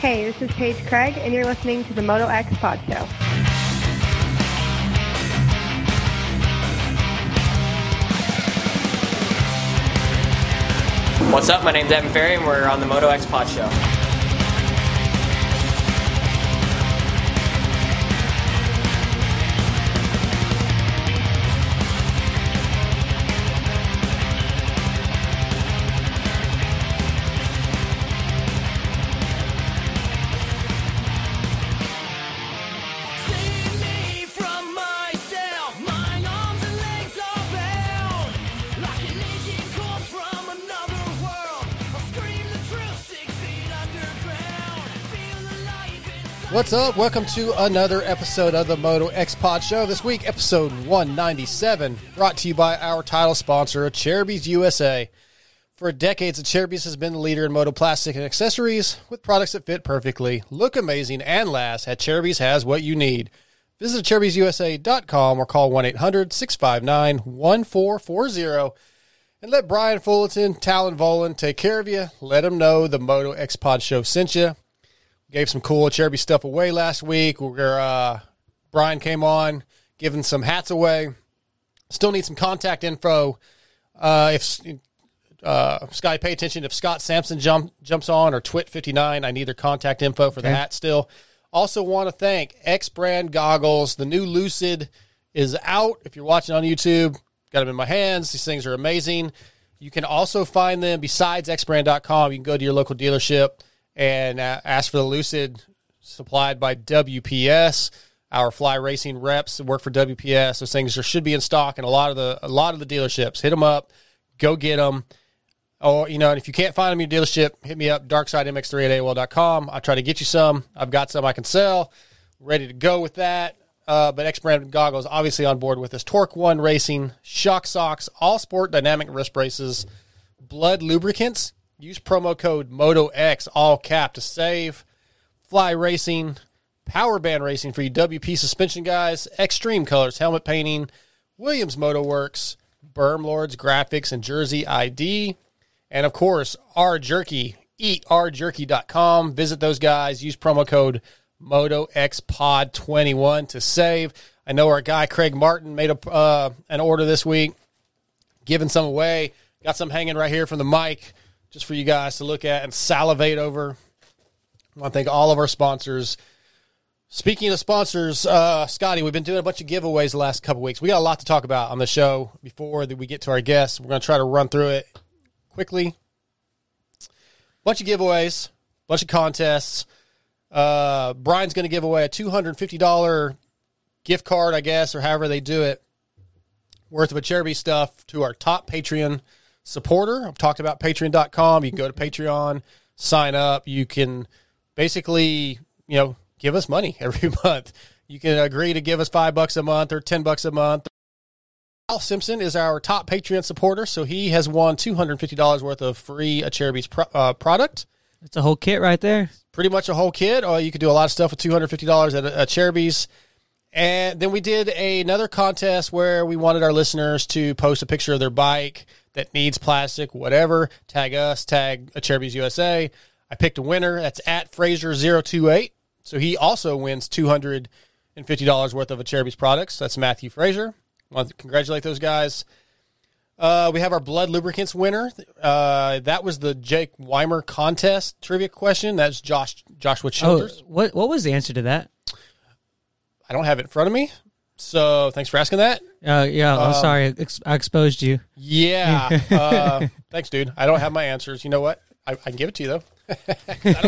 Hey, this is Paige Craig, and you're listening to the Moto X Pod Show. What's up? My name's Evan Ferry, and we're on the Moto X Pod Show. What's up? Welcome to another episode of the Moto X Pod Show. This week, episode 197, brought to you by our title sponsor, Acerbis USA. For decades, Acerbis has been the leader in moto plastic and accessories with products that fit perfectly, look amazing, and last. Acerbis has what you need. Visit AcerbisUSA.com or call 1 800 659 1440 and let Brian Fullerton, Talon Volan take care of you. Let them know the Moto X Pod Show sent you gave some cool Acerbis stuff away last week where uh, Brian came on giving some hats away. Still need some contact info. Uh, if uh, Sky, pay attention. If Scott Sampson jump, jumps on or Twit59, I need their contact info for the hat still. Also, want to thank X Brand Goggles. The new Lucid is out. If you're watching on YouTube, got them in my hands. These things are amazing. You can also find them besides xbrand.com. You can go to your local dealership and uh, ask for the Lucid supplied by WPS. Our fly racing reps work for WPS. Those things are, should be in stock in a lot of the a lot of the dealerships. Hit them up, go get them. Or, you know, and if you can't find them in your dealership, hit me up, darksidemx3 at AOL.com. I'll try to get you some. I've got some I can sell. Ready to go with that. Uh, but X Brand Goggles obviously on board with this. Torque One Racing, Shock Socks, All Sport Dynamic Wrist Braces, Blud Lubricants. Use promo code MotoX, all cap, to save. Fly Racing, Power Band Racing for you WP suspension guys, Extreme Colors, Helmet Painting, Williams Moto Works, Berm Lords Graphics, and Jersey ID. And of course, R Jerky, eatrjerky.com. Visit those guys. Use promo code MotoXPod21 to save. I know our guy Craig Martin made a uh, an order this week, giving some away. Got some hanging right here from the mic just for you guys to look at and salivate over. I want to thank all of our sponsors. Speaking of sponsors, uh, Scotty, we've been doing a bunch of giveaways the last couple weeks. We got a lot to talk about on the show before that we get to our guests. We're going to try to run through it quickly. Bunch of giveaways, bunch of contests. Uh, Brian's going to give away a two hundred fifty dollar gift card, I guess, or however they do it, worth of Acerbis stuff to our top Patreon supporter. I've talked about Patreon.com. You can go to Patreon, sign up. You can basically, you know, give us money every month. You can agree to give us five bucks a month or ten bucks a month. Al Simpson is our top Patreon supporter, so he has won two hundred fifty dollars worth of free Acerbis pro- uh, product. It's a whole kit right there. Pretty much a whole kit. Or you could do a lot of stuff with two hundred fifty dollars at, at Acerbis. And then we did another contest where we wanted our listeners to post a picture of their bike that needs plastic, whatever. Tag us, tag Acerbis USA. I picked a winner. That's at Fraser028. So he also wins $250 worth of Acerbis products. That's Matthew Fraser. I want to congratulate those guys. Uh, we have our Blud lubricants winner. Uh, that was the Jake Weimer contest trivia question. That's Josh Joshua Oh, what what was the answer to that? I don't have it in front of me. So thanks for asking that. Uh, yeah, I'm Um, sorry, I ex- I exposed you. Yeah. Uh, thanks, dude. I don't have my answers. You know what? I, I can give it to you though. I don't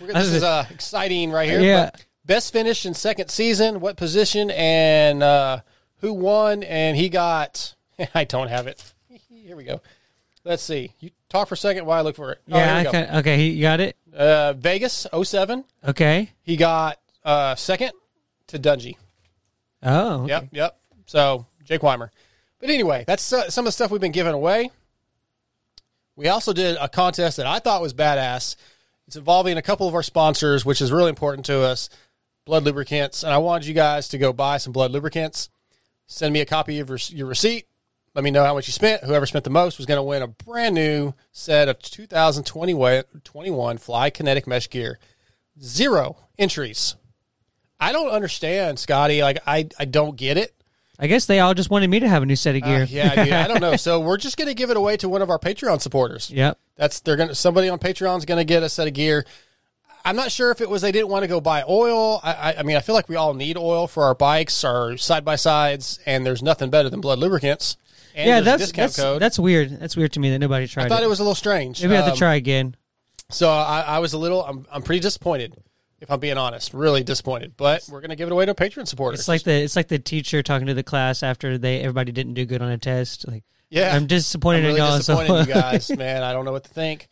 remember. This is uh, exciting right here. Yeah. But best finish in second season. What position and uh, who won? And he got. I don't have it. Here we go. Let's see. You talk for a second while I look for it. Oh, yeah, I here we go. can, okay, he- you got it. Uh, Vegas 07. Okay. He got uh, second to Dungey. Oh, okay. Yep, yep. So Jake Weimer. But anyway, that's uh, some of the stuff we've been giving away. We also did a contest that I thought was badass. It's involving a couple of our sponsors, which is really important to us. Blud lubricants, and I wanted you guys to go buy some Blud lubricants. Send me a copy of your, your receipt. Let me know how much you spent. Whoever spent the most was going to win a brand new set of 2021 Fly Kinetic Mesh gear. zero entries. I don't understand, Scotty. Like I, I don't get it. I guess they all just wanted me to have a new set of gear. Uh, yeah, dude, I don't know. So we're just gonna give it away to one of our Patreon supporters. Yep. That's they're gonna somebody on Patreon's gonna get a set of gear. I'm not sure if it was they didn't want to go buy oil. I, I, I mean, I feel like we all need oil for our bikes, our side by sides, and there's nothing better than Blud lubricants. And yeah, that's that's, code. that's weird. That's weird to me that nobody tried I thought it. it was a little strange. Maybe I have Um, to try again. So I, I was a little. I'm, I'm pretty disappointed, if I'm being honest. Really disappointed. But we're gonna give it away to Patreon supporters. It's like the it's like the teacher talking to the class after they everybody didn't do good on a test. Like, Yeah. I'm disappointed I'm really in y'all. so- disappointed in you guys, man. I don't know what to think.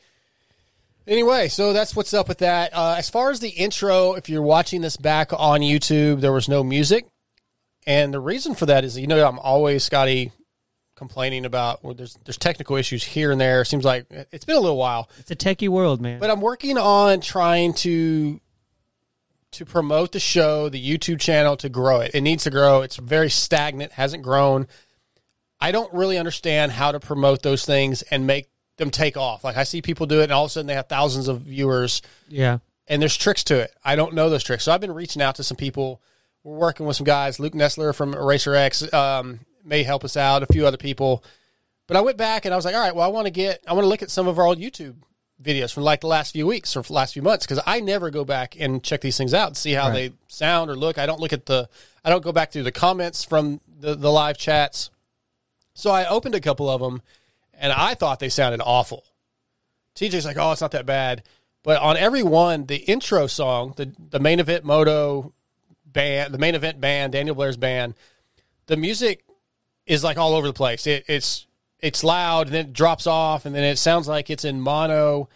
Anyway, so that's what's up with that. Uh, as far as the intro, if you're watching this back on YouTube, there was no music, and the reason for that is, you know, I'm always Scotty complaining about well, there's there's technical issues here and there. It Seems like it's been a little while, it's a techie world, man. but I'm working on trying to to promote the show, the YouTube channel, to grow it. It needs to grow. It's very stagnant, hasn't grown. I don't really understand how to promote those things and make them take off. Like I see people do it, and all of a sudden they have thousands of viewers, yeah, and there's tricks to it. I don't know those tricks, so I've been reaching out to some people. We're working with some guys. Luke Nestler from Racer X um, may help us out. A few other people, but I went back and I was like, all right, well, I want to get, I want to look at some of our old YouTube videos from like the last few weeks or last few months because I never go back and check these things out and see how Right. they sound or look. I don't look at the, I don't go back through the comments from the the live chats. So I opened a couple of them, and I thought they sounded awful. TJ's like, "Oh, it's not that bad," but on every one, the intro song, the the main event moto band, the main event band, Daniel Blair's band, the music is like all over the place. It, it's it's loud, and then it drops off, and then it sounds like it's in mono.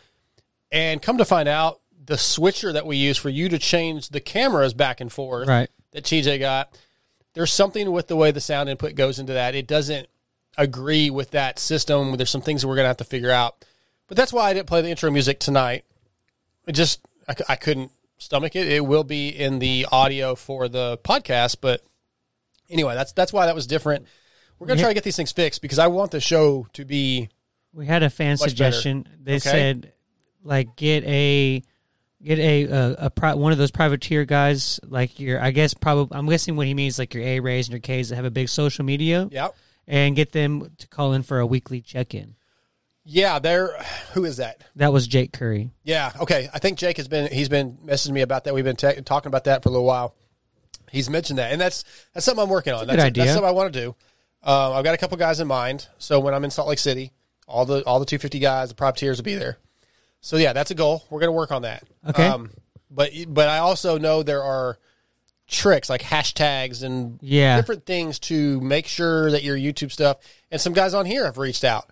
And come to find out, the switcher that we use for you to change the cameras back and forth, Right. that TJ got, there's something with the way the sound input goes into that. It doesn't agree with that system. There's some things that we're gonna have to figure out. But that's why I didn't play the intro music tonight. It just I couldn't stomach it. It will be in the audio for the podcast, but anyway, that's that's why that was different. We're gonna try to get these things fixed because I want the show to be we had a fan better. suggestion. They Okay. said like get a get a a, a pri- one of those privateer guys like your I guess probably I'm guessing what he means like your A rays and your K's that have a big social media yeah and get them to call in for a weekly check in. yeah. There, who is that? That was Jake Curry. Yeah. Okay. I think Jake has been he's been messaging me about that. We've been ta talking about that for a little while. He's mentioned that, and that's that's something I'm working on. That's a good idea. That's something I want to do. Uh, I've got a couple guys in mind. So when I'm in Salt Lake City, all the all the 250 guys, the privateers will be there. So yeah, that's a goal. We're going to work on that. Okay. Um, but but I also know there are tricks like hashtags and Yeah. different things to make sure that your YouTube stuff. And some guys on here have reached out,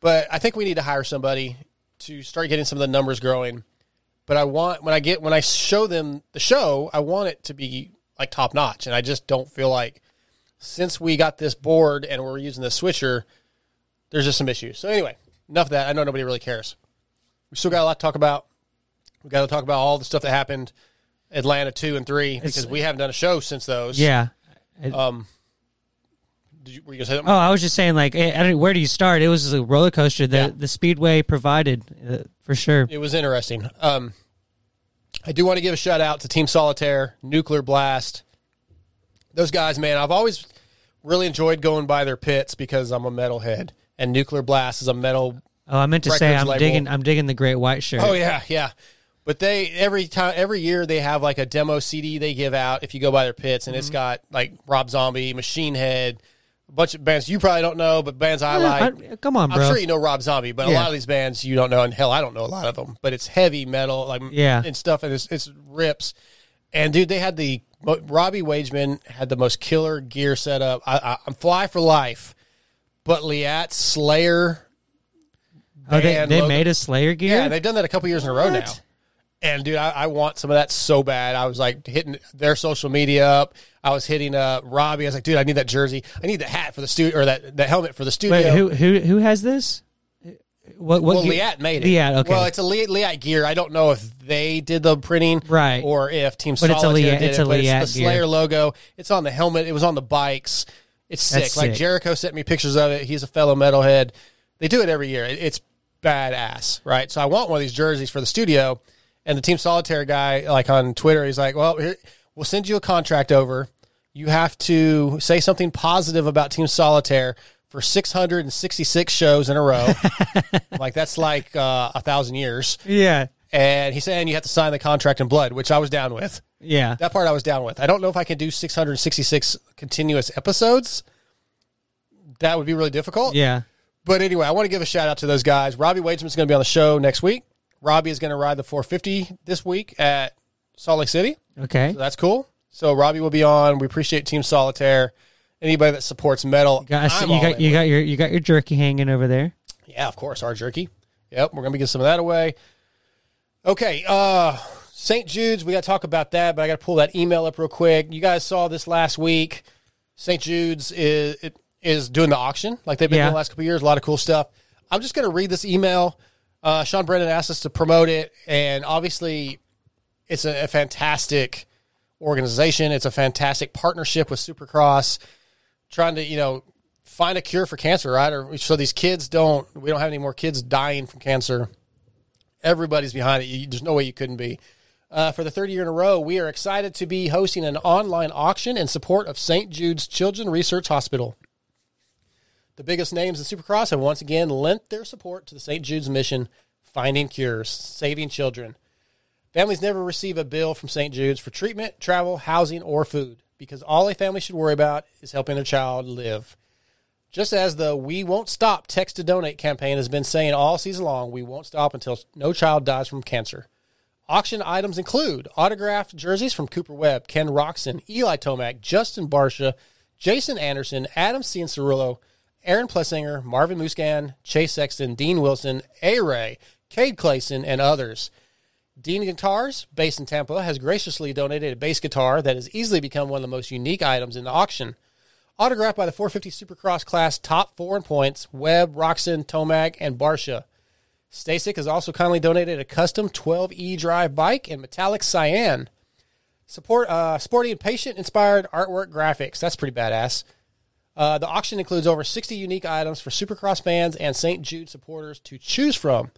but I think we need to hire somebody to start getting some of the numbers growing. But I want when I get when I show them the show, I want it to be like top notch, and I just don't feel like since we got this board and we're using the switcher, there's just some issues. So anyway, enough of that. I know nobody really cares. We still got a lot to talk about. We got to talk about all the stuff that happened, Atlanta two and three, because we haven't done a show since those. Yeah. Um. Did you, were you gonna say something? Oh, I was just saying, like, eh, I don't, where do you start? It was a roller coaster that Yeah. the Speedway provided uh, for sure. It was interesting. Um, I do want to give a shout out to Team Solitaire, Nuclear Blast. Those guys, man, I've always really enjoyed going by their pits because I'm a metalhead, and Nuclear Blast is a metal. Oh, I meant to say, I'm label. digging, I'm digging the Great White shirt. Oh yeah, yeah. But they every time every year they have like a demo CD they give out if you go by their pits, and it's Mm-hmm. got like Rob Zombie, Machine Head, a bunch of bands you probably don't know, but bands I like. I- come on, bro. I'm sure you know Rob Zombie, but a lot of these bands you don't know, and hell, I don't know a lot of them. But it's heavy metal, like Yeah. and stuff, and it's, it's rips. And dude, they had the Robbie Wageman had the most killer gear setup. I, I, I'm fly for life, but Leatt Slayer. oh, they, they made a Slayer gear. Yeah, they've done that a couple years in a row now. And dude, I, I want some of that so bad. I was like hitting their social media up. I was hitting uh Robbie. I was like, dude, I need that jersey. I need the hat for the studio or that that helmet for the studio. Wait, who who who has this? What what? well, Leatt made it. Leatt, okay. Well, it's a Leatt, Leatt gear. I don't know if they did the printing, Right. or if Team But it's a Solitaire Leatt- did it's it. a but Leatt it's the gear. Slayer logo. It's on the helmet. It was on the bikes. It's sick. That's Like. Jericho sent me pictures of it. He's a fellow metalhead. They do it every year. It- It's badass, right? So I want one of these jerseys for the studio. And the Team Solitaire guy, like on Twitter, he's like, "Well, here, we'll send you a contract over. You have to say something positive about Team Solitaire for 666 shows in a row. Like that's like uh, a thousand years." Yeah. And he's saying you have to sign the contract in blood, which I was down with. Yeah. That part I was down with. I don't know if I can do 666 continuous episodes. That would be really difficult. Yeah. But anyway, I want to give a shout out to those guys. Robbie Wageman's going to be on the show next week. Robbie is going to ride the 450 this week at Salt Lake City. Okay. So that's cool. So Robbie will be on. We appreciate Team Solitaire. Anybody that supports metal, Got, I'm you got you got your you got your jerky hanging over there. Yeah, of course, our jerky. Yep, we're gonna be giving some of that away. Okay, uh St. Jude's, we gotta talk about that, but I gotta pull that email up real quick. You guys saw this last week. St. Jude's is it is doing the auction like they've been Yeah. doing the last couple of years. A lot of cool stuff. I'm just gonna read this email. Uh, Sean Brennan asked us to promote it, and obviously, it's a, a fantastic organization. It's a fantastic partnership with Supercross, trying to you know find a cure for cancer, right? Or so these kids don't. We don't have any more kids dying from cancer. Everybody's behind it. You, there's no way you couldn't be. Uh, for the third year in a row, we are excited to be hosting an online auction in support of St. Jude's Children's Research Hospital. The biggest names in Supercross have once again lent their support to the St. Jude's mission, finding cures, saving children. Families never receive a bill from St. Jude's for treatment, travel, housing, or food because all a family should worry about is helping their child live. Just as the We Won't Stop Text to Donate campaign has been saying all season long, we won't stop until no child dies from cancer. Auction items include autographed jerseys from Cooper Webb, Ken Roczen, Eli Tomac, Justin Barcia, Jason Anderson, Adam Cianciarulo, Aaron Plessinger, Marvin Musquin, Chase Sexton, Dean Wilson, A. Ray, Cade Clason, and others. Dean Guitars, based in Tampa, has graciously donated a bass guitar that has easily become one of the most unique items in the auction. Autographed by the 450 Supercross class top four in points, Webb, Roczen, Tomac, and Barcia. Stacyc has also kindly donated a custom 12E drive bike in metallic cyan. Support uh, sporty and patient inspired artwork graphics. That's pretty badass. Uh, the auction includes over 60 unique items for Supercross fans and St. Jude supporters to choose from.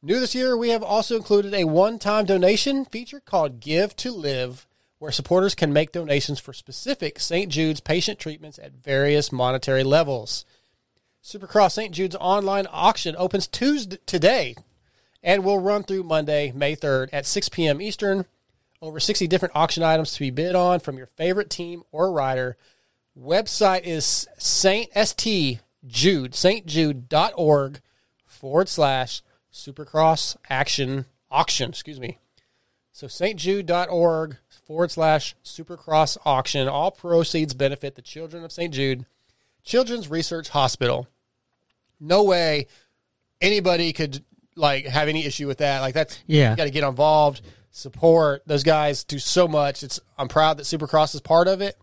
New this year, we have also included a one time donation feature called Give to Live, where supporters can make donations for specific St. Jude's patient treatments at various monetary levels. Supercross St. Jude's online auction opens Tuesday today and will run through Monday, May 3rd at 6 p.m. Eastern. Over 60 different auction items to be bid on from your favorite team or rider. Website is Saint St. Jude, stjude.org forward slash supercross action auction. Excuse me. So stjude.org forward slash supercross auction. All proceeds benefit the children of St. Jude Children's Research Hospital. No way anybody could like have any issue with that. Like that's Yeah. you got to get involved, support those guys do so much. It's I'm proud that Supercross is part of it.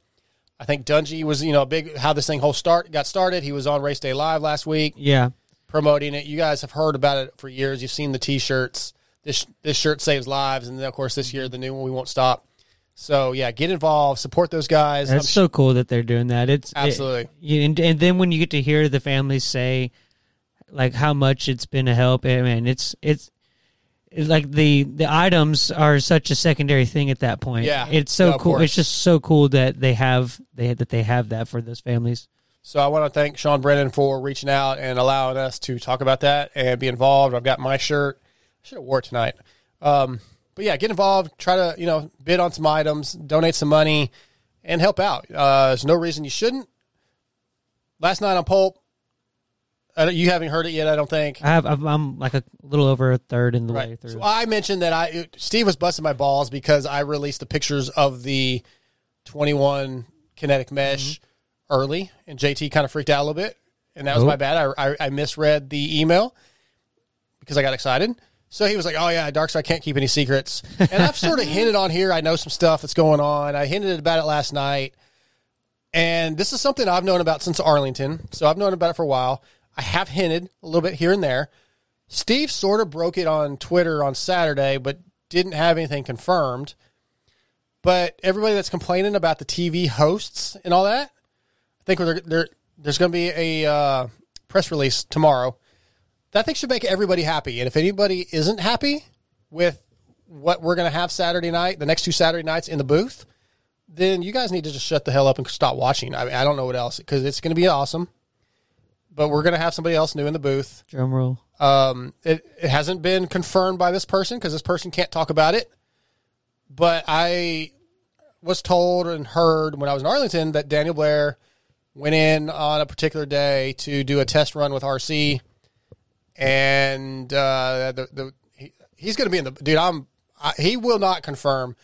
I think Dungey was you know a big how this thing whole start got started. He was on Race Day Live last week Yeah. Promoting it. You guys have heard about it for years. You've seen the T-shirts. This this shirt saves lives, and then of course this year mm-hmm. the new one we won't stop. So yeah, get involved, support those guys. That's I'm so cool that they're doing that. It's it- Absolutely. you- and, and then when you get to hear the families say, like how much it's been a help, eh, I mean, it's it's. Like the the items are such a secondary thing at that point. Yeah. it's so No, cool. It's just so cool that they have they that they have that for those families. So I want to thank Sean Brennan for reaching out and allowing us to talk about that and be involved. I've got my shirt. I should have wore it tonight. Um, but yeah, get involved. Try to you know bid on some items, donate some money, and help out. Uh, there's no reason you shouldn't. Last night on Pulp, uh, you haven't heard it yet. I don't think. I have I'm, I'm like a little over a third in the way through. So I mentioned that I Steve was busting my balls because I released the pictures of the 21 kinetic mesh early, and JT kind of freaked out a little bit, and that was Oh. my bad. I, I I misread the email because I got excited. So he was like, "Oh yeah, Darkside can't keep any secrets," and I've sort of hinted on here. I know some stuff that's going on. I hinted about it last night, and this is something I've known about since Arlington. So I've known about it for a while. I have hinted a little bit here and there. Steve sort of broke it on Twitter on Saturday, but didn't have anything confirmed. But everybody that's complaining about the TV hosts and all that, think there, there, there's going to be a uh, press release tomorrow. That thing should make everybody happy. And if anybody isn't happy with what we're going to have Saturday night, the next two Saturday nights in the booth, then you guys need to just shut the hell up and stop watching. I, I don't know what else because it's going to be awesome. But we're going to have somebody else new in the booth. Drum roll. Um, it, it hasn't been confirmed by this person because this person can't talk about it. But I was told and heard when I was in Arlington that Daniel Blair went in on a particular day to do a test run with RC, and uh, the, the he, he's going to be in the dude. I'm I, he will not confirm.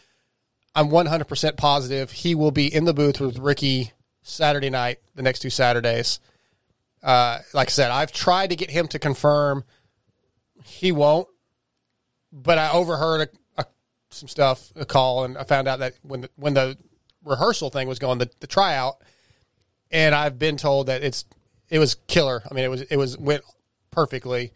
I'm 100 percent positive he will be in the booth with Ricky Saturday night, the next two Saturdays. Uh, like I said, I've tried to get him to confirm. He won't, but I overheard a, a, some stuff, a call, and I found out that when the, when the rehearsal thing was going, the, the tryout, and I've been told that it's it was killer. I mean, it was it was went perfectly.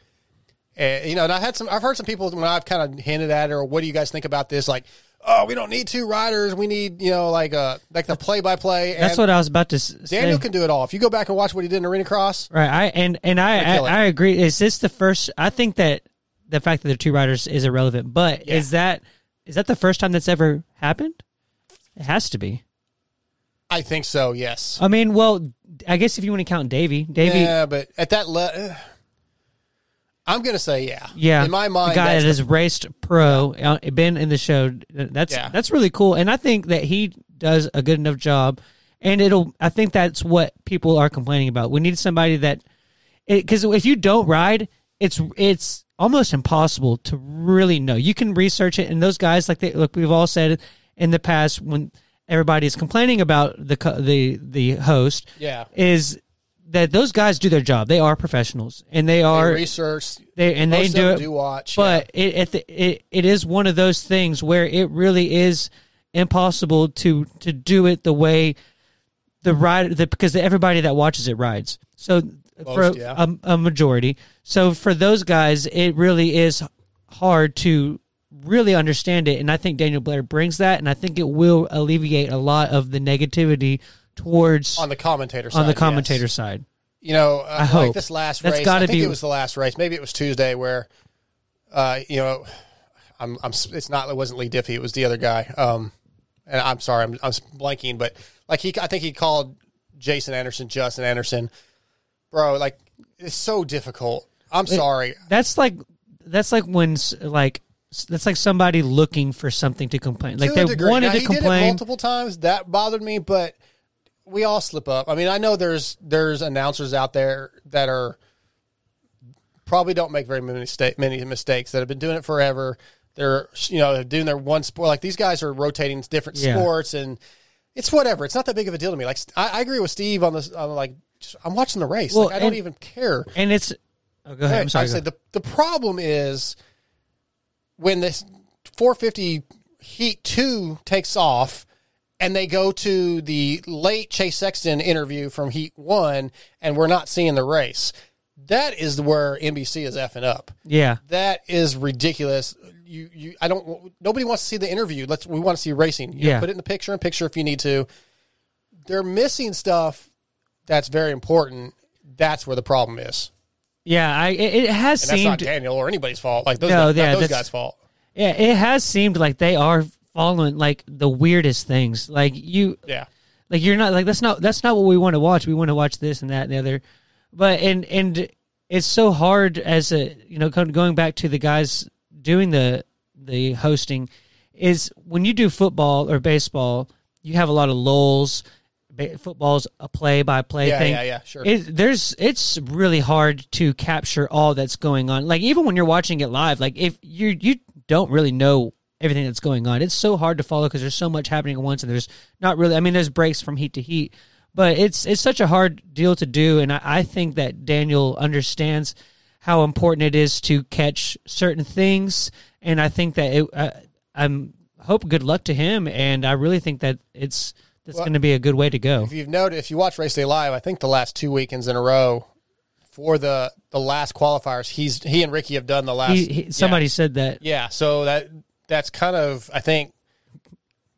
And you know, and I had some. I've heard some people when I've kind of hinted at it, or what do you guys think about this? Like, oh, we don't need two riders. We need you know like uh like the play by play. That's what I was about to say. Daniel can do it all. If you go back and watch what he did in Arena Cross, Right. I and and I I. I agree. Is this the first? I think that the fact that there are two riders is irrelevant. But Yeah. is that is that the first time that's ever happened? It has to be. I think so. Yes. I mean, well, I guess if you want to count Davy, Davy, yeah, but at that le- I'm gonna say yeah. Yeah, in my mind, the guy that the- has raced pro, uh, been in the show. That's Yeah. that's really cool, and I think that he does a good enough job. And it'll. I think that's what people are complaining about. We need somebody that, because if you don't ride, it's it's almost impossible to really know. You can research it, and those guys, like they, look, we've all said in the past when everybody is complaining about the co- the the host, Yeah. is that those guys do their job. They are professionals, and they they are research. they and they most do it. do watch, but it, it it it is one of those things where it really is impossible to to do it the way the ride the, because everybody that watches it rides. So for yeah. a, a majority, so for those guys, it really is hard to really understand it. And I think Daniel Blair brings that, and I think it will alleviate a lot of the negativity towards on the commentator side, on the yes. commentator side. You know, uh, I like hope. this last That's race. I think be- it was the last race. Maybe it was Tuesday where, uh, you know, I'm, I'm. It's not. It wasn't Leigh Diffey. It was the other guy. Um, and I'm sorry, I'm, I'm blanking, but like he, I think he called Jason Anderson, Justin Anderson, bro. Like it's so difficult. I'm sorry. That's like that's like when like that's like somebody looking for something to complain. Like to they degree. wanted Now, to he did it complain. multiple times. That bothered me, but we all slip up. I mean, I know there's there's announcers out there that are probably don't make very many mistake, many mistakes that have been doing it forever. They're you know they're doing their one sport. Like these guys are rotating different Yeah. sports, and it's whatever. It's not that big of a deal to me. Like I, I agree with Steve on this. On like I'm watching the race. Well, like, I don't and- even care. and it's oh, go ahead. I'm sorry. I said the the problem is when this 450 Heat Two takes off, and they go to the late Chase Sexton interview from Heat One, and we're not seeing the race. That is where NBC is effing up. yeah, That is ridiculous. You, you, I don't. Nobody wants to see the interview. Let's. We want to see racing. You Yeah. put it in the picture and picture if you need to. They're missing stuff that's very important. That's where the problem is, yeah. I it, it has and that's seemed not Daniel or anybody's fault. Like those, No, guys, yeah, those guys' fault. yeah it has seemed like they are following like the weirdest things. Like you Yeah, like you're not like that's not that's not what we want to watch. We want to watch this and that and the other. But and and it's so hard as a you know going back to the guys doing the the hosting is when you do football or baseball, you have a lot of lulls. Ba- Football's a play by play Yeah, thing. yeah, yeah, sure. It, there's it's really hard to capture all that's going on. Like even when you're watching it live, like if you you don't really know everything that's going on, it's so hard to follow because there's so much happening at once, and there's not really. I mean, there's breaks from heat to heat, but it's it's such a hard deal to do, and I, I think that Daniel understands how important it is to catch certain things, and I think that it. Uh, I'm hope good luck to him, and I really think that it's that's Well, going to be a good way to go. if you've noted, if you watch Race Day Live, I think the last two weekends in a row for the the last qualifiers, he's he and Ricky have done the last. He, he, somebody yeah. said that Yeah, so that that's kind of I think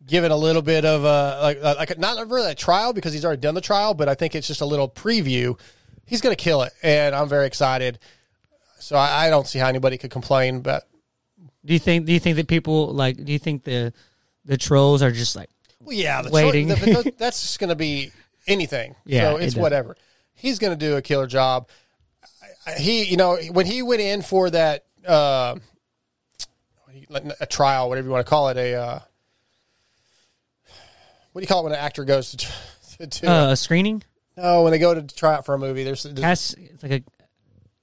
given a little bit of a like like not really a trial because he's already done the trial, but I think it's just a little preview. He's going to kill it, and I'm very excited. So I, I don't see how anybody could complain, but Do you think? Do you think that people like? Do you think the the trolls are just like? Well, yeah, the Waiting. Cho- the- the- that's just going to be anything. Yeah, so it's does. whatever. He's going to do a killer job. He, you know, when he went in for that uh, a trial, whatever you want to call it, a uh, what do you call it when an actor goes to, to, to Uh, a screening? no when they go to try out for a movie? There's, there's Cast. It's like a.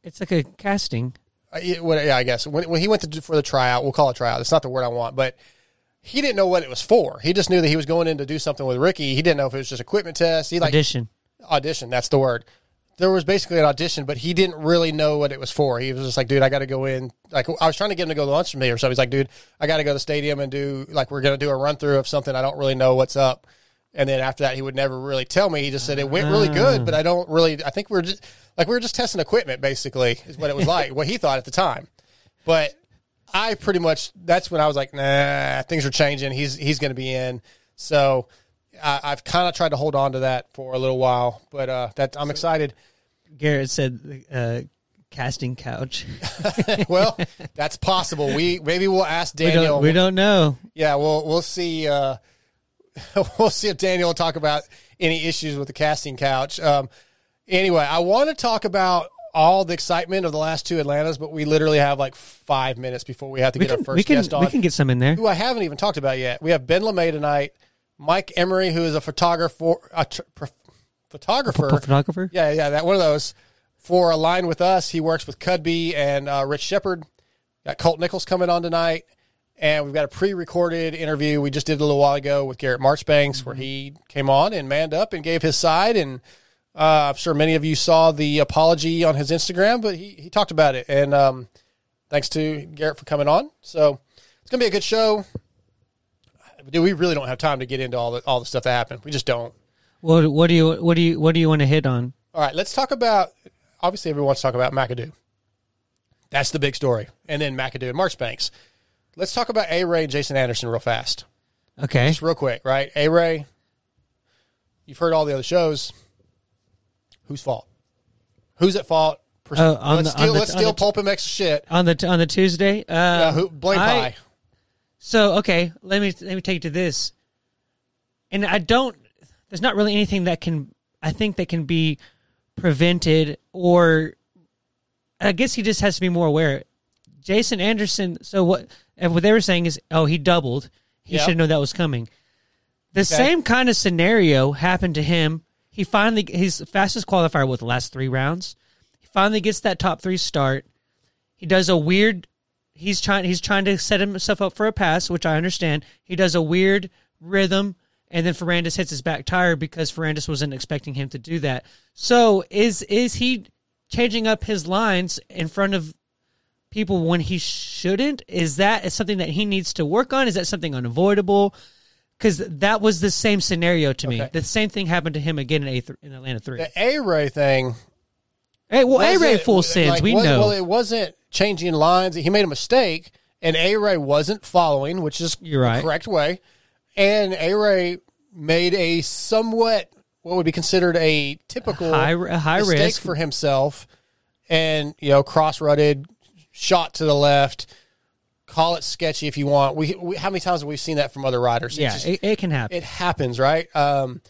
It's like a casting. Uh, yeah, I guess when, when he went to for the tryout, we'll call it tryout. It's not the word I want, but he didn't know what it was for. He just knew that he was going in to do something with Ricky. He didn't know if it was just equipment test. He like audition. audition. That's the word. There was basically an audition, but he didn't really know what it was for. He was just like, dude, I got to go in. Like, I was trying to get him to go to lunch with me or something. He's like, dude, I got to go to the stadium and do like we're going to do a run through of something. I don't really know what's up. And then after that, he would never really tell me. He just said it went really good, but I ah. don't really. I think we're just like we were just testing equipment, basically, is what it was like. what he thought at the time, but I pretty much that's when I was like, nah, things are changing. He's he's going to be in. So I, I've kind of tried to hold on to that for a little while, but uh, that I'm excited. Garrett said, uh, "Casting couch." well, that's possible. We maybe we'll ask we Daniel. don't. We don't know. Yeah, we'll we'll see. Uh, we'll see if Daniel will talk about any issues with the casting couch. Um, anyway, I want to talk about all the excitement of the last two Atlantas, but we literally have like five minutes before we have to We get our first We can. guest on. We can get some in there. who I haven't even talked about yet. We have Ben LaMay tonight, Mike Emery, who is a photographer, a tr- photographer. Photographer. Yeah, yeah, that one of those. For Align with Us, he works with Cudby and uh, Rich Shepard. Got Colt Nichols coming on tonight, and we've got a pre-recorded interview we just did a little while ago with Garrett Marchbanks, where he came on and manned up and gave his side. And uh, I'm sure many of you saw the apology on his Instagram, but he he talked about it. And um, thanks to Garrett for coming on. So it's gonna be a good show. Dude, we really don't have time to get into all the all the stuff that happened. We just don't. What? What do you? What do you? What do you want to hit on? All right, let's talk about. Obviously, everyone wants to talk about McAdoo. That's the big story, and then McAdoo and Marchbanks. Let's talk about A Ray and Jason Anderson real fast, Okay. just real quick, right? A Ray, you've heard all the other shows. Whose fault? Who's at fault? Pers- Oh, let's the- steal, the- let's steal the- Pulp and X shit. On the on the Tuesday. Uh, Uh, who, blame I- Pie. So okay, let me let me take you to this. And I don't. There's not really anything that can. I think that can be prevented, or I guess he just has to be more aware. Jason Anderson. So what? And what they were saying is, oh, he doubled. He Yeah. should know that was coming. The same kind of scenario happened to him. He finally he's the fastest qualifier with the last three rounds. He finally gets that top three start. He does a weird. He's trying. He's trying to set himself up for a pass, which I understand. He does a weird rhythm, and then Ferrandis hits his back tire because Ferrandis wasn't expecting him to do that. So is is he changing up his lines in front of people when he shouldn't? Is that something that he needs to work on? Is that something unavoidable? Because that was the same scenario to me. Okay. The same thing happened to him again in, A th- in Atlanta three. The A Ray thing. Hey, well, A Ray wasn't- full sins. like, we was- know. Well, it wasn't changing lines. He made a mistake, and A Ray wasn't following, which is You're right. the correct way. And A Ray made a somewhat what would be considered a typical high- a high mistake risk. for himself, and you know cross rutted, shot to the left. Call it sketchy if you want. We, we how many times have we seen that from other riders? Yeah, just- it, it can happen. it happens, right? Um,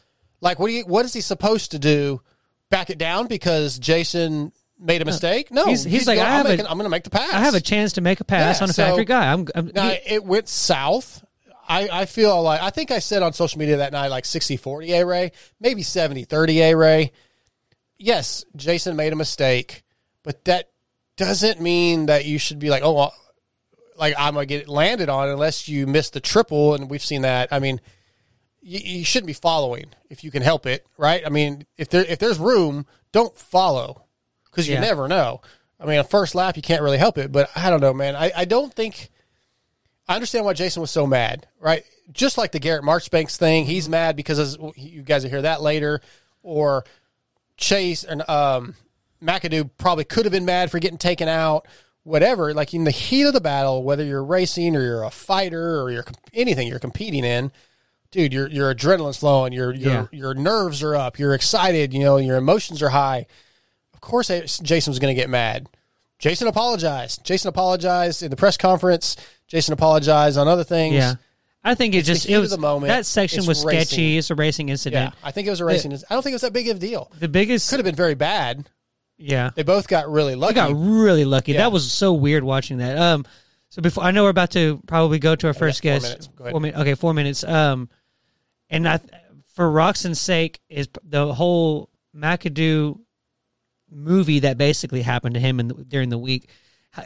like, what do you? What is he supposed to do? Back it down because Jason made a mistake? No, He's- he's like, go- I I'm, a- making, I'm going to make the pass. I have a chance to make a pass Yeah, on a so- factory guy. I'm, I'm Now he- it went south. I, I feel like I think I said on social media that night like 60-40 A Ray, maybe 70-30 A Ray. Yes, Jason made a mistake, but that doesn't mean that you should be like, oh, well, like I'm gonna get landed on unless you miss the triple, and we've seen that. I mean, you, you shouldn't be following if you can help it, right? I mean, if there if there's room, don't follow because you Yeah. never know. I mean, a first lap you can't really help it, but I don't know, man. I, I don't think I understand why Jason was so mad, right? Just like the Garrett Marchbanks thing, he's mad because as you guys will hear that later, or Chase and um, McAdoo probably could have been mad for getting taken out, whatever. Like in the heat of the battle, whether you're racing or you're a fighter or you're anything you're competing in, dude, your your adrenaline's flowing, your your Yeah. your nerves are up, you're excited, you know, your emotions are high. Of course, Jason was going to get mad. Jason apologized. Jason apologized in the press conference. Jason apologized on other things. Yeah. I think it It's just it was the moment. that section It's was sketchy. It's a racing Yeah, incident. I think it was a racing. I don't think it was that big of a deal. The biggest Could have been very bad. Yeah. They both got really I lucky. got really lucky. Yeah. That was so weird watching that. Um, so before I know we're about to probably go to our first guest. minutes. Go ahead. Four min- okay, four minutes. Um, and I, for Roczen's sake, is the whole McAdoo movie that basically happened to him in the, during the week.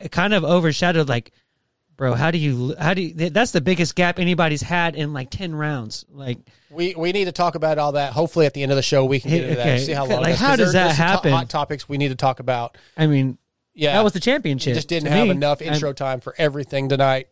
It kind of overshadowed like, bro, how do you how do you, that's the biggest gap anybody's had in like ten rounds. Like, We we need to talk about all that. Hopefully, at the end of the show, we can get into that. Okay. and See how long. Like, how does that some to- happen? hot topics we need to talk about. I mean, Yeah, that was the championship. just didn't have me. enough I'm- intro time for everything tonight.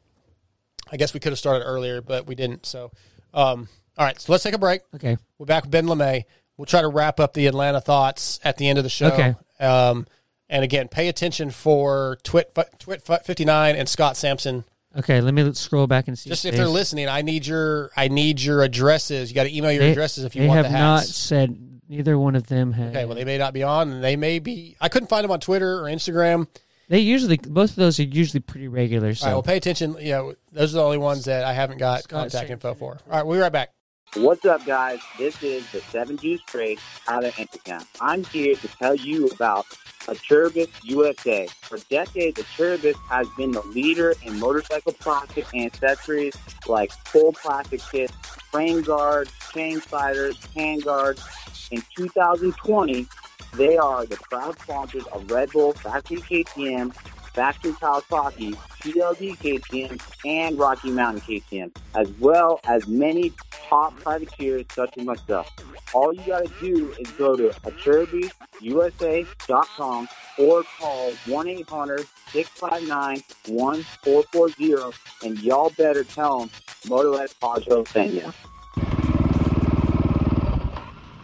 I guess we could have started earlier, but we didn't. So, um, all right. So let's take a break. okay. We're back with Ben LaMay. We'll try to wrap up the Atlanta thoughts at the end of the show. Okay. Um, and again, pay attention for Twit Twit fifty nine and Scott Sampson. Okay, let me scroll back and see. Just if they're listening, I need your I need your addresses. You got to email your they, addresses if you they want have not said neither one of them have. Okay, well they may not be on, and they may be. I couldn't find them on Twitter or Instagram. They usually both of those are usually pretty regular. So All right, well, pay attention. You know, those are the only ones that I haven't got Scott contact Sampson. info for. All right, we'll be right back. What's up, guys? This is the Seven Juice Trade out of Intercam. I'm here to tell you about Acerbis USA. For decades, Acerbis has been the leader in motorcycle plastic accessories like full plastic kits, frame guards, chain sliders, hand guards. In 2020, they are the proud sponsors of Red Bull, Factory KTM, Factory Hockey, TLD KTM, and Rocky Mountain KTM, as well as many top privateers such as myself. All you got to do is go to AcerbisUSA.com or call 1-800-659-1440 and y'all better tell them Moto X Poncho sent you.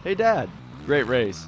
Hey, Dad. Great race.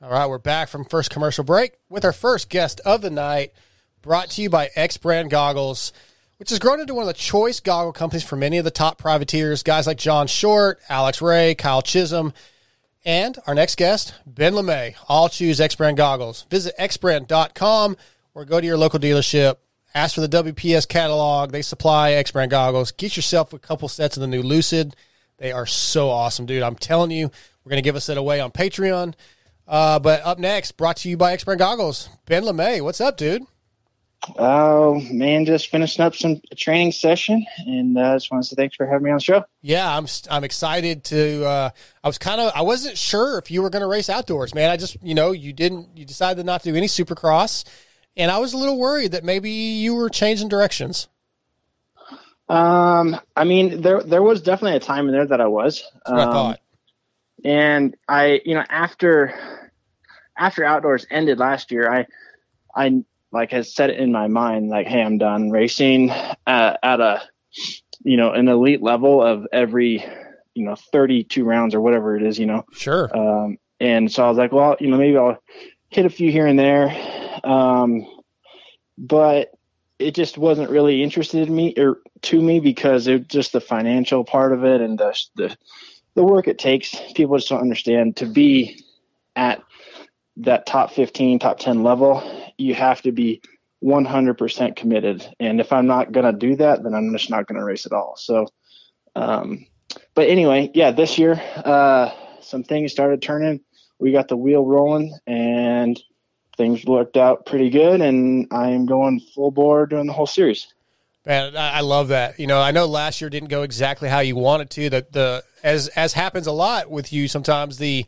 All right, we're back from first commercial break with our first guest of the night, brought to you by X Brand Goggles, which has grown into one of the choice goggle companies for many of the top privateers, guys like John Short, Alex Ray, Kyle Chisholm, and our next guest, Ben LaMay. All choose X Brand Goggles. Visit xbrand.com or go to your local dealership. Ask for the WPS catalog. They supply X Brand Goggles. Get yourself a couple sets of the new Lucid. They are so awesome, dude. I'm telling you, we're going to give a set away on Patreon. Uh, but up next, brought to you by X Brand Goggles, Ben LaMay. What's up, dude? Oh man, just finishing up some training session, and uh, just want to say thanks for having me on the show. Yeah, I'm I'm excited to. Uh, I was kind of I wasn't sure if you were going to race outdoors, man. I just you know you didn't you decided not to do any Supercross, and I was a little worried that maybe you were changing directions. Um, I mean, there there was definitely a time in there that I was. That's what I Um, thought. And I, you know, after after outdoors ended last year, I I like had set it in my mind like, hey, I'm done racing at, at a you know an elite level of every you know 32 rounds or whatever it is, you know. Sure. Um, and so I was like, well, you know, maybe I'll hit a few here and there. Um, but it just wasn't really interested in me or to me because it just the financial part of it and the the the work it takes. People just don't understand to be at that top 15, top 10 level, you have to be 100% committed. And if I'm not going to do that, then I'm just not going to race at all. So, um, but anyway, yeah, this year, uh, some things started turning. We got the wheel rolling and things worked out pretty good. And I'm going full bore during the whole series. Man, I I love that. You know, I know last year didn't go exactly how you wanted to. That the as as happens a lot with you, sometimes the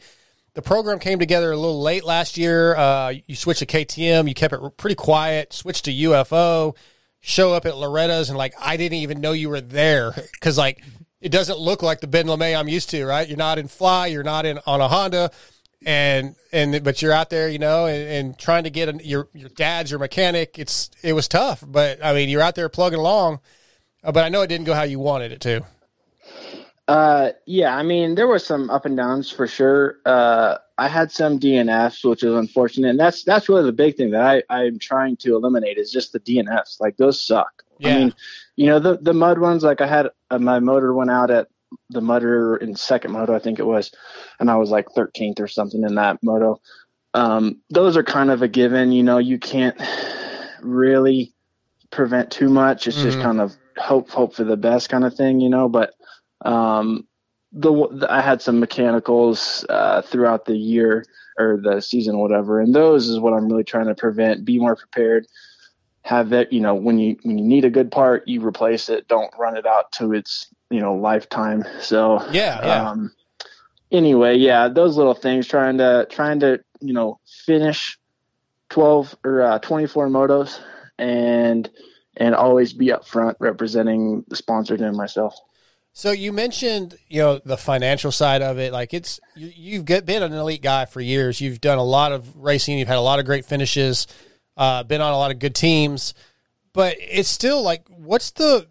the program came together a little late last year. Uh, you switched to KTM, you kept it pretty quiet. Switched to UFO, show up at Loretta's, and like I didn't even know you were there because like it doesn't look like the Ben LaMay I'm used to. Right? You're not in Fly, you're not in on a Honda, and and but you're out there, you know, and, and trying to get a, your your dad's your mechanic. It's it was tough, but I mean you're out there plugging along. Uh, but I know it didn't go how you wanted it to. Uh, yeah, I mean, there was some up and downs for sure. Uh, I had some DNFs, which is unfortunate, and that's that's really the big thing that I I'm trying to eliminate is just the DNFs. Like those suck. Yeah. I mean, you know the the mud ones. Like I had uh, my motor went out at the mudder in second moto, I think it was, and I was like 13th or something in that moto. Um, those are kind of a given. You know, you can't really prevent too much. It's just Mhm. kind of hope hope for the best kind of thing, you know. But um, the, the I had some mechanicals uh, throughout the year or the season, whatever, and those is what I'm really trying to prevent. Be more prepared. Have that, you know, when you when you need a good part, you replace it. Don't run it out to its you know lifetime. So Yeah, yeah. Um, anyway, yeah, those little things. Trying to trying to you know finish twelve or uh, twenty four motos and and always be up front representing the sponsors and myself. So you mentioned, you know, the financial side of it. Like it's you, you've get, been an elite guy for years. You've done a lot of racing. You've had a lot of great finishes. Uh, been on a lot of good teams, but it's still like, what's the,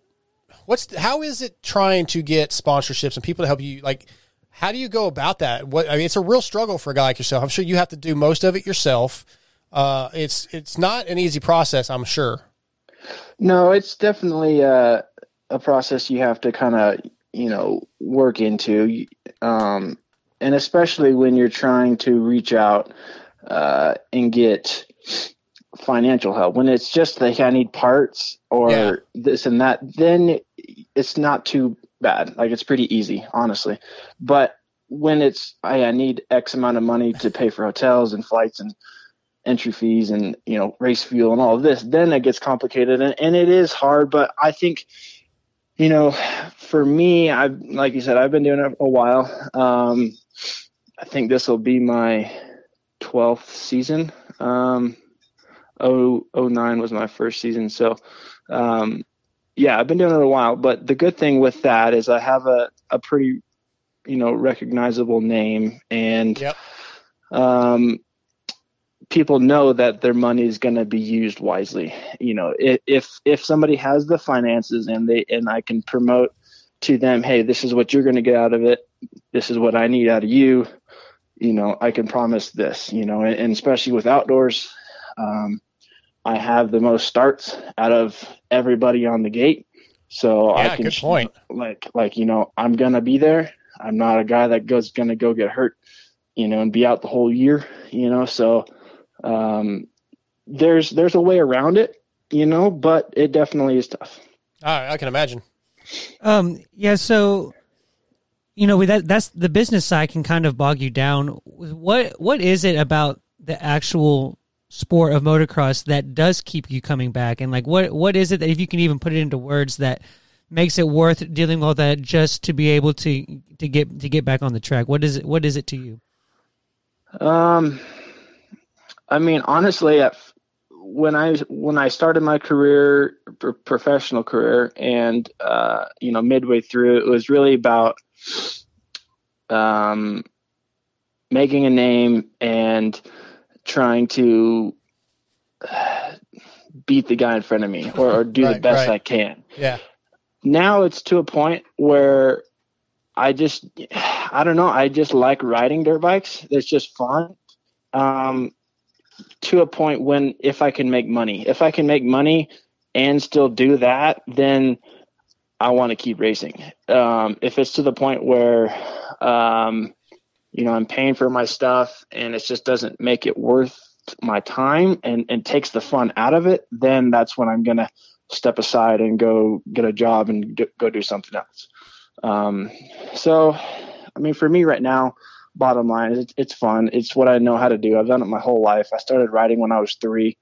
what's the, how is it trying to get sponsorships and people to help you? Like, how do you go about that? What I mean, it's a real struggle for a guy like yourself. I'm sure you have to do most of it yourself. Uh, it's it's not an easy process. I'm sure. No, it's definitely uh, a process you have to kind of, you know, work into. Um, and especially when you're trying to reach out uh, and get financial help. When it's just like I need parts or Yeah. this and that, then it's not too bad. Like it's pretty easy, honestly. But when it's I, I need X amount of money to pay for hotels and flights and entry fees and you know race fuel and all of this then it gets complicated and, and it is hard but i think you know for me i've like you said i've been doing it a while. Um i think this will be my 12th season. Um oh oh nine was my first season. So um yeah i've been doing it a while. But the good thing with that is i have a, a pretty you know recognizable name and Yep. um people know that their money is going to be used wisely. You know, if, if somebody has the finances and they and I can promote to them, hey, this is what you're going to get out of it. This is what I need out of you. You know, I can promise this. You know, and, and especially with outdoors, um, I have the most starts out of everybody on the gate. So Yeah, I can good point. like like you know I'm gonna be there. I'm not a guy that goes gonna go get hurt, you know, and be out the whole year, you know. So um, there's there's a way around it, you know, but it definitely is tough. I, I can imagine. Um, yeah, so you know, with that that's the business side can kind of bog you down. What what is it about the actual sport of motocross that does keep you coming back? And like what what is it that if you can even put it into words that makes it worth dealing with all that just to be able to to get to get back on the track? What is it what is it to you? Um, I mean, honestly, at, when I when I started my career, pr- professional career, and uh, you know, midway through, it was really about um, making a name and trying to uh, beat the guy in front of me or, or do the best right. I can Yeah. now it's to a point where I just I don't know I just like riding dirt bikes. It's just fun. Um, to a point when if I can make money, if I can make money and still do that, then I want to keep racing. Um, if it's to the point where, um, you know, I'm paying for my stuff and it just doesn't make it worth my time and, and takes the fun out of it, then that's when I'm going to step aside and go get a job and go do something else. Um, so, I mean, for me right now, bottom line is it's, it's fun. It's what I know how to do. I've done it my whole life. I started riding when I was three.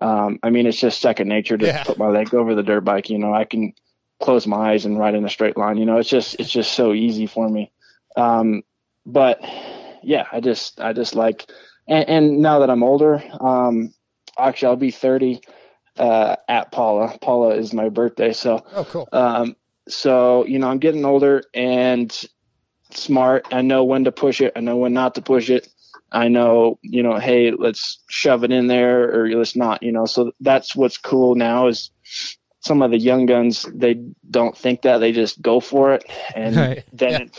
Um, I mean, it's just second nature to Yeah. put my leg over the dirt bike. You know, I can close my eyes and ride in a straight line. You know, it's just it's just so easy for me. Um, but yeah, I just I just like, and, and now that I'm older, um, actually I'll be 30 uh, at Pala. Pala is my birthday, so Oh, cool. um, so you know I'm getting older and smart. I know when to push it. I know when not to push it. I know, you know, hey, let's shove it in there or let's not, you know. So that's what's cool now is some of the young guns they don't think that they just go for it, and Right. then Yeah. in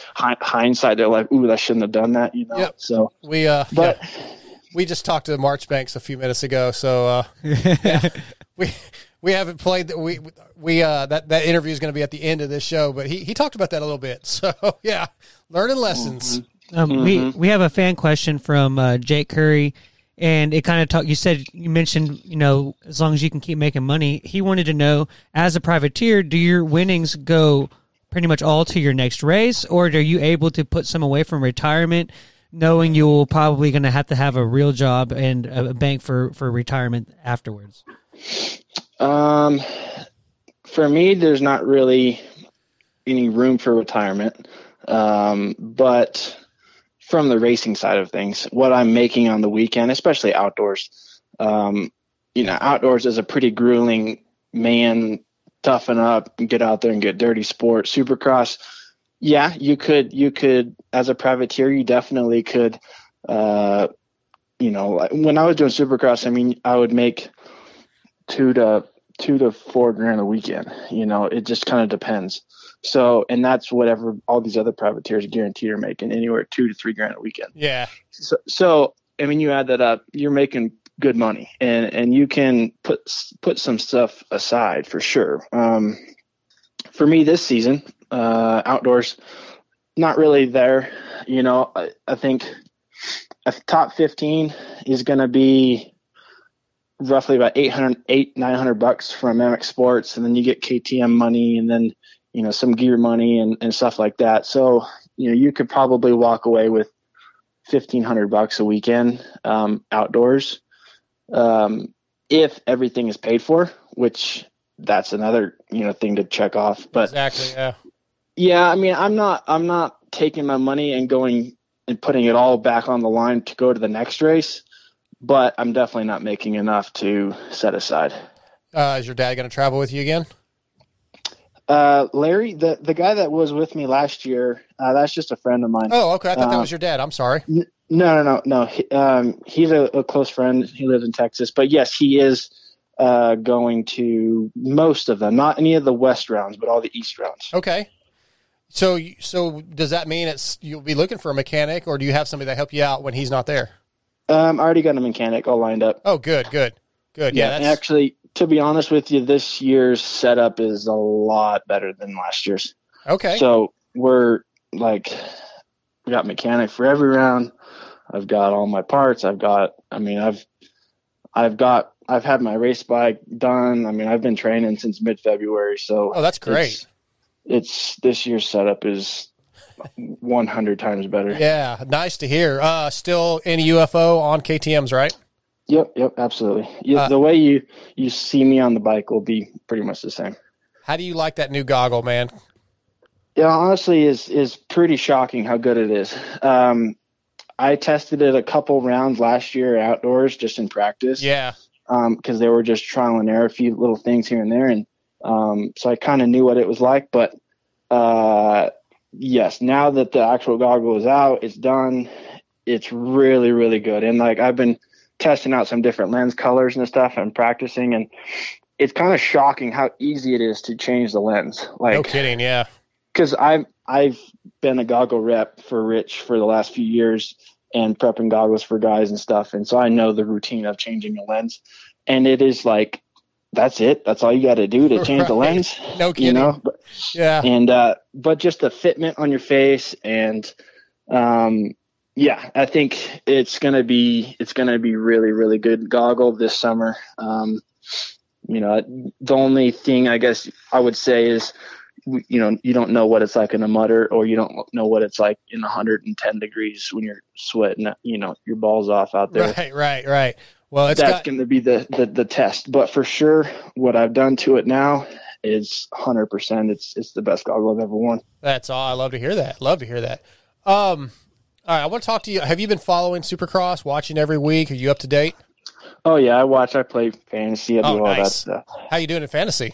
hindsight they're like, "Ooh, I shouldn't have done that," you know. Yep. So We uh, But- yeah. we just talked to the Marchbanks a few minutes ago, so uh, yeah. we we haven't played that. We we uh, that that interview is going to be at the end of this show, but he he talked about that a little bit. So yeah, learning lessons. Um, We we have a fan question from uh, Jake Curry, and it kind of talk. You said you mentioned you know as long as you can keep making money. He wanted to know as a privateer, do your winnings go pretty much all to your next race, or are you able to put some away from retirement, knowing you'll probably going to have to have a real job and a bank for for retirement afterwards? Um, for me, there's not really any room for retirement. Um, but from the racing side of things, what I'm making on the weekend, especially outdoors, um, you know, outdoors is a pretty grueling man, toughen up, and get out there and get dirty sport. Supercross, yeah, you could, you could, as a privateer, you definitely could, uh, you know, when I was doing Supercross, I mean, I would make two to two to four grand a weekend. You know, it just kind of depends. So, and that's whatever all these other privateers guarantee are making anywhere two to three grand a weekend. Yeah, So, so I mean, you add that up, you're making good money, and and you can put put some stuff aside for sure. Um, for me, this season, uh, outdoors, not really there. You know, I, I think a top 15 is going to be roughly about 800, 8, 900 bucks from MX Sports. And then you get KTM money and then, you know, some gear money and, and stuff like that. So, you know, you could probably walk away with 1500 bucks a weekend, um, outdoors. Um, if everything is paid for, which that's another, you know, thing to check off. But exactly. Yeah. yeah, I mean, I'm not I'm not taking my money and going and putting it all back on the line to go to the next race, but I'm definitely not making enough to set aside. Uh, is your dad going to travel with you again? Uh, Larry, the the guy that was with me last year, uh, that's just a friend of mine. Oh, okay. I thought that Uh, was your dad. I'm sorry. N- No, no, no, no. He, um, he's a, a close friend. He lives in Texas, but yes, he is uh, going to most of them. Not any of the West rounds, but all the East rounds. Okay. So, so does that mean it's you'll be looking for a mechanic, or do you have somebody that help you out when he's not there? Um, I already got a mechanic all lined up. Oh, good, good, good. Yeah, that's actually, to be honest with you, this year's setup is a lot better than last year's. okay. So we're like, we got mechanic for every round. I've got all my parts. I've got, I mean, I've, I've got, I've had my race bike done. I mean, I've been training since mid February. So oh, that's great. It's, it's this year's setup is 100 times better. Yeah, nice to hear. Uh, still any UFO on KTM's, right? Yep. Yep. Absolutely. Yeah, Uh, the way you, you see me on the bike will be pretty much the same. How do you like that new goggle, man? Yeah, honestly, is is pretty shocking how good it is. Um, I tested it a couple rounds last year outdoors, just in practice. Yeah. because they were just trial and error, a few little things here and there, and um, so I kind of knew what it was like. But uh, yes, now that the actual goggle is out, it's done. It's really, really good. And like I've been testing out some different lens colors and stuff, and practicing, and it's kind of shocking how easy it is to change the lens. Like no kidding. Yeah. because I've I've been a goggle rep for Rich for the last few years and prepping goggles for guys and stuff, and so I know the routine of changing a lens, and it is like that's it. That's all you got to do to change the lens. No You kidding. know, But- Yeah. and uh, but just the fitment on your face and um, yeah, I think it's gonna be it's gonna be really really good goggle this summer. Um, you know, the only thing I guess I would say is you know you don't know what it's like in a mutter or you don't know what it's like in 110 degrees when you're sweating you know your balls off out there Right, right, right. Well, it's that's got going to be the, the the test but for sure what i've done to it now is 100% it's it's the best goggle i've ever worn That's all. I love to hear that. Love to hear that. Um, all right, I want to talk to you. Have you been following Supercross, watching every week? Are you up to date? oh yeah i watch i play fantasy i do Oh, all that nice. stuff How you doing in fantasy?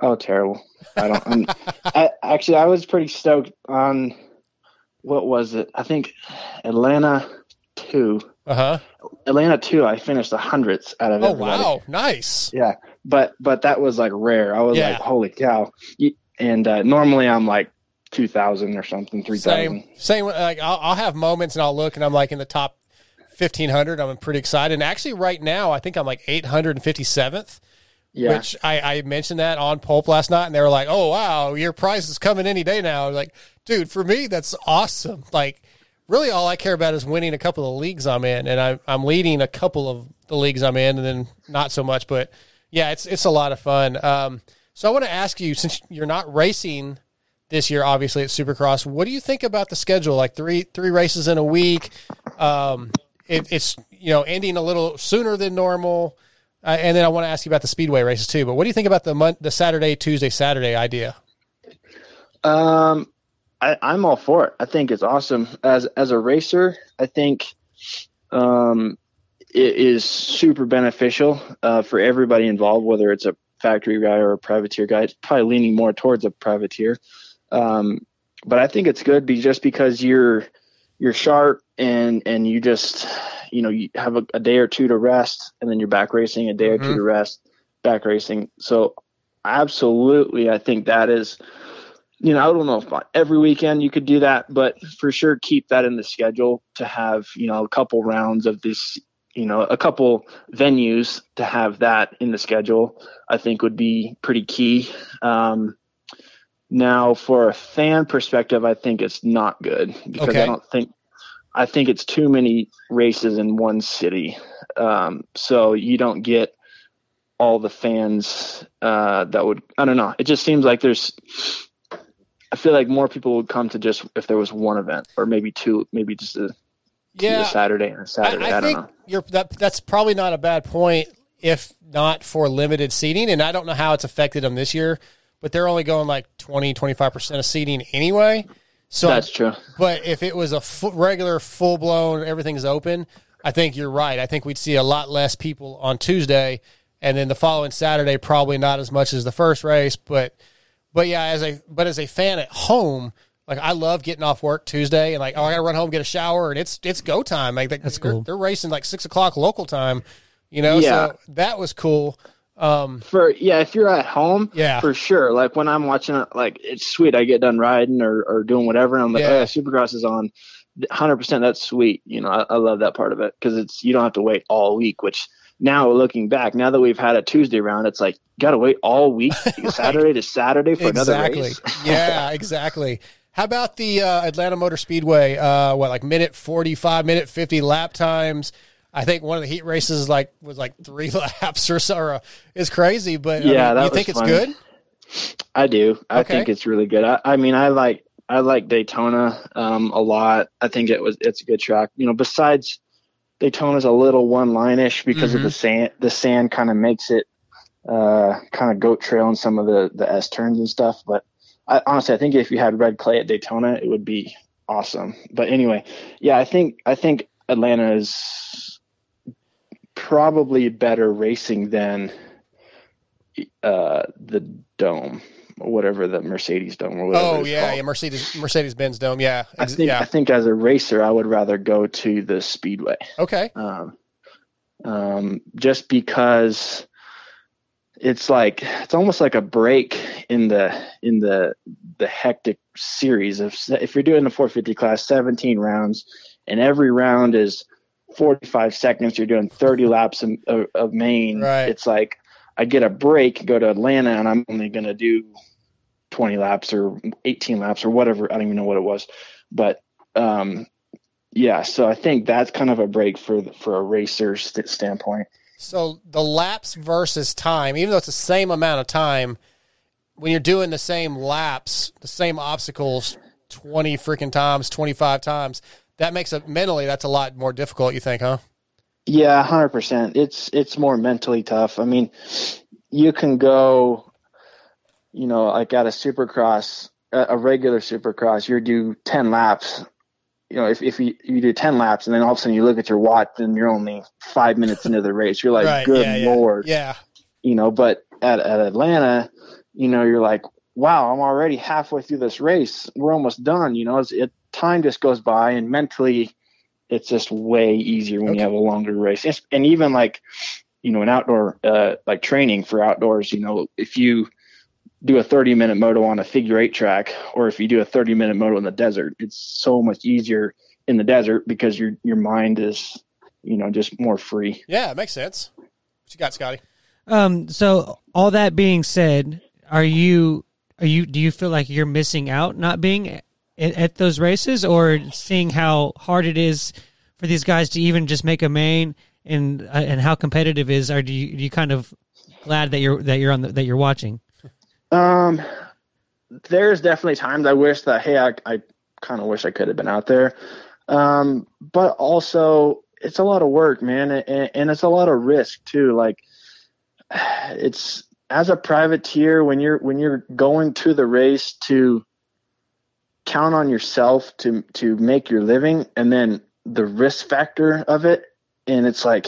oh terrible i don't I'm, I, actually i was pretty stoked on what was it i think atlanta 2 Uh huh. atlanta 2 i finished the hundredths out of Oh everybody. wow, nice. Yeah, but but that was like rare. I was Yeah. like, holy cow! And uh, normally I'm like two thousand or something, three thousand. Same, same. Like I'll, I'll have moments and I'll look and I'm like in the top fifteen hundred. I'm pretty excited. And actually, right now, I think I'm like eight hundred and fifty seventh. Yeah. Which I, I mentioned that on Pulp last night, and they were like, "Oh wow, your prize is coming any day now." I was like, dude, for me, that's awesome. Like, really, all I care about is winning a couple of leagues I'm in, and I, I'm leading a couple of the leagues I'm in, and then not so much. But yeah, it's it's a lot of fun. Um, so I want to ask you, since you're not racing this year, obviously at Supercross, what do you think about the schedule? Like three three races in a week. Um, it, it's you know ending a little sooner than normal. Uh, and then I want to ask you about the speedway races too. But what do you think about the mon- the Saturday, Tuesday, Saturday idea? Um, I, I'm all for it. I think it's awesome. As as a racer, I think um, it is super beneficial uh, for everybody involved, whether it's a factory guy or a privateer guy. It's probably leaning more towards a privateer. Um, but I think it's good be just because you're you're sharp and and you just you know you have a, a day or two to rest and then you're back racing a day or two Mhm. to rest back racing so absolutely i think that is you know i don't know if every weekend you could do that but for sure keep that in the schedule to have you know a couple rounds of this you know a couple venues to have that in the schedule i think would be pretty key um, now, for a fan perspective, I think it's not good because Okay. I don't think I think it's too many races in one city. Um, so you don't get all the fans uh, that would. I don't know. It just seems like there's. I feel like more people would come to just if there was one event or maybe two, maybe just a, Yeah. a Saturday and a Saturday. I, I, I don't know. you're that that's probably not a bad point if not for limited seating. And I don't know how it's affected them this year, but they're only going like 20, 25% of seating anyway. So That's true. But if it was a regular, full blown, everything's open, I think you're right. I think we'd see a lot less people on Tuesday, and then the following Saturday, probably not as much as the first race. But, but yeah, as a but as a fan at home, like I love getting off work Tuesday and like oh I gotta run home get a shower and it's it's go time. Like that's cool. They're, racing like six o'clock local time, you know. Yeah. So that was cool. Um, for yeah, if you're at home, Yeah. for sure. Like when I'm watching it, like it's sweet. I get done riding or, or doing whatever, and I'm like, Yeah. oh, yeah, Supercross is on. 100. percent That's sweet. You know, I, I love that part of it because it's you don't have to wait all week. Which now looking back, now that we've had a Tuesday round, it's like got to wait all week, Saturday to Saturday for another exactly. race. yeah, exactly. How about the uh, Atlanta Motor Speedway? Uh, what like minute forty five, minute fifty lap times? I think one of the heat races like was like three laps or so. Or, it's crazy, but I Yeah, mean, that you think it's fun. good? I do. I Okay. think it's really good. I, I mean, I like I like Daytona um, a lot. I think it was it's a good track. You know, besides Daytona's a little one line ish because of the sand. The sand kind of makes it uh, kind of goat trail in some of the the S turns and stuff. But I, honestly, I think if you had red clay at Daytona, it would be awesome. But anyway, yeah, I think I think Atlanta is probably better racing than uh, the dome whatever the Mercedes dome or whatever. Oh yeah, called. yeah, Mercedes Mercedes Benz Dome. Yeah, I think yeah. I think as a racer, I would rather go to the speedway. Okay. Um, um, just because it's like it's almost like a break in the in the the hectic series of if you're doing the 450 class 17 rounds and every round is 45 seconds you're doing 30 laps of, of, of main Right. it's like I get a break, go to Atlanta, and I'm only going to do 20 laps or 18 laps or whatever. I don't even know what it was, but um, yeah. So I think that's kind of a break for for a racer st- standpoint. So the laps versus time, even though it's the same amount of time, when you're doing the same laps, the same obstacles, twenty freaking times, twenty five times, that makes it mentally. That's a lot more difficult. You think, huh? Yeah, hundred percent. It's it's more mentally tough. I mean, you can go, you know, like at a supercross, a regular supercross, you do ten laps. You know, if if you, you do ten laps and then all of a sudden you look at your watch and you're only five minutes into the race, you're like, Right, good yeah, yeah, lord, yeah. You know, but at at Atlanta, you know, you're like, wow, I'm already halfway through this race. We're almost done. You know, it's, it time just goes by and mentally it's just way easier when you have a longer race. It's- And even like, you know, an outdoor, uh, like training for outdoors, you know, if you do a 30 minute moto on a figure eight track, or if you do a 30 minute moto in the desert, it's so much easier in the desert because your, your mind is, you know, just more free. Yeah, it makes sense. What you got, Scotty? Um. So all that being said, are you are you do you feel like you're missing out not being at, those races, or seeing how hard it is for these guys to even just make a main and uh, and how competitive it is? Are you, you kind of glad that you're that you're on the, that you're watching? Um, there's definitely times I wish that hey, I, I kind of wish I could have been out there. Um, but also it's a lot of work, man, and, and it's a lot of risk too. Like it's as a privateer when you're when you're going to the race to count on yourself to to make your living, and then the risk factor of it, and it's like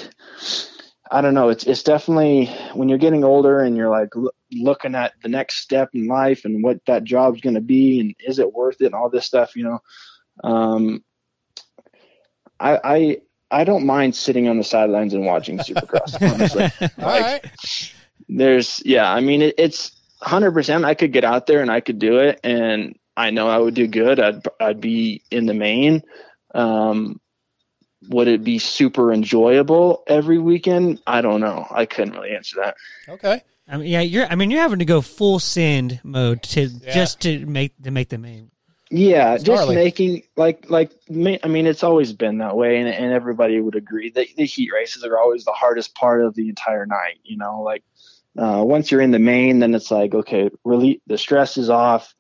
I don't know. It's it's definitely when you're getting older and you're like loo- looking at the next step in life and what that job's going to be and is it worth it and all this stuff. You know, um, I I I don't mind sitting on the sidelines and watching Supercross. honestly, All right. there's yeah. I mean, it, it's hundred percent. I could get out there and I could do it, and I know I would do good. I'd I'd be in the main. Um, would it be super enjoyable every weekend? I don't know. I couldn't really answer that. Okay. I mean, yeah, you're. I mean, you're having to go full send mode to just to make to make the main. Yeah, It's just gnarly. making like like ma- I mean, it's always been that way, and, and everybody would agree that the heat races are always the hardest part of the entire night. You know, like uh, once you're in the main, then it's like okay, really the stress is off.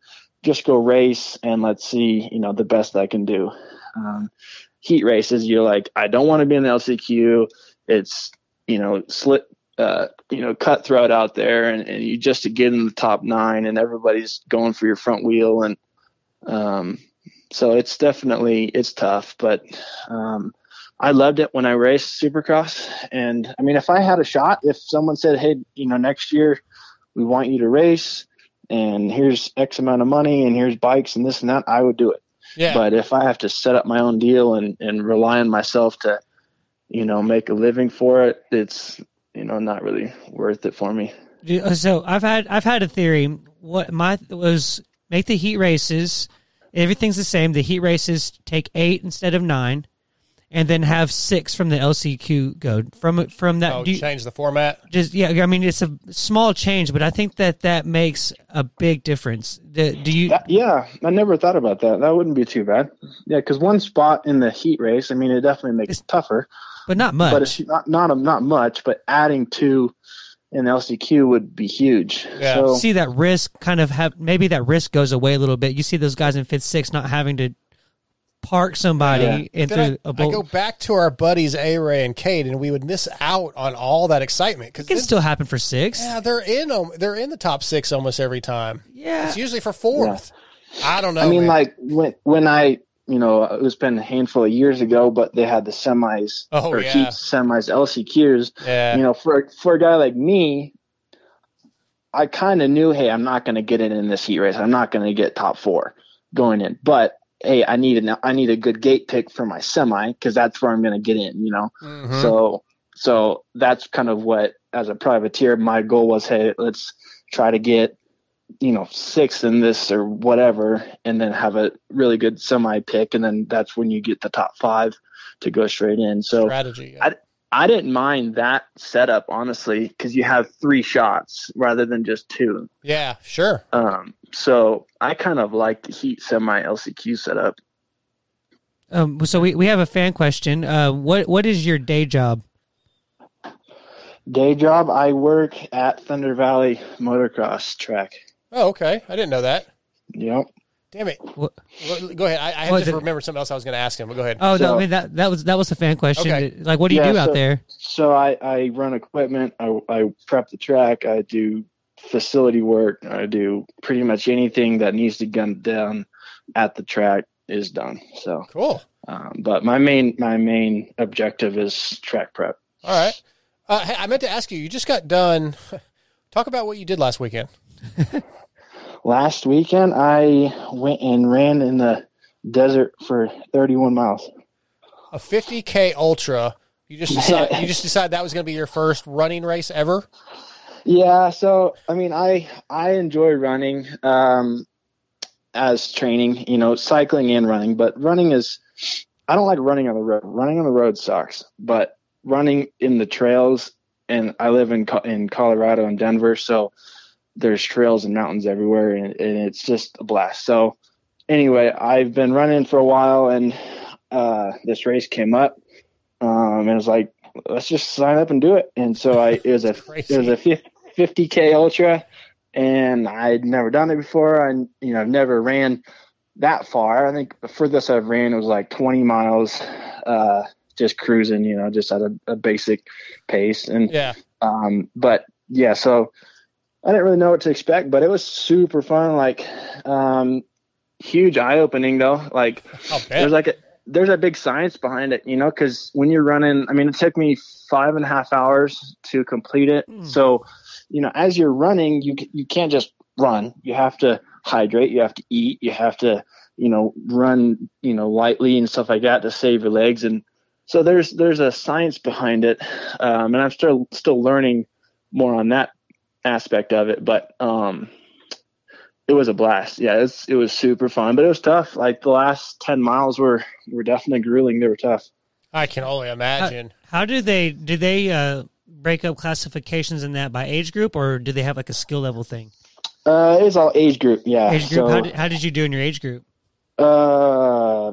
Just go race and let's see, you know, the best I can do. Um, heat races, you're like, I don't want to be in the LCQ. It's you know, slit, uh, you know, cutthroat out there, and, and you just to get in the top nine, and everybody's going for your front wheel, and um, so it's definitely it's tough, but um, I loved it when I raced Supercross. And I mean, if I had a shot, if someone said, "Hey, you know, next year we want you to race, and here's X amount of money, and here's bikes and this and that," I would do it. Yeah. But if I have to set up my own deal and and rely on myself to, you know, make a living for it, it's you know not really worth it for me. So I've had I've had a theory. What my was make the heat races. Everything's the same. The heat races take eight instead of nine, and then have six from the LCQ go from from that. Oh, you- change the format. just yeah, I mean it's a small change, but I think that that makes a big difference. The, do you? That- yeah, I never thought about that. That wouldn't be too bad. Yeah, because one spot in the heat race, I mean, it definitely makes it tougher, but not much. but it's not not not much. But adding two in the LCQ would be huge. So, see that risk kind of have maybe that risk goes away a little bit. You see those guys in fifth, sixth not having to park somebody and Then I, through a I bolt. go back to our buddies A Ray and Kate, and we would miss out on all that excitement because it can still happen for six. yeah, they're in them. They're in the top six almost every time. Yeah, it's usually for fourth. I don't know. I mean, man. like when when I you know it was been a handful of years ago, but they had the semis Oh, or yeah. heat semis LCQs. Yeah. You know, for for a guy like me, I kind of knew, hey, I'm not going to get it in this heat race. I'm not going to get top four going in, but. Hey, I need a I need a good gate pick for my semi because that's where I'm going to get in. You know, Mhm. so so that's kind of what as a privateer my goal was. Hey, let's try to get you know six in this or whatever, and then have a really good semi pick, and then that's when you get the top five to go straight in. So strategy. I, I didn't mind that setup honestly because you have three shots rather than just two. Yeah, sure. Um, so I kind of like the Heat semi LCQ setup. Um, so we, we have a fan question. Uh, what what is your day job? Day job, I work at Thunder Valley Motocross Track. Oh, okay. I didn't know that. Yep. Damn it. Well, Go ahead. I, I What just the- remembered something else I was going to ask him. But go ahead. Oh no, I mean that that was that was a fan question. Okay. Like, what do you Yeah, do out so- there? So I, I run equipment. I, I prep the track. I do facility work. I do pretty much anything that needs to get done at the track is done. So cool. Um, but my main my main objective is track prep. All right. Uh, hey, I meant to ask you. You just got done. Talk about what you did last weekend. Last weekend, I went and ran in the desert for 31 miles. A 50k ultra. You just decide, you just decided that was going to be your first running race ever. Yeah, so I mean, I I enjoy running um, as training, you know, cycling and running. But running is, I don't like running on the road. Running on the road sucks. But running in the trails, and I live in in Colorado and Denver, so there's trails and mountains everywhere, and, and it's just a blast. So anyway, I've been running for a while, and uh, this race came up, um, and it was like, let's just sign up and do it. And so I it was a it was a fif- 50k ultra, and I'd never done it before. I you know I've never ran that far. I think the furthest I've ran was like 20 miles, uh, just cruising, you know, just at a, a basic pace. And Yeah. um, but yeah, so I didn't really know what to expect, but it was super fun. Like, um, huge eye opening though. Like, there's like a there's a big science behind it, you know, because when you're running, I mean, it took me five and a half hours to complete it. So, you know, as you're running, you you can't just run. You have to hydrate. You have to eat. You have to, you know, run, you know, lightly and stuff like that to save your legs. And so there's there's a science behind it, um, and I'm still still learning more on that aspect of it. But um, it was a blast. Yeah, it's, it was super fun, but it was tough. Like the last ten miles were were definitely grueling. They were tough. I can only imagine. How do they do they uh, break up classifications in that by age group, or do they have like a skill level thing? Uh, it's all age group. Yeah. age group. So, how, did, how did you do in your age group? uh,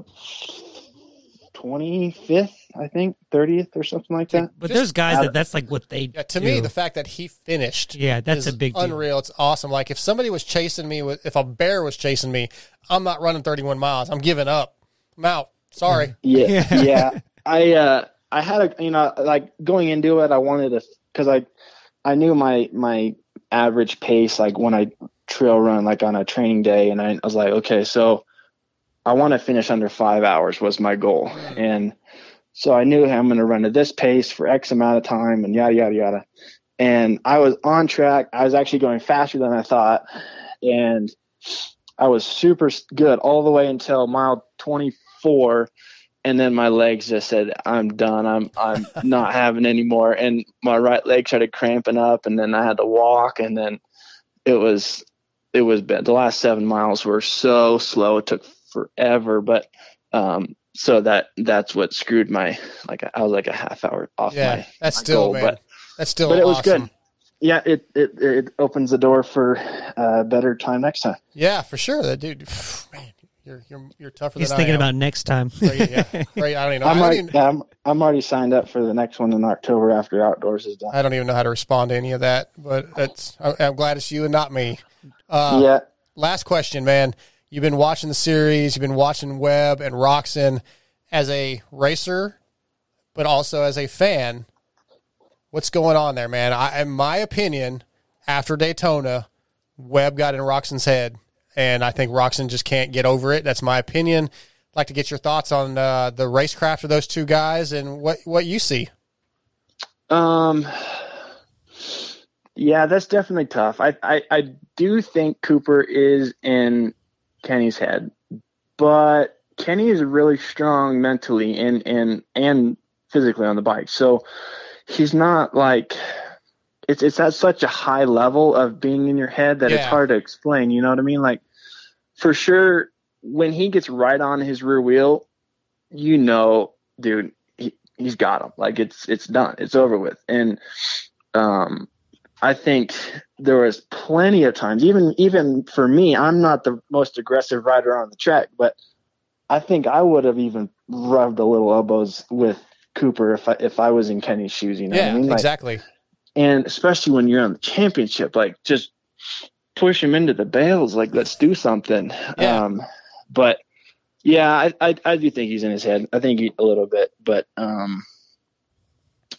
twenty fifth, I think, thirtieth or something like that. But there's guys that that's like what they. Yeah, to do. me, the fact that he finished, Yeah, that's is a big deal. unreal. It's awesome. Like if somebody was chasing me with, if a bear was chasing me, I'm not running 31 miles. I'm giving up. I'm out. Sorry. Yeah, yeah. I uh, I had a you know like going into it, I wanted to because I I knew my my average pace like when I trail run like on a training day, and I, I was like, okay, so I want to finish under five hours was my goal, and so I knew I'm going to run at this pace for X amount of time, and yada yada yada. And I was on track. I was actually going faster than I thought, and I was super good all the way until mile 24 and then my legs just said i'm done. I'm i'm not having any more. And my right leg started cramping up and then i had to walk and then it was it was bad. The last seven miles were so slow. It took forever. But um so that that's what screwed my like i was like a half hour off Yeah, my that's my still, goal, man. but that's still but it was good yeah it it it opens the door for uh better time next time Yeah, for sure. That dude, man, you're you're you're tougher He's than thinking I am. about next time. Right, yeah, right. I don't even know. I'm I don't, already, even, yeah, I'm, I'm already signed up for the next one in October after outdoors is done. I don't even know how to respond to any of that. But that's I, I'm glad it's you and not me. Uh, Yeah. Last question, man. You've been watching the series. You've been watching Webb and Roczen as a racer, but also as a fan. What's going on there, man? I, in my opinion, after Daytona, Webb got in Roczen's head, and I think Roczen just can't get over it. That's my opinion. I'd like to get your thoughts on uh, the racecraft of those two guys and what what you see. Um, yeah, that's definitely tough. I, I, I do think Cooper is in Kenny's head, but Kenny is really strong mentally and, and, and physically on the bike. So he's not like, it's, it's at such a high level of being in your head that it's hard to explain. You know what I mean? Like for sure, when he gets right on his rear wheel, you know, dude, he, he's got him. Like it's it's done. It's over with. And um, I think there was plenty of times, even even for me, I'm not the most aggressive rider on the track, but I think I would have even rubbed a little elbows with Cooper if I if I was in Kenny's shoes. You know yeah, I mean? Like, exactly. and especially when you're on the championship, like just push him into the bales. Like let's do something. Yeah. Um, but yeah, I, I I do think he's in his head. I think he, a little bit, but um,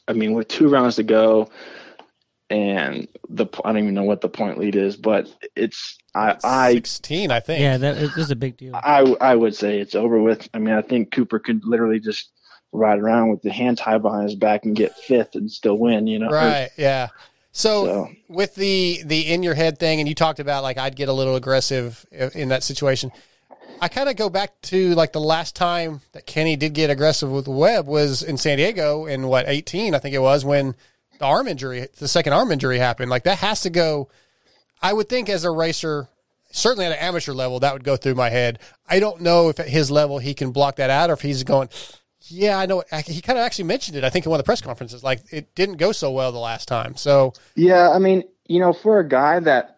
I mean, with two rounds to go, and the I don't even know what the point lead is, but it's I I sixteen, I think. Yeah, that is a big deal. I I would say it's over with. I mean, I think Cooper could literally just ride around with the hand tied behind his back and get fifth and still win. You know, Right. Yeah. So, So- with the the in your head thing, and you talked about like I'd get a little aggressive in that situation. I kind of go back to like the last time that Kenny did get aggressive with Webb was in San Diego in what eighteen, I think it was when the arm injury, the second arm injury happened. Like that has to go. I would think as a racer, certainly at an amateur level, that would go through my head. I don't know if at his level he can block that out or if he's going. Yeah, I know. He kind of actually mentioned it. I think in one of the press conferences, like it didn't go so well the last time. So Yeah, I mean, you know, for a guy that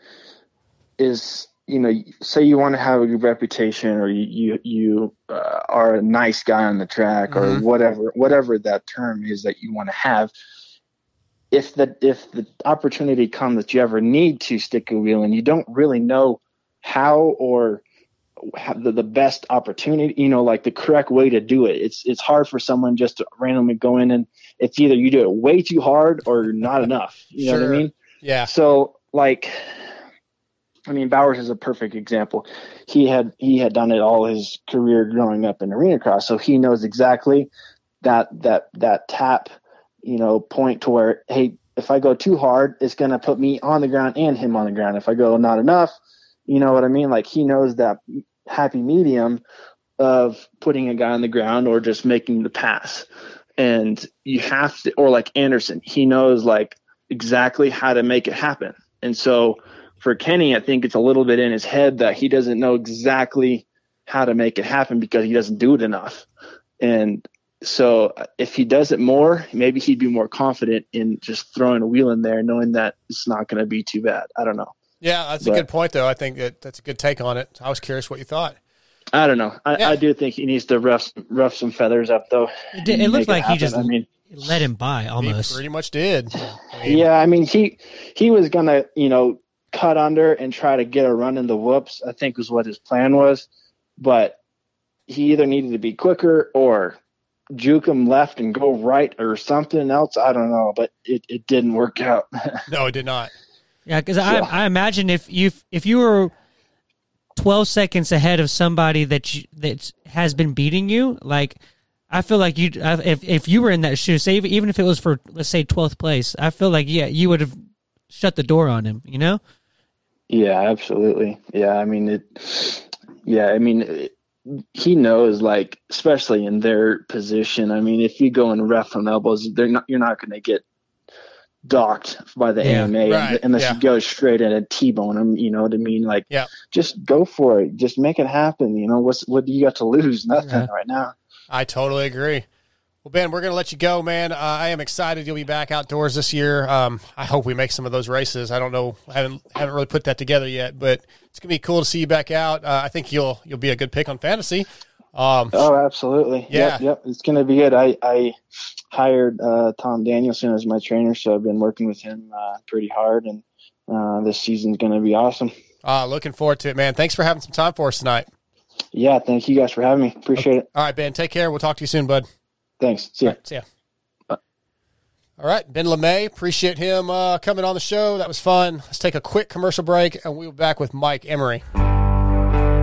is, you know, say you want to have a good reputation, or you you, you uh, are a nice guy on the track, Mhm. or whatever whatever that term is that you want to have. If the if the opportunity comes that you ever need to stick a wheel and you don't really know how or have the, the best opportunity, you know, like the correct way to do it. It's it's hard for someone just to randomly go in and it's either you do it way too hard or not enough. You know what I mean? yeah, So like, I mean, Bowers is a perfect example. He had he had done it all his career growing up in arena cross, so he knows exactly that that that tap, you know, point to where hey, if I go too hard, it's gonna put me on the ground and him on the ground. If I go not enough, you know what I mean? Like he knows that happy medium of putting a guy on the ground or just making the pass. And you have to, or like Anderson, he knows like exactly how to make it happen. And so for Kenny, I think it's a little bit in his head that he doesn't know exactly how to make it happen because he doesn't do it enough. And so uh, if he does it more, maybe he'd be more confident in just throwing a wheel in there, knowing that it's not going to be too bad. I don't know. yeah, that's a good point though. I think that that's a good take on it. I was curious what you thought. I don't know. I, I do think he needs to rough rough some feathers up though. It, did, it looked make like he just I mean, let him by almost. Pretty much did. yeah. I mean, he he was gonna you know cut under and try to get a run in the whoops. I think was what his plan was, but he either needed to be quicker or juke him left and go right or something else. I don't know, but it, it didn't work out. No, it did not. Yeah, because I, I imagine if you if you were twelve seconds ahead of somebody that you, that has been beating you, like I feel like you if if you were in that shoe, say even- even if it was for let's say twelfth place, I feel like yeah you would have shut the door on him. You know? Yeah, absolutely. Yeah, I mean it. Yeah, I mean it, he knows, like especially in their position. I mean, if you go and ref from elbows, they're not. You're not going to get docked by the Yeah, AMA right, unless yeah. you go straight in and T-bone them. You know what I mean? Like, Yeah. just go for it. Just make it happen. You know what's what do you got to lose? Nothing Yeah. right now. I totally agree. Well, Ben, we're going to let you go, man. Uh, I am excited you'll be back outdoors this year. Um, I hope we make some of those races. I don't know, I haven't haven't really put that together yet, but it's going to be cool to see you back out. Uh, I think you'll you'll be a good pick on fantasy. Um, Oh, absolutely. Yeah. Yep, yep. It's going to be good. I, I hired uh, Tom Danielson as my trainer, so I've been working with him uh, pretty hard, and uh, this season's going to be awesome. uh, looking forward to it, man. Thanks for having some time for us tonight. Yeah, thank you guys for having me. Appreciate it. All right, Ben. Take care. We'll talk to you soon, bud. Thanks. See ya. All right, see ya. All right, Ben LaMay. Appreciate him uh, coming on the show. That was fun. Let's take a quick commercial break, and we'll be back with Mike Emery.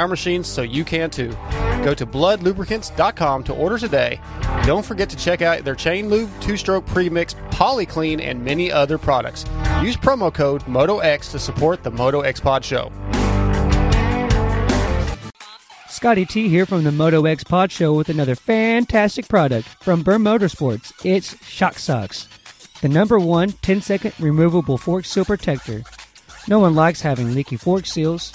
our machines, so you can too. Go to bludlubricants.com to order today. Don't forget to check out their Chain Lube, Two Stroke Premix, Polyclean, and many other products. Use promo code MotoX to support the Moto X Pod Show. Scotty T here from the Moto X Pod Show with another fantastic product from Burr Motorsports. It's Shock Socks, the number one 10 second removable fork seal protector. No one likes having leaky fork seals.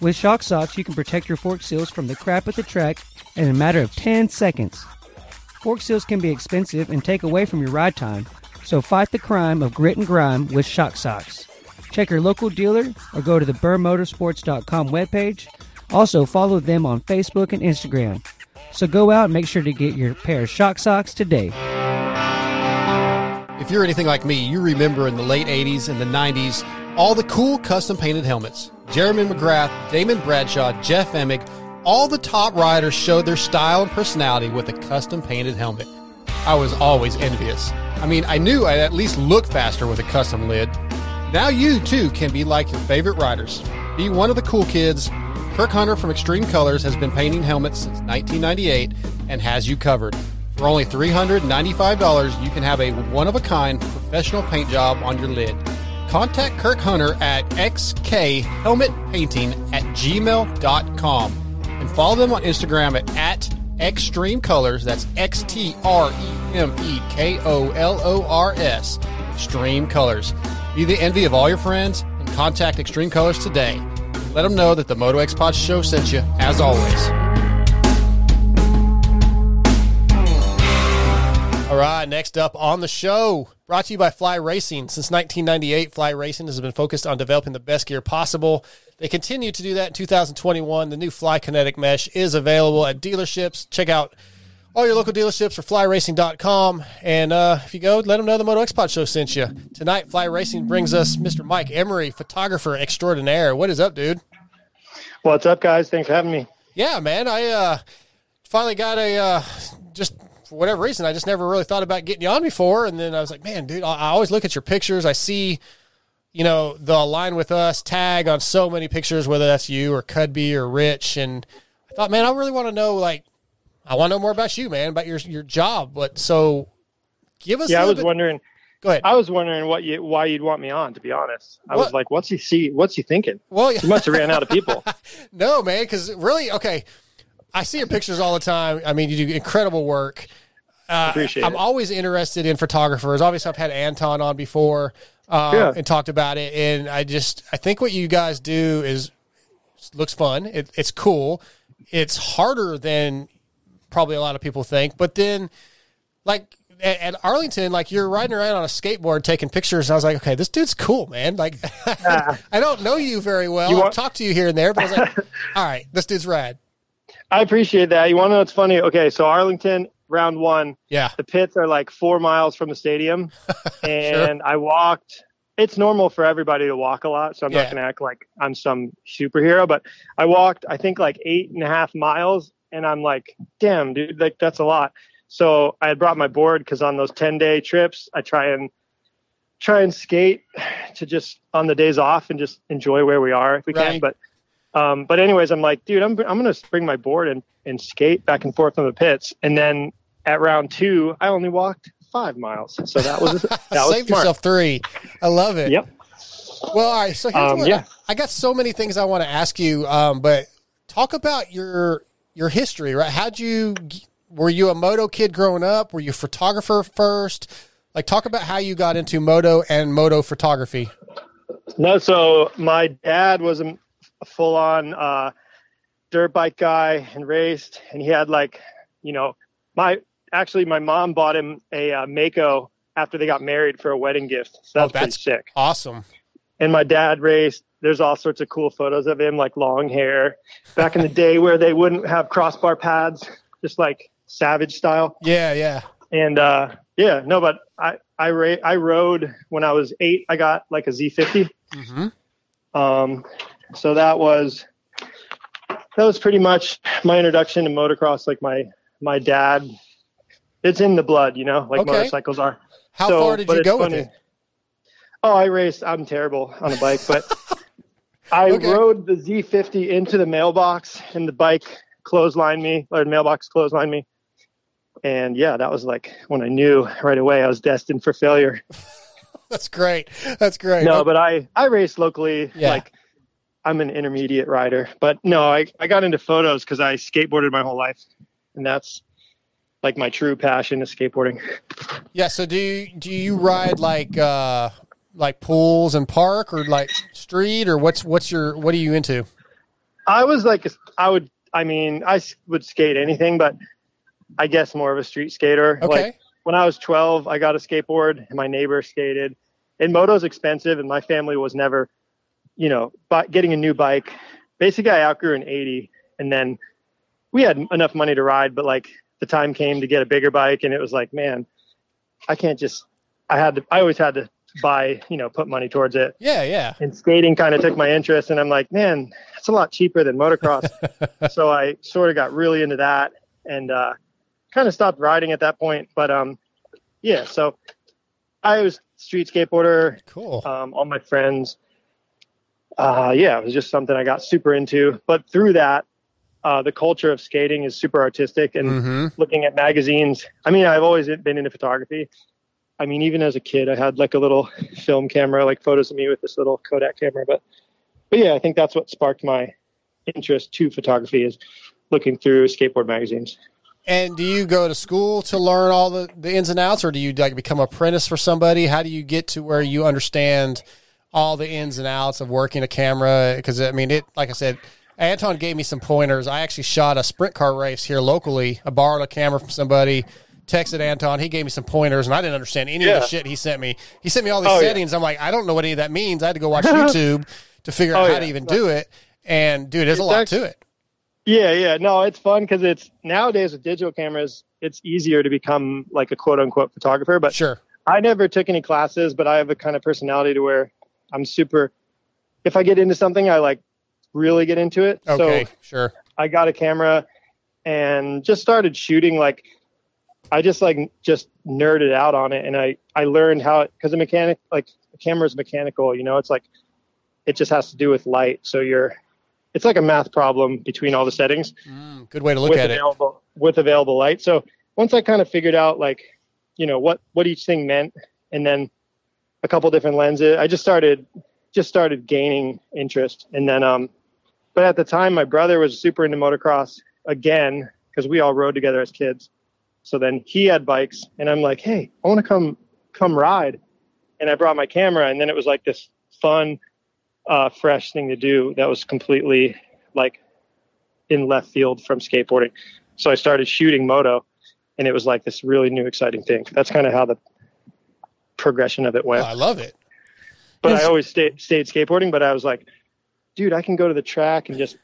With Shock Socks, you can protect your fork seals from the crap at the track in a matter of 10 seconds. Fork seals can be expensive and take away from your ride time, so fight the crime of grit and grime with Shock Socks. Check your local dealer or go to the burrmotorsports.com webpage. Also, follow them on Facebook and Instagram. So go out and make sure to get your pair of Shock Socks today. If you're anything like me, you remember in the late 80s and the 90s all the cool custom painted helmets. Jeremy McGrath, Damon Bradshaw, Jeff Emig, all the top riders showed their style and personality with a custom painted helmet. I was always envious. I mean, I knew I'd at least look faster with a custom lid. Now you too can be like your favorite riders. Be one of the cool kids. Kirk Hunter from Xtreme Kolors has been painting helmets since 1998 and has you covered. For only $395, you can have a one of a kind professional paint job on your lid. Contact Kirk Hunter at xkhelmetpainting at gmail.com and follow them on Instagram at, at Xtreme Kolors. That's X T R E M E K O L O R S. Xtreme Kolors. Be the envy of all your friends and contact Xtreme Kolors today. Let them know that the Moto X Pod Show sent you, as always. All right, next up on the show, brought to you by Fly Racing. Since 1998, Fly Racing has been focused on developing the best gear possible. They continue to do that in 2021. The new Fly Kinetic Mesh is available at dealerships. Check out all your local dealerships or flyracing.com. And uh, if you go, let them know the Moto X Pod Show sent you. Tonight, Fly Racing brings us Mr. Mike Emery, photographer extraordinaire. What is up, dude? What's up, guys? Thanks for having me. Yeah, man. I uh, finally got a uh, just for whatever reason, I just never really thought about getting you on before. And then I was like, man, dude, I I always look at your pictures. I see, you know, the Align with Us tag on so many pictures, whether that's you or Cudby or Rich. And I thought, man, I really want to know, like, I want to know more about you, man, about your your job. But so give us. yeah, I was bit- wondering. Go ahead. I was wondering what you why you'd want me on. To be honest, I What? was like, "What's he see? What's he thinking?" Well, he must have ran out of people. No, man, because really, okay, I see your pictures all the time. I mean, you do incredible work. Uh, Appreciate I'm it. always interested in photographers. Obviously, I've had Anton on before uh, Yeah. and talked about it, and I just I think what you guys do is looks fun. It, it's cool. It's harder than probably a lot of people think, but then like at, Arlington, like you're riding around on a skateboard taking pictures. And I was like, okay, this dude's cool, man. Like, I don't know you very well. You I've talked to you here and there, but I was like, all right, this dude's rad. I appreciate that. You want to know what's funny? Okay, so Arlington round one. Yeah. The pits are like four miles from the stadium, and I walked. It's normal for everybody to walk a lot, so I'm Yeah. not going to act like I'm some superhero. But I walked, I think, like eight and a half miles, and I'm like, damn, dude, like that's a lot. So I had brought my board because on those 10 day trips, I try and try and skate to just on the days off and just enjoy where we are if we can. But um, but anyways, I'm like, dude, I'm I'm gonna bring my board and and skate back and forth on the pits. And then at round two, I only walked five miles. So that was that was Save smart. yourself three. I love it. Yep. Well, all right. So here's Um, what yeah. I got so many things I want to ask you, um, but talk about your your history. Right? How'd you? Were you a moto kid growing up? Were you a photographer first? Like, talk about how you got into moto and moto photography. No, so my dad was a, a full on uh, dirt bike guy and raced, and he had like, you know, my actually my mom bought him a uh, Maico after they got married for a wedding gift. So that's, Oh, that's pretty sick. Awesome. And my dad raced. There's all sorts of cool photos of him, like long hair, back in the day where they wouldn't have crossbar pads, just like savage style. Yeah, yeah. And uh, yeah, no, but I I ra- I rode when I was eight. I got like a Z50. Mm-hmm. Um, so that was that was pretty much my introduction to motocross. Like my my dad, it's in the blood, you know, like Okay. motorcycles are. How So, far did you go with it? Oh, I raced. I'm terrible on a bike, but I Okay. rode the Z50 into the mailbox, and the bike clotheslined me, or the mailbox clotheslined me. And yeah, that was like when I knew right away I was destined for failure. That's great. That's great. No, but I I race locally. Yeah. Like I'm an intermediate rider, but no, I I got into photos because I skateboarded my whole life, and that's like my true passion is skateboarding. Yeah. So do you do you ride like uh like pools and park or like street or what's what's your what are you into? I was like I would I mean I would skate anything, but I guess more of a street skater. Okay. Like when I was 12, I got a skateboard and my neighbor skated. And moto's expensive, and my family was never, you know, but getting a new bike. Basically, I outgrew an 80, and then we had enough money to ride, but like the time came to get a bigger bike, and it was like, man, I can't just. I had to. I always had to buy, you know, put money towards it. Yeah, yeah. And skating kind of took my interest, and I'm like, man, it's a lot cheaper than motocross. so I sort of got really into that, and uh, kind of stopped riding at that point. But um, yeah, so I was street skateboarder. Cool. Um, all my friends. Uh, yeah, it was just something I got super into. But through that, uh, the culture of skating is super artistic, and Mhm. looking at magazines. I mean, I've always been into photography. I mean, even as a kid, I had like a little film camera, like photos of me with this little Kodak camera. But, but yeah, I think that's what sparked my interest to photography is looking through skateboard magazines. And do you go to school to learn all the, the ins and outs, or do you like become apprentice for somebody? How do you get to where you understand all the ins and outs of working a camera? Because I mean, it like I said, Anton gave me some pointers. I actually shot a sprint car race here locally. I borrowed a camera from somebody. Texted Anton. He gave me some pointers, and I didn't understand any of the shit he sent me. He sent me all these Oh, yeah. settings. I'm like, I don't know what any of that means. I had to go watch YouTube to figure out Oh, how yeah. to even do it. And dude, there's a lot actually- to it. Yeah, yeah. No, it's fun because it's nowadays with digital cameras, it's easier to become like a quote unquote photographer. But sure, I never took any classes, but I have a kind of personality to where I'm super. If I get into something, I like really get into it. Okay, So sure. I got a camera and just started shooting. Like I just like just nerded out on it, and I I learned how because a mechanic like a camera is mechanical. You know, it's like it just has to do with light. So you're it's like a math problem between all the settings mm, Good way to look at it. available with available light. So once I kind of figured out like, you know, what what each thing meant, and then a couple different lenses, I just started just started gaining interest. And then, um, but at the time, my brother was super into motocross again because we all rode together as kids. So then he had bikes, and I'm like, hey, I want to come come ride, and I brought my camera, and then it was like this fun, uh, fresh thing to do that was completely like in left field from skateboarding. So I started shooting moto, and it was like this really new, exciting thing. That's kind of how the progression of it went. Oh, I love it. But Yes. I always stayed stayed skateboarding. But I was like, dude, I can go to the track and just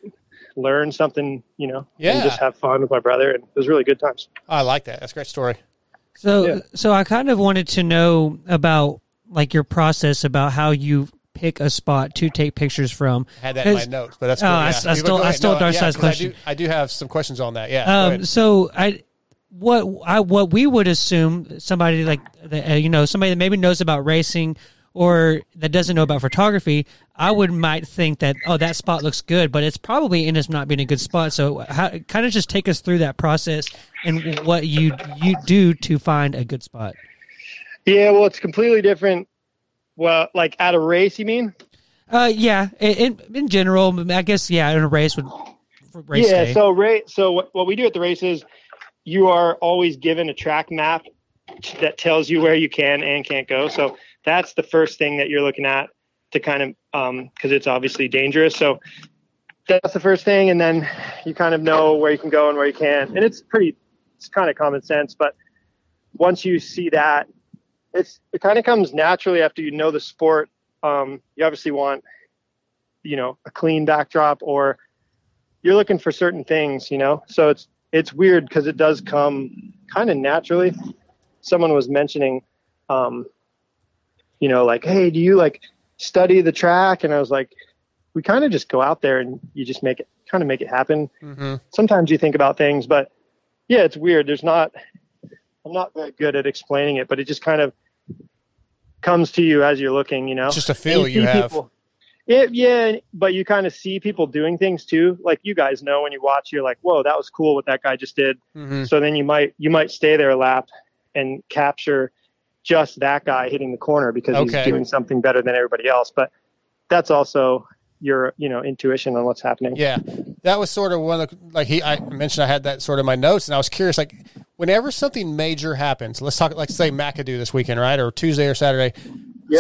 learn something, you know, Yeah. and just have fun with my brother, and it was really good times. I like that. That's a great story. So, so I kind of wanted to know about like your process about how you pick a spot to take pictures from. I had that in my notes, but that's oh, cool. I, yeah. I Go stole I stole No, Dark yeah, Side's 'cause I question. do, I do have some questions on that. Yeah. Um, so I, what I what we would assume somebody like the, uh, you know somebody that maybe knows about racing or that doesn't know about photography, I would might think that oh that spot looks good, but it's probably in as not being a good spot. So how, kind of just take us through that process and what you you do to find a good spot. Yeah, well, it's completely different. Well, like at a race, you mean? Uh, yeah, in in, general, I guess yeah, in a race would race yeah. day. So race. So what, what we do at the races, you are always given a track map that tells you where you can and can't go. So that's the first thing that you're looking at to kind of um because it's obviously dangerous. So that's the first thing, and then you kind of know where you can go and where you can't, and it's pretty. It's kind of common sense, but once you see that, it's it kind of comes naturally after you know the sport. Um, you obviously want, you know, a clean backdrop, or you're looking for certain things, you know. So it's it's weird because it does come kind of naturally. Someone was mentioning, um, you know, like, hey, do you like study the track? And I was like, we kind of just go out there and you just make it kind of make it happen. Mm-hmm. Sometimes you think about things, but yeah, it's weird. There's not. I'm not very good at explaining it, but it just kind of comes to you as you're looking, you know. It's just a feel And you see have. It, yeah, but you kind of see people doing things too. Like you guys know when you watch, you're like, "Whoa, that was cool what that guy just did." Mhm. So then you might you might stay there a lap and capture just that guy hitting the corner because Okay. he's doing something better than everybody else. But that's also your you know intuition on what's happening. Yeah, that was sort of one of the, like he I mentioned I had that sort of in my notes, and I was curious like whenever something major happens, let's talk like say McAdoo this weekend, right, or Tuesday or Saturday,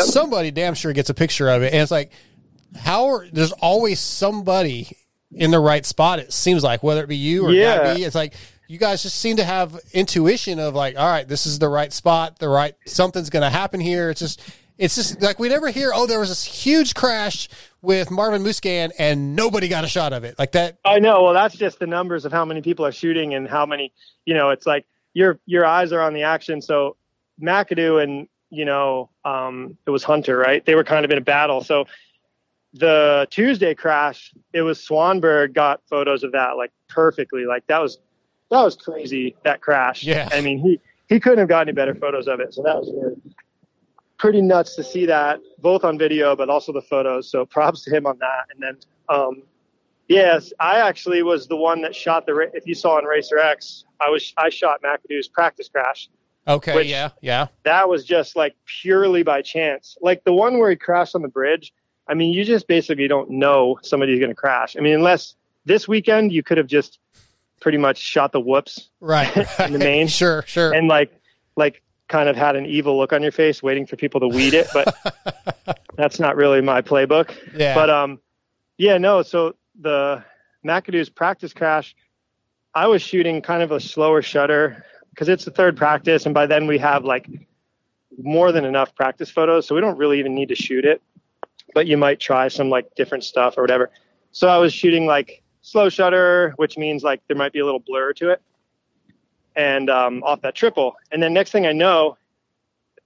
somebody damn sure gets a picture of it, and it's like how are, there's always somebody in the right spot. It seems like whether it be you or Yeah. me, it's like. You guys just seem to have intuition of like, all right, this is the right spot, the right something's going to happen here. It's just, it's just like we never hear. Oh, there was this huge crash with Marvin Musquin and nobody got a shot of it. Like that, I know. Well, that's just the numbers of how many people are shooting and how many. You know, it's like your your eyes are on the action. So McAdoo and you know, um, it was Hunter, right? They were kind of in a battle. So the Tuesday crash, it was Swanberg got photos of that like perfectly. Like that was that was crazy. That crash. Yeah. I mean, he he couldn't have gotten any better photos of it. So that was really pretty nuts to see that both on video, but also the photos. So props to him on that. And then, um, yes, I actually was the one that shot the. If you saw in Racer X, I was I shot McAdoo's practice crash. okay, Which- yeah, yeah. That was just like purely by chance. Like the one where he crashed on the bridge. I mean, you just basically don't know somebody's going to crash. I mean, unless this weekend you could have just pretty much shot the whoops Right. in the main. sure, sure. And like, like kind of had an evil look on your face, waiting for people to weed it. But that's not really my playbook. Yeah. But um, yeah, no. So the McAdoo's practice crash, I was shooting kind of a slower shutter because it's the third practice, and by then we have like more than enough practice photos, so we don't really even need to shoot it. But you might try some like different stuff or whatever. So I was shooting like slow shutter, which means like there might be a little blur to it, and um, off that triple. And then next thing I know,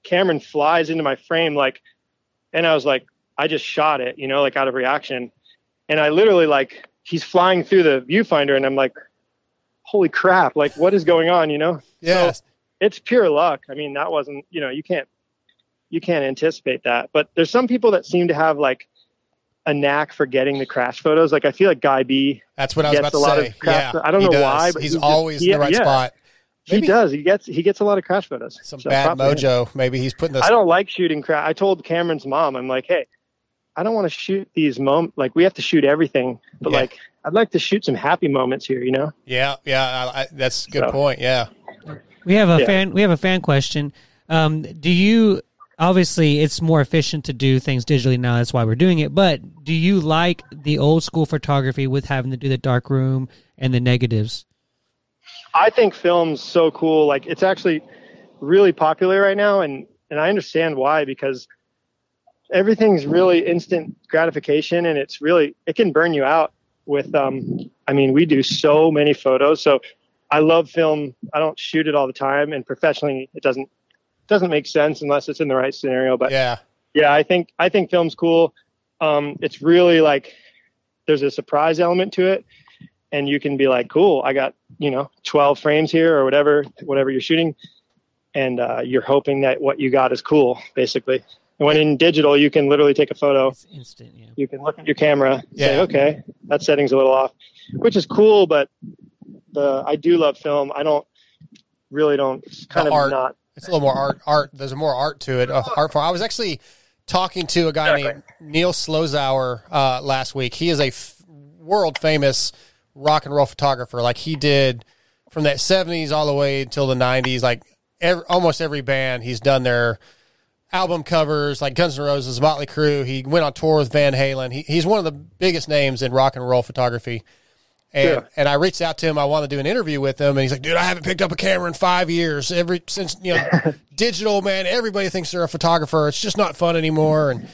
Cameron flies into my frame like, and I was like, I just shot it, you know, like out of reaction. And I literally like he's flying through the viewfinder, and I'm like, holy crap, like what is going on, you know? Yes. So it's pure luck. I mean, that wasn't, you know, you can't you can't anticipate that. But there's some people that seem to have like a knack for getting the crash photos. Like I feel like Guy B. That's what I was gets about a to lot say. Of crash, Yeah, I don't he know does. why, but He's just- always in he- the right yeah. spot. Maybe- he does. He gets he gets a lot of crash photos. Some So bad props to him. mojo. Maybe he's putting this. I don't like shooting crash. I told Cameron's mom, I'm like, hey, I don't want to shoot these moments. Like we have to shoot everything, but Yeah. like I'd like to shoot some happy moments here. You know? Yeah, yeah. I, I, that's a good So. point. Yeah. We have a Yeah. fan. We have a fan question. Um, do you? Obviously, it's more efficient to do things digitally now. That's why we're doing it. But do you like the old school photography with having to do the dark room and the negatives? I think film's so cool. Like it's actually really popular right now, and and I understand why because everything's really instant gratification, and it's really it can burn you out. With um, I mean, we do so many photos, so I love film. I don't shoot it all the time, and professionally, it doesn't doesn't make sense unless it's in the right scenario. But Yeah. yeah, I think I think film's cool. Um, it's really like there's a surprise element to it, and you can be like, cool, I got you know 12 frames here or whatever whatever you're shooting, and uh, you're hoping that what you got is cool, basically. And when in digital, you can literally take a photo. It's instant. Yeah. You can look at your camera, say, Yeah. okay, that setting's a little off, which is cool. But the I do love film. I don't really don't kind The of art. not It's a little more art. Art. There's more art to it. Uh. I was actually talking to a guy named Neil Zlozower uh, last week. He is a f- world famous rock and roll photographer. Like he did from that 70s all the way until the 90s. Like ev almost every band he's done their album covers, like Guns N' Roses, Motley Crue. He went on tour with Van Halen. He, he's one of the biggest names in rock and roll photography. And Yeah. and I reached out to him. I wanted to do an interview with him, and he's like, "Dude, I haven't picked up a camera in five years. Every since you know, digital man. Everybody thinks they're a photographer. It's just not fun anymore." And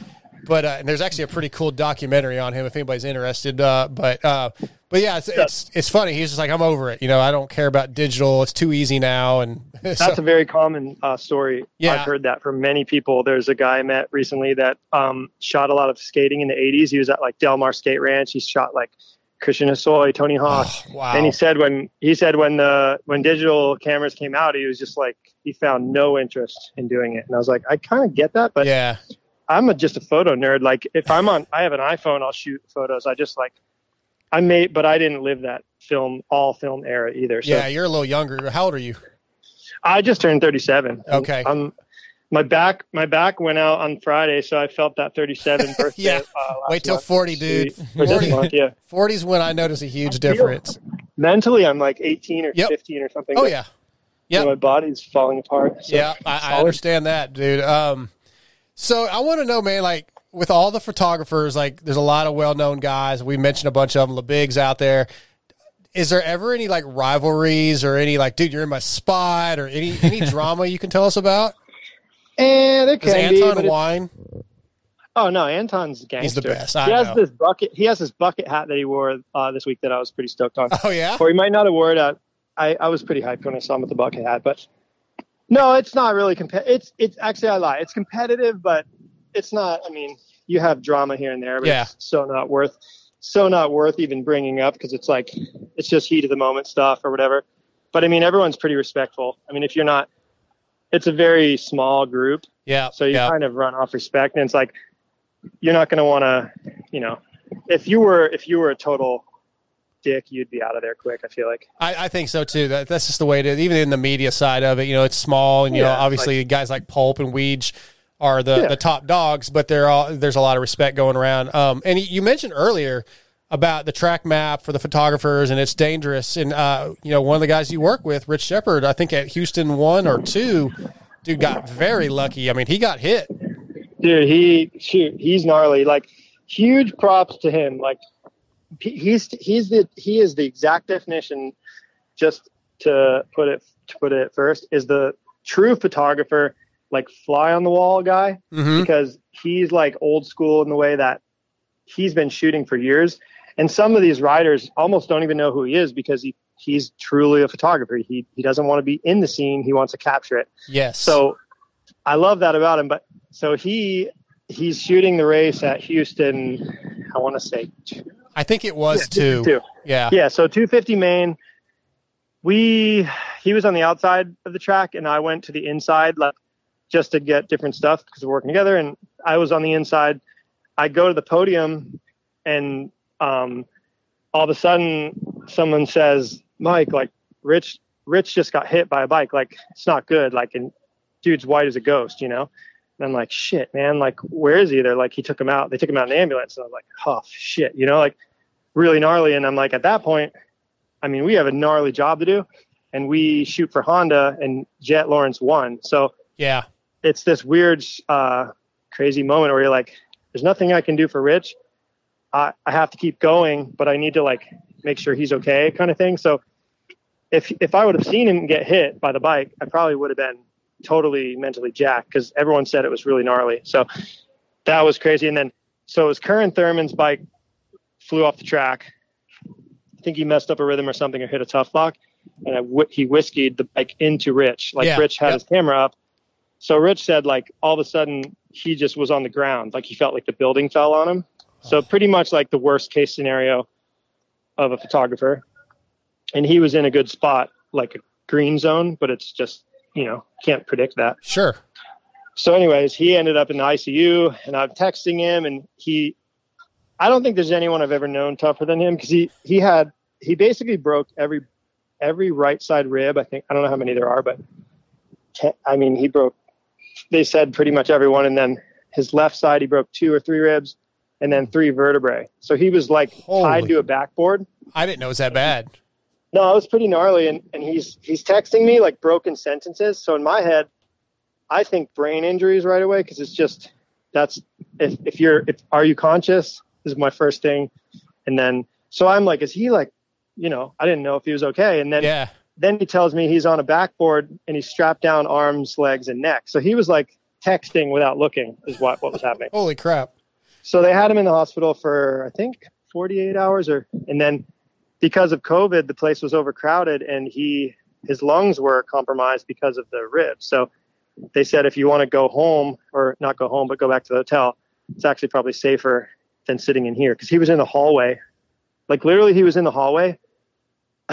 but uh, and there's actually a pretty cool documentary on him if anybody's interested. Uh, but uh, but yeah, it's, it's it's funny. He's just like, "I'm over it. You know, I don't care about digital. It's too easy now." And That's a very common uh, story. Yeah. I've heard that from many people. There's a guy I met recently that um, shot a lot of skating in the 80s. He was at like Del Mar Skate Ranch. He shot like Christian Hosoi, Tony oh, Hawk. Oh, wow. And he said when he said when the when digital cameras came out, he was just like he found no interest in doing it. And I was like, I kind of get that, but yeah, I'm a, just a photo nerd. Like if I'm on, I have an iPhone, I'll shoot photos. I just like, I made, but I didn't live that film, all film era either. So Yeah, you're a little younger. How old are you? I just turned 37. Okay. I'm, my back, my back went out on Friday, so I felt that 37 birthday. Yeah. uh, Wait till month. 40, dude. Or this month, yeah. 40's when I notice a huge I difference. Mentally, I'm like 18 or Yep. 15 or something. Oh, yeah. you know, my body's falling apart. so yeah, I, I understand that, dude. Um, so I want to know, man, like with all the photographers, like there's a lot of well-known guys. We mentioned a bunch of them, the bigs out there. Is there ever any like rivalries or any like, dude, you're in my spot or any any drama you can tell us about? And there Does can be, Anton but it's- Oh no, Anton's a gangster. He's the best, I he has know. this bucket. He has this bucket hat that he wore uh, this week that I was pretty stoked on. Oh yeah. Or he might not have wore it. I I was pretty hyped when I saw him with the bucket hat, but no, it's not really competitive. It's it's actually I lie. It's competitive, but it's not. I mean, you have drama here and there, but Yeah. it's so not worth so not worth even bringing up because it's like it's just heat of the moment stuff or whatever. But I mean, everyone's pretty respectful. I mean, if you're not, it's a very small group. Yeah. So you yeah. kind of run off respect, and it's like you're not going to want to, you know, if you were if you were a total dick, you'd be out of there quick. I feel like. I, I think so too. That that's just the way it is. Even in the media side of it, you know, it's small, and you know, Yeah, obviously guys like Pulp and Weege are the, Yeah. the top dogs, but they're all there's a lot of respect going around. Um, and you mentioned earlier about the track map for the photographers, and it's dangerous. And uh, you know, one of the guys you work with, Rich Shepard, I think at Houston one or two, dude got very lucky. I mean, he got hit. dude he shoot he's gnarly like huge props to him like he's he's the he is the exact definition just to put it to put it first is the true photographer like fly on the wall guy Mhm. because he's like old school in the way that he's been shooting for years and some of these riders almost don't even know who he is because he he's truly a photographer he he doesn't want to be in the scene he wants to capture it Yes. so I love that about him. But so he he's shooting the race at Houston. I want to say I think it was Yeah, two. two. Yeah. yeah. So 250 main. We he was on the outside of the track and I went to the inside like just to get different stuff because we're working together. And I was on the inside. I go to the podium and um, all of a sudden someone says, Mike, like Rich Rich just got hit by a bike. Like it's not good. Like and dude's white as a ghost, you know? And I'm like, shit, man, like, where is he? They're like, he took him out. They took him out in the ambulance. And I'm like, oh, shit, you know, like really gnarly. And I'm like, at that point, I mean, we have a gnarly job to do. And we shoot for Honda, and Jett Lawrence won. So Yeah. it's this weird, uh, crazy moment where you're like, there's nothing I can do for Rich. I, I have to keep going, but I need to like make sure he's okay, kind of thing. So if if I would have seen him get hit by the bike, I probably would have been totally mentally jacked because everyone said it was really gnarly. So that was crazy. And then so it was Curren Thurman's bike flew off the track. I think he messed up a rhythm or something or hit a Tuff Block, and he whiskeyed the bike into Rich. Like Yeah, Rich had yep. his camera up. So Rich said like all of a sudden he just was on the ground, like he felt like the building fell on him. So oh. pretty much like the worst case scenario of a photographer. And he was in a good spot, like a green zone, but it's just, you know, can't predict that. Sure. So, anyways, he ended up in the ICU, and I'm texting him, and he, I don't think there's anyone I've ever known tougher than him because he he had he basically broke every every right side rib. I think I don't know how many there are, but I mean he broke. They said pretty much everyone, and then his left side he broke two or three ribs, and then three vertebrae. So he was like tied Holy- to a backboard. I didn't know it was that bad. No, it was pretty gnarly, and, and he's he's texting me like broken sentences. So in my head, I think brain injuries right away because it's just that's if if you're if are you conscious is my first thing, and then so I'm like, is he like, you know, I didn't know if he was okay, and then Yeah. then he tells me he's on a backboard and he's strapped down arms, legs, and neck. So he was like texting without looking is what what was happening. Holy crap. So they had him in the hospital for I think 48 hours, or and then because of COVID, the place was overcrowded, and he his lungs were compromised because of the ribs. So they said if you want to go home or not go home, but go back to the hotel, it's actually probably safer than sitting in here because he was in the hallway, like literally he was in the hallway.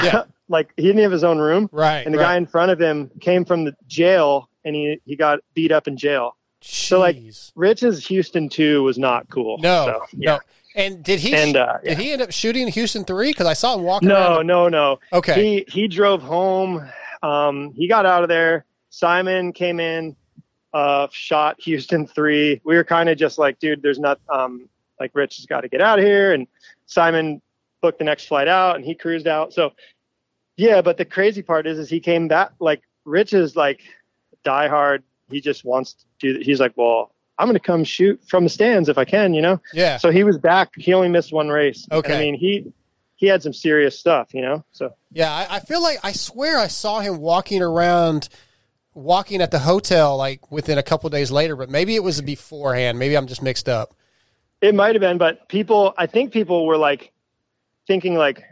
Yeah. like he didn't have his own room, Right. and the right. guy in front of him came from the jail, and he he got beat up in jail. So like Rich's Houston two was not cool. No, So, yeah. no. And did he? And, uh, Did he end up shooting Houston three? Because I saw him walking. No, around. no, no. Okay. He he drove home. Um, he got out of there. Simon came in, uh, shot Houston three. We were kind of just like, dude, there's not um like Rich has got to get out of here, and Simon booked the next flight out, and he cruised out. So yeah, but the crazy part is, is he came back like Rich is like diehard. He just wants to do. He's like, well, I'm going to come shoot from the stands if I can, you know. Yeah. So he was back. He only missed one race. And, Okay. I mean, he he had some serious stuff, you know. So Yeah, I, I feel like I swear I saw him walking around, walking at the hotel like within a couple days later, but maybe it was beforehand. Maybe I'm just mixed up. it might have been, but people, I think people were like thinking like,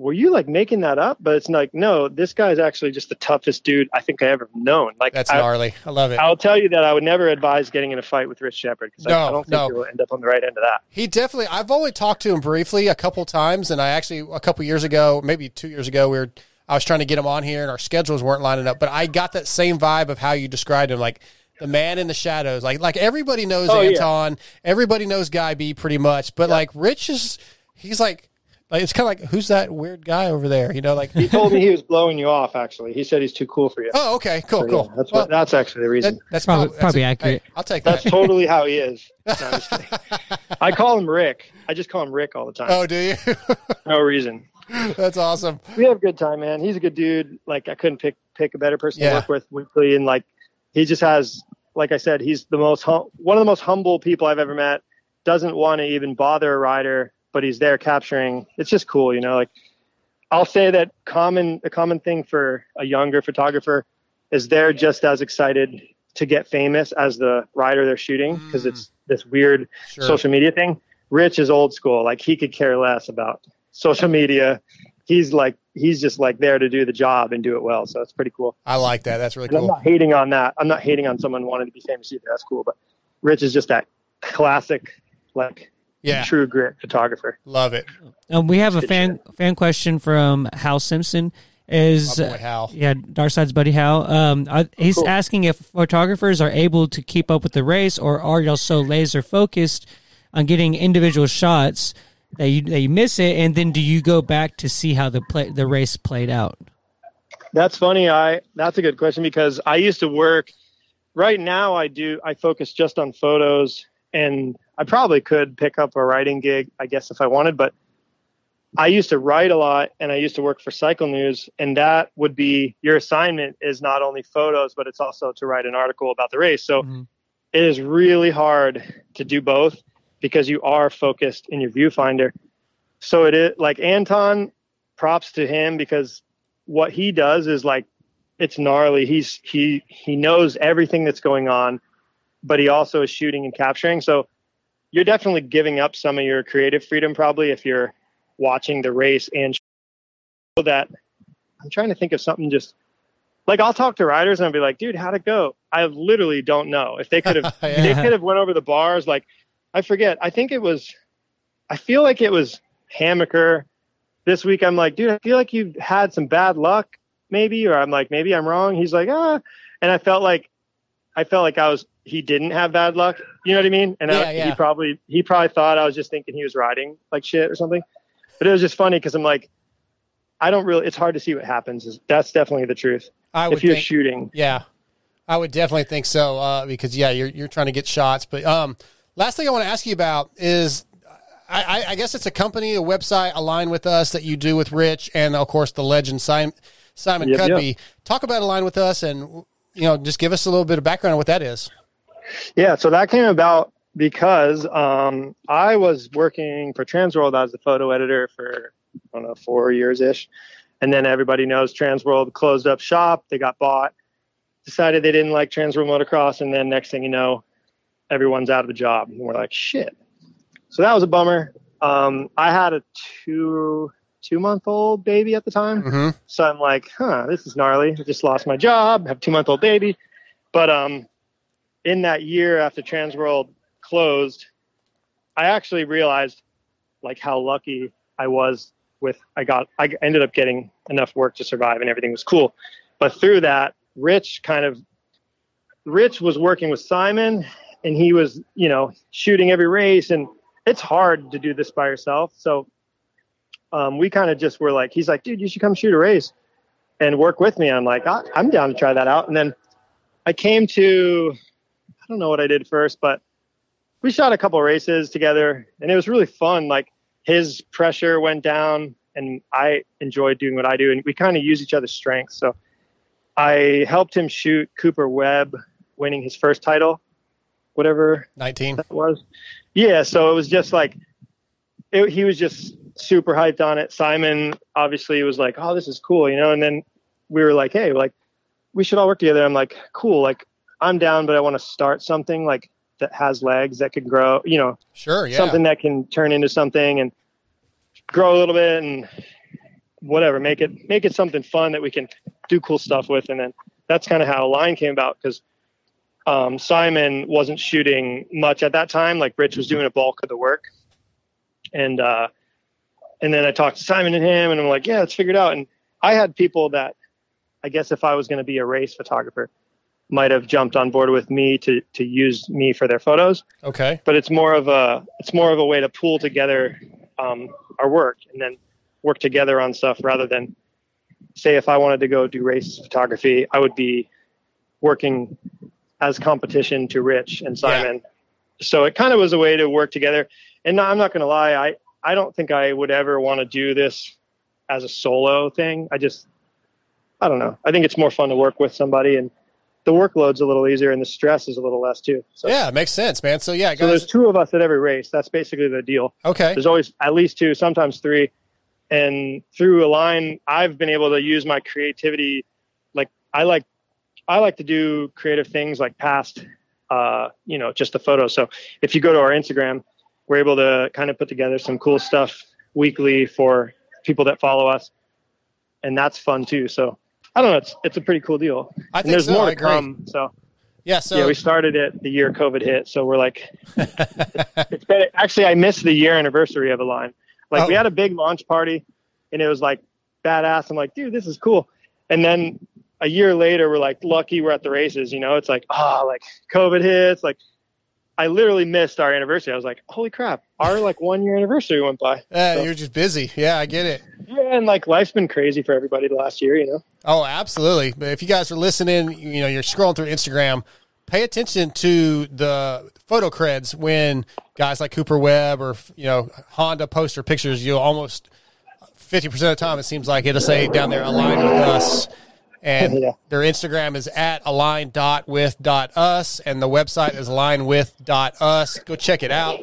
were you like making that up? But it's like, no, this guy's actually just the toughest dude I think I ever known. Like That's I, gnarly. I love it. I'll tell you that I would never advise getting in a fight with Rich Shepard because I, No, I don't think no. you'll end up on the right end of that. He definitely. I've only talked to him briefly a couple times, and I actually a couple years ago, maybe two years ago, we were. I was trying to get him on here, and our schedules weren't lining up. But I got that same vibe of how you described him, like the man in the shadows. Like like everybody knows Oh, yeah. Anton, everybody knows Guy B pretty much, but like Rich is, he's like, like it's kind of like who's that weird guy over there? You know, like He told me he was blowing you off. Actually, he said he's too cool for you. Oh, okay, cool, So, yeah, cool. that's Well, what, that's actually the reason. that's Probably- prob- probably that's- accurate. hey, I'll take that. That's totally how he is. No, I'm just kidding. I call him Rick. I just call him Rick all the time. Oh, do you? No reason. That's awesome. We have a good time, man. He's a good dude. Like I couldn't pick pick a better person Yeah. to work with weekly, and like he just has, like I said, he's the most hum- one of the most humble people I've ever met. Doesn't want to even bother a rider, but he's there capturing. It's just cool, you know. Like I'll say that common a common thing for a younger photographer is they're just as excited to get famous as the rider they're shooting because it's mm. this weird Sure. social media thing. Rich is old school. Like he could care less about social media. He's like he's just like there to do the job and do it well. So it's pretty cool. I like that. That's really And I'm not hating on that. I'm not hating on someone wanting to be famous either. That's cool. But Rich is just that classic, like Yeah. true grit photographer. Love it. Um, we have a fan fan question from Hal Simpson. Is My boy Hal. yeah, Darkside's buddy Hal. Um, uh, he's Cool. asking if photographers are able to keep up with the race, or are y'all so laser focused on getting individual shots that you that you miss it, and then do you go back to see how the play the race played out? That's funny. I that's a good question because I used to work. Right now, I do. I focus just on photos, and I probably could pick up a writing gig, I guess, if I wanted. But I used to write a lot, and I used to work for Cycle News, and that would be your assignment is not only photos, but it's also to write an article about the race. So mm-hmm. it is really hard to do both because you are focused in your viewfinder. So it is like Anton, props to him because what he does is like it's gnarly. He's he he knows everything that's going on, but he also is shooting and capturing. So you're definitely giving up some of your creative freedom probably if you're watching the race and so that I'm trying to think of something just like I'll talk to riders and I'll be like, dude, how'd it go? I literally don't know. If they could have they could have went over the bars, like I forget. I think it was I feel like it was Hammaker. This week I'm like, dude, I feel like you've had some bad luck, maybe, or I'm like, maybe I'm wrong. He's like, ah and I felt like I felt like I was he didn't have bad luck. You know what I mean? And I, Yeah, he probably he probably thought I was just thinking he was riding like shit or something. But it was just funny because I'm like, I don't really. It's hard to see what happens. That's definitely the truth. I would if you're think- shooting, Yeah, I would definitely think so uh, because yeah, you're you're trying to get shots. But um, last thing I want to ask you about is, I, I, I guess it's a company, a website aligned with us that you do with Rich, and of course the legend Simon Simon Yep, Cudby. yep. Talk about align with us, and you know, just give us a little bit of background on what that is. Yeah, so that came about because um, I was working for Transworld as the photo editor for I don't know four years ish, and then everybody knows Transworld closed up shop. They got bought. Decided they didn't like Transworld motocross, and then next thing you know, everyone's out of a job, and we're like shit. So that was a bummer. Um, I had a two two month old baby at the time. Mm-hmm. So I'm like, huh, this is gnarly. I just lost my job, have two month old baby. But um, in that year after Transworld closed, I actually realized like how lucky I was with I got I ended up getting enough work to survive and everything was cool. But through that, Rich kind of Rich was working with Simon, and he was, you know, shooting every race, and it's hard to do this by yourself. So um, we kind of just were like, he's like, dude, you should come shoot a race and work with me. I'm like, I- I'm down to try that out. And then I came to, I don't know what I did first, but we shot a couple races together, and it was really fun. Like his pressure went down, and I enjoyed doing what I do, and we kind of use each other's strengths. So I helped him shoot Cooper Webb winning his first title, whatever 19 that was. Yeah, so it was just like it, he was just super hyped on it. Simon obviously was like, "Oh, this is cool," you know. And then we were like, "Hey, like we should all work together." I'm like, "Cool, like I'm down, but I want to start something like that has legs that can grow, you know, Sure, yeah. something that can turn into something and grow a little bit and whatever, make it make it something fun that we can do cool stuff with. And then that's kind of how Line came about because um, Simon wasn't shooting much at that time. Like Rich was doing a bulk of the work, and uh, and then I talked to Simon and him, and I'm like, yeah, let's figure it out. And I had people that I guess if I was going to be a race photographer, might have jumped on board with me to to use me for their photos Okay. but it's more of a it's more of a way to pool together um, our work and then work together on stuff rather than say if I wanted to go do race photography, I would be working as competition to Rich and Simon. So it kind of was a way to work together. And I'm not going to lie, I I don't think I would ever want to do this as a solo thing. I just I don't know. I think it's more fun to work with somebody and the workload's a little easier and the stress is a little less too. So yeah, it makes sense, man. So yeah, so there's two of us at every race. That's basically the deal. Okay. There's always at least two, sometimes three. And through Align, I've been able to use my creativity. Like I like, I like to do creative things like past, uh, you know, just the photos. So if you go to our Instagram, we're able to kind of put together some cool stuff weekly for people that follow us, and that's fun too. So I don't know. It's it's a pretty cool deal. I and think there's so, more to come. So Yeah, so yeah, we started it the year COVID hit, so we're like, it's been actually I missed the year anniversary of Align. Like we Oh. had a big launch party, and it was like badass. I'm like, dude, this is cool. And then a year later, we're like, lucky we're at the races. You know, it's like, oh, like COVID hits. Like I literally missed our anniversary. I was like, holy crap, our like one year anniversary went by. Yeah, So- you're just busy. Yeah, I get it. yeah, and like life's been crazy for everybody the last year. You know. Oh, absolutely. But if you guys are listening, you know, you're scrolling through Instagram, pay attention to the photo creds when guys like Cooper Webb or, you know, Honda post their pictures. You'll almost 50% of the time, it seems like it'll say down there, aligned with us. And Yeah. their Instagram is at align.with.us and the website is alignwith.us. Go check it out.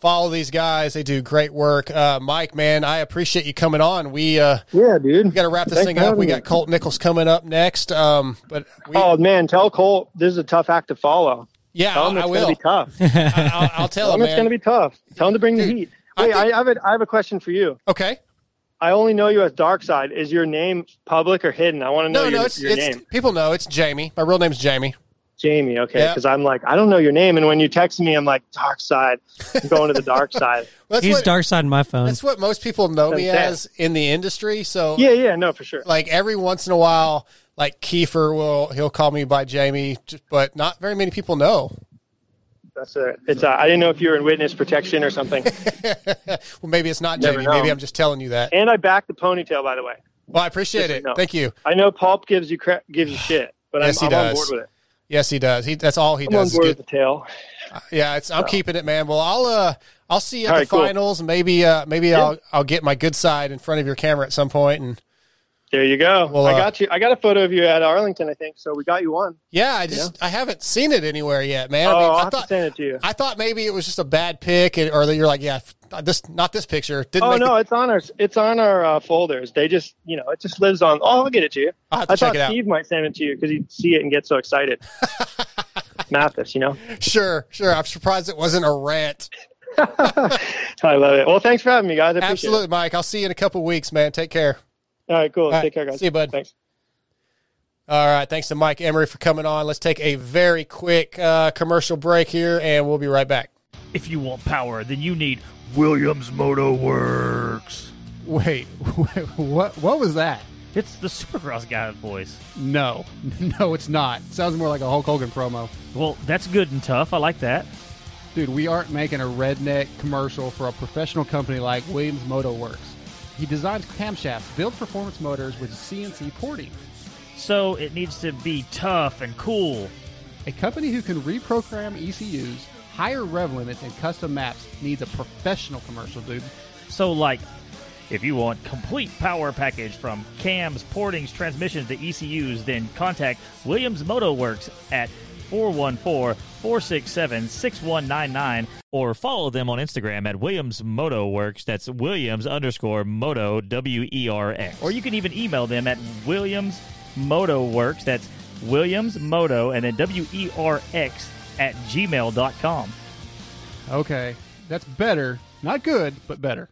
Follow these guys. They do great work. Uh, Mike, man, I appreciate you coming on. We, uh, Yeah, dude. we got to wrap this Thanks thing up. We got Colt Nichols coming up next. Um, but we, oh man, tell Colt this is a tough act to follow. yeah, Tell him I, it's I will. gonna be tough. I, I'll, I'll tell Tell him, him it's going to be tough. Tell him to bring the heat. Wait, I, think- I, have a, I have a question for you. okay. I only know you as Dark Side. Is your name public or hidden? I want to know No, your, no, it's, your it's name. people know it's Jamie. My real name's Jamie. Jamie, okay. Yeah. Because I'm like, I don't know your name. And when you text me, I'm like, Dark Side. I'm going to the dark side. Well, He's what, dark side on my phone. That's what most people know me That's as in the industry. So Yeah, yeah, no, for sure. like every once in a while, like Kiefer will he'll call me by Jamie, but not very many people know. That's it. It's. Uh, I didn't know if you were in witness protection or something. well, maybe it's not Never Jamie. Maybe. I'm just telling you that. and I backed the ponytail, by the way. Well, I appreciate Just it. Thank you. I know Pulp gives you cra- gives you shit, but Yes, I'm, he I'm on does. board with it. Yes, he does. He that's all he I'm on does. is board get- with the tail. Yeah, it's, I'm So. keeping it, man. Well, I'll uh, I'll see you at All the right, cool. finals. Maybe uh, maybe Yeah. I'll I'll get my good side in front of your camera at some. And There you go. Well, I uh, got you. I got a photo of you at Arlington, I think. So we got you one. yeah, I just I haven't seen it anywhere yet, man. oh, I mean, I'll I thought send it to you. I thought maybe it was just a bad pick, and, or that you're like, yeah, this not this picture. Didn't Oh no, the- it's on our it's on our uh, folders. They just you know it just lives on. Oh, I'll get it to you. I'll have to I check thought it out. Steve might send it to you because he'd see it and get so excited. Matthes, you know. Sure, sure. I'm surprised it wasn't a rant. I love it. Well, thanks for having me, guys. I appreciate Absolutely, Mike. I'll see you in a couple weeks, man. Take care. It. All right, cool. All right, Take care, guys. see you, bud. Thanks. All right. Thanks to Mike Emery for coming on. Let's take a very quick uh, commercial break here, and we'll be right back. If you want power, then you need Williams Moto Works. Wait, what? What was that? It's the Supercross guy's voice. No, no, it's not. sounds more like a Hulk Hogan promo. Well, that's good and tough. I like that. Dude, we aren't making a redneck commercial for a professional company like Williams Moto Works. He designs camshafts, builds performance motors with CNC porting. So it needs to be tough and cool. A company who can reprogram ECUs, higher rev limits, and custom maps needs a professional commercial, dude. So, like, if you want complete power package from cams, portings, transmissions to ECUs, then contact Williams Moto Works at 414-467-6199 or follow them on Instagram at Williams Moto Works. That's Williams underscore Moto W E R X. Or you can even email them at Williams Moto Works. That's Williams Moto and then W E R X at gmail.com. Okay, that's better. Not good, but better.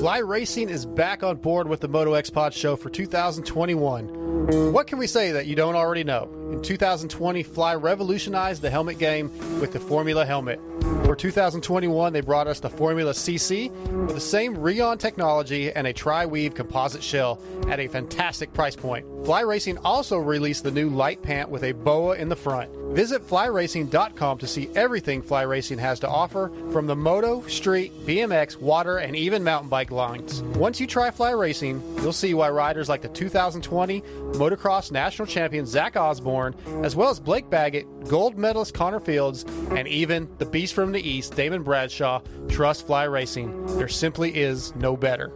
Fly Racing is back on board with the Moto X Pod show for 2021. What can we say that you don't already know? In 2020, Fly revolutionized the helmet game with the Formula helmet. For 2021, they brought us the Formula CC with the same Rheon technology and a tri-weave composite shell at a fantastic price point. Fly Racing also released the new light pant with a boa in the front. Visit flyracing.com to see everything Fly Racing has to offer from the moto, street, BMX, water, and even mountain bike lines. Once you try Fly Racing, you'll see why riders like the 2020 motocross national champion Zach Osborne, as well as Blake Baggett, gold medalist Connor Fields, and even the beast from the East, Damon Bradshaw, trust Fly Racing. There simply is no better.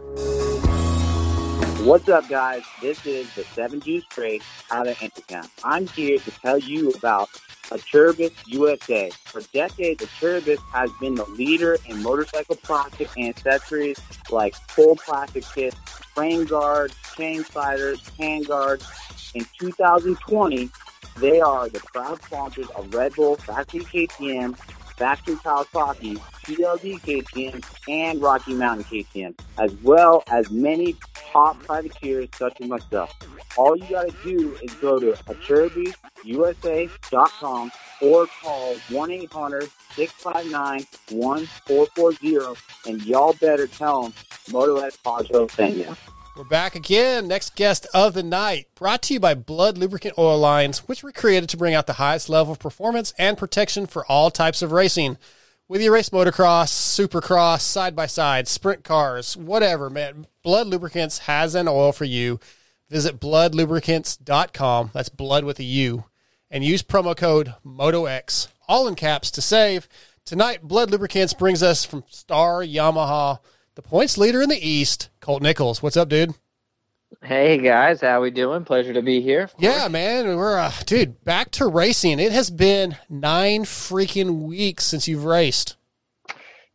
What's up, guys? This is the Seven Juice Trade out of Intercom. I'm here to tell you about Acerbis USA. For decades, Acerbis has been the leader in motorcycle plastic accessories like full plastic kits, frame guards, chain sliders, hand guards. In 2020, they are the proud sponsors of Red Bull, Factory KTM, Factory Kawasaki, TLD KTM, and Rocky Mountain KTM, as well as many top privateers such as myself. All you gotta do is go to AcerbisUSA.com or call 1-800-659-1440 and y'all better tell them Moto X Pod show sent you. We're back again. Next guest of the night, brought to you by Blud Lubricant Oil Lines, which were created to bring out the highest level of performance and protection for all types of racing. Whether you race motocross, supercross, side by side, sprint cars, whatever, man, Blud Lubricants has an oil for you. Visit bludlubricants.com. That's blood with a U. And use promo code MotoX, all in caps, to save. Tonight, Blud Lubricants brings us from Star Yamaha, the points leader in the East, Colt Nichols. What's up, dude? Hey guys, how we doing? Pleasure to be here. Yeah, man, we're uh, dude back to racing. It has been nine freaking weeks since you've raced.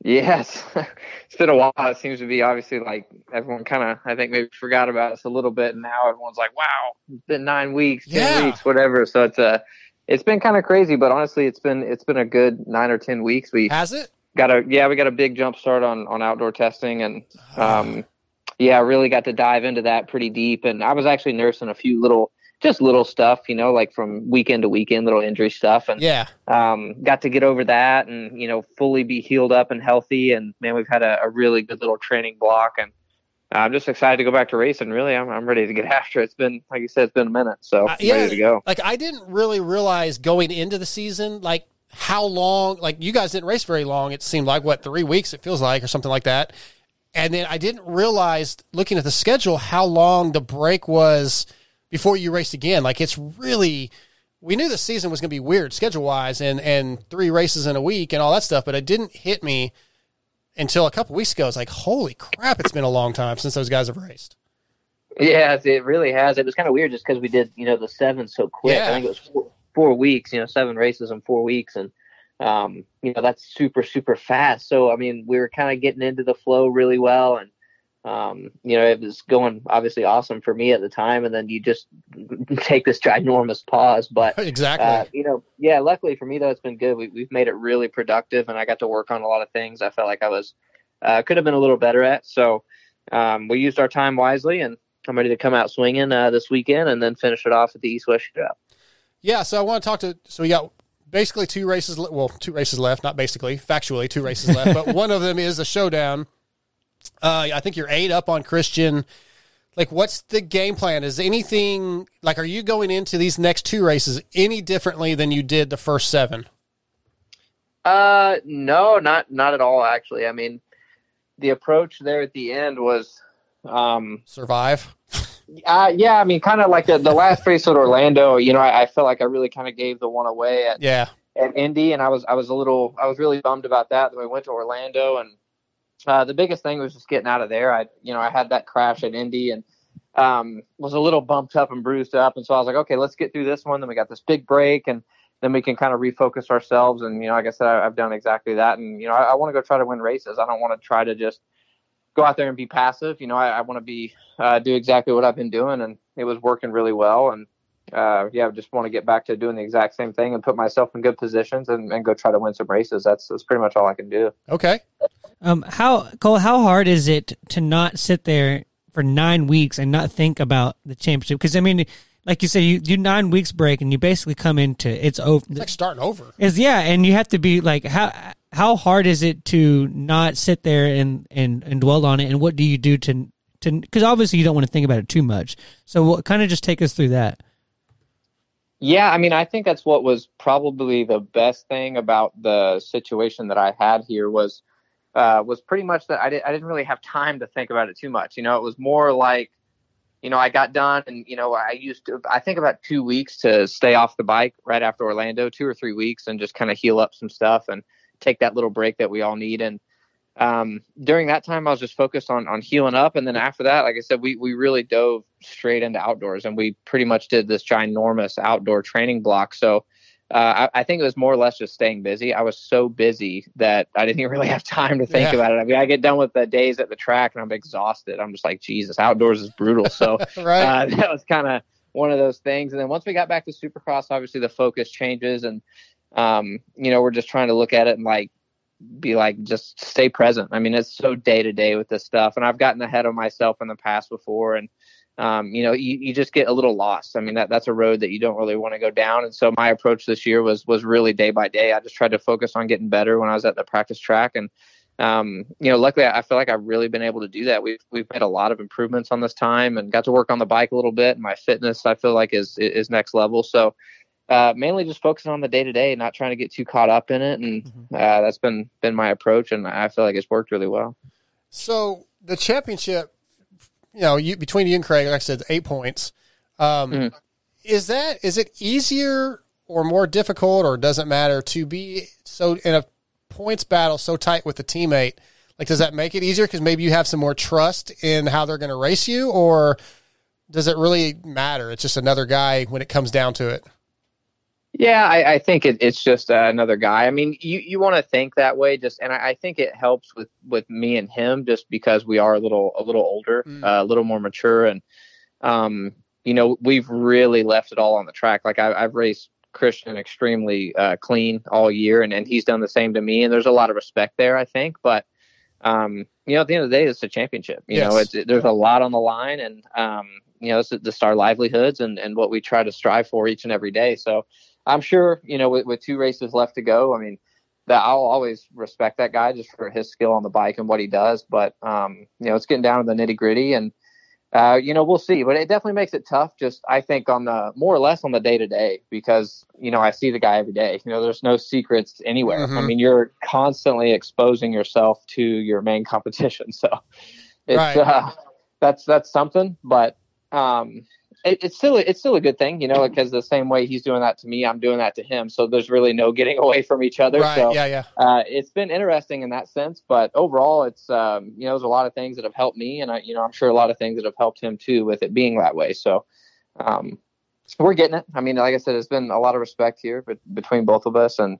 Yes, it's been a while. It seems to be obviously like everyone kind of, I think maybe forgot about us a little bit, and now everyone's like, "Wow, it's been nine weeks, ten Yeah. weeks, whatever." So it's a, it's been kind of crazy, but honestly, it's been it's been a good nine or ten weeks. We has it got a yeah, we got a big jump start on on outdoor testing, and um, yeah, really got to dive into that pretty deep. And I was actually nursing a few little, just little stuff, you know, like from weekend to weekend, little injury stuff, and Yeah. um, got to get over that and you know fully be healed up and healthy. And man, we've had a, a really good little training block, and I'm just excited to go back to racing. Really, I'm I'm ready to get after it. It's been like you said, it's been a minute, so Uh, I'm ready to go. Like I didn't really realize going into the season, like how long. Like you guys didn't race very long. It seemed like what three weeks. It feels like or something like that. And then I didn't realize looking at the schedule how long the break was before you raced again. Like it's really. We knew the season was going to be weird schedule wise, and and three races in a week and all that stuff. But it didn't hit me until a couple weeks ago. It's like holy crap! It's been a long time since those guys have raced. Yeah, it really has. It was kind of weird just because we did, you know, the seven so quick. Yeah. I think it was four, four weeks, you know, seven races in four weeks. And, um, you know, that's super, super fast. So, I mean, we were kind of getting into the flow really well. And, um, you know, it was going obviously awesome for me at the time. And then you just take this ginormous pause. But, Exactly. uh, you know, yeah, luckily for me, though, it's been good. We, we've made it really productive and I got to work on a lot of things I felt like I was, uh, could have been a little better at. So, um, we used our time wisely and I'm ready to come out swinging uh, this weekend and then finish it off at the East West Shootout. Yeah, so I want to talk to. So we got basically two races. le- Well, two races left. Not basically, factually, two races left. but one of them is a showdown. Uh, I think you're eight up on Christian. Like, what's the game plan? Is anything like? Are you going into these next two races any differently than you did the first seven? Uh, no, not not at all. Actually, I mean, the approach there at the end was um, survive. Uh, yeah, I mean, kind of like the, the last race at Orlando. You know, I, I felt like I really kind of gave the one away at Yeah. at Indy, and I was I was a little I was really bummed about that. Then we went to Orlando, and uh, the biggest thing was just getting out of there. I you know I had that crash at Indy and um, was a little bumped up and bruised up, and so I was like, okay, let's get through this one. Then we got this big break, and then we can kind of refocus ourselves. And you know, like I said, I, I've done exactly that, and you know, I, I want to go try to win races. I don't want to try to just go out there and be passive. You know, I, I want to be uh, do exactly what I've been doing, and it was working really well. And uh, yeah, I just want to get back to doing the exact same thing and put myself in good positions and, and go try to win some races. That's that's pretty much all I can do. Okay. Um, how Colt? How hard is it to not sit there for nine weeks and not think about the championship? Because I mean, like you said, you do nine weeks break and you basically come into it's over. It's like starting over. Is yeah, and you have to be like how how hard is it to not sit there and and and dwell on it? And what do you do to to because obviously you don't want to think about it too much. So what kind of just take us through that? Yeah, I mean, I think that's what was probably the best thing about the situation that I had here was uh, was pretty much that I, did, I didn't really have time to think about it too much. You know, it was more like, you know, I got done and, you know, I used to, I think about two weeks to stay off the bike right after Orlando, two or three weeks and just kind of heal up some stuff and take that little break that we all need. And um, during that time, I was just focused on, on healing up. And then after that, like I said, we, we really dove straight into outdoors and we pretty much did this ginormous outdoor training block. So, uh, I, I think it was more or less just staying busy. I was so busy that I didn't really have time to think Yeah. about it. I mean, I get done with the days at the track and I'm exhausted. I'm just like, Jesus, outdoors is brutal. So Right. uh, that was kind of one of those things. And then once we got back to Supercross, obviously the focus changes, and um, you know, we're just trying to look at it and like be like, just stay present. I mean, it's so day to day with this stuff, and I've gotten ahead of myself in the past before, and um, you know, you, you just get a little lost. I mean, that that's a road that you don't really want to go down. And so my approach this year was was really day by day. I just tried to focus on getting better when I was at the practice track, and um, you know, luckily I feel like I've really been able to do that. We've we've made a lot of improvements on this time, and got to work on the bike a little bit. And my fitness, I feel like, is is next level. So. Uh, mainly just focusing on the day to day, not trying to get too caught up in it, and uh, that's been been my approach, and I feel like it's worked really well. So the championship, you know, you, between you and Craig, like I said, eight points. Um, Mm-hmm. Is that is it easier or more difficult, or does it matter to be so in a points battle so tight with the teammate? Like, does that make it easier because maybe you have some more trust in how they're going to race you, or does it really matter? It's just another guy when it comes down to it. Yeah, I, I think it, it's just uh, another guy. I mean, you, you want to think that way, just and I, I think it helps with with me and him just because we are a little a little older, uh, a little more mature, and um, you know, we've really left it all on the track. Like I, I've raced Christian extremely uh, clean all year, and and he's done the same to me, and there's a lot of respect there, I think. But um, you know, at the end of the day, it's a championship. You know, Yes. it's there's a lot on the line, and um, you know, it's just our livelihoods and and what we try to strive for each and every day. So. I'm sure, you know, with, with two races left to go, I mean, that I'll always respect that guy just for his skill on the bike and what he does. But um, you know, it's getting down to the nitty gritty, and uh, you know, we'll see. But it definitely makes it tough. Just I think on the more or less on the day to day because you know I see the guy every day. You know, there's no secrets anywhere. I Mhm. mean, you're constantly exposing yourself to your main competition, so it's Right. uh, that's that's something. But um, it, it's still it's still a good thing, you know, because the same way he's doing that to me, I'm doing that to him. So there's really no getting away from each other. Right, So yeah, yeah. uh, it's been interesting in that sense. But overall, it's um, you know, there's a lot of things that have helped me, and I, you know, I'm sure a lot of things that have helped him too with it being that way. So um, we're getting it. I mean, like I said, it's been a lot of respect here but between both of us, and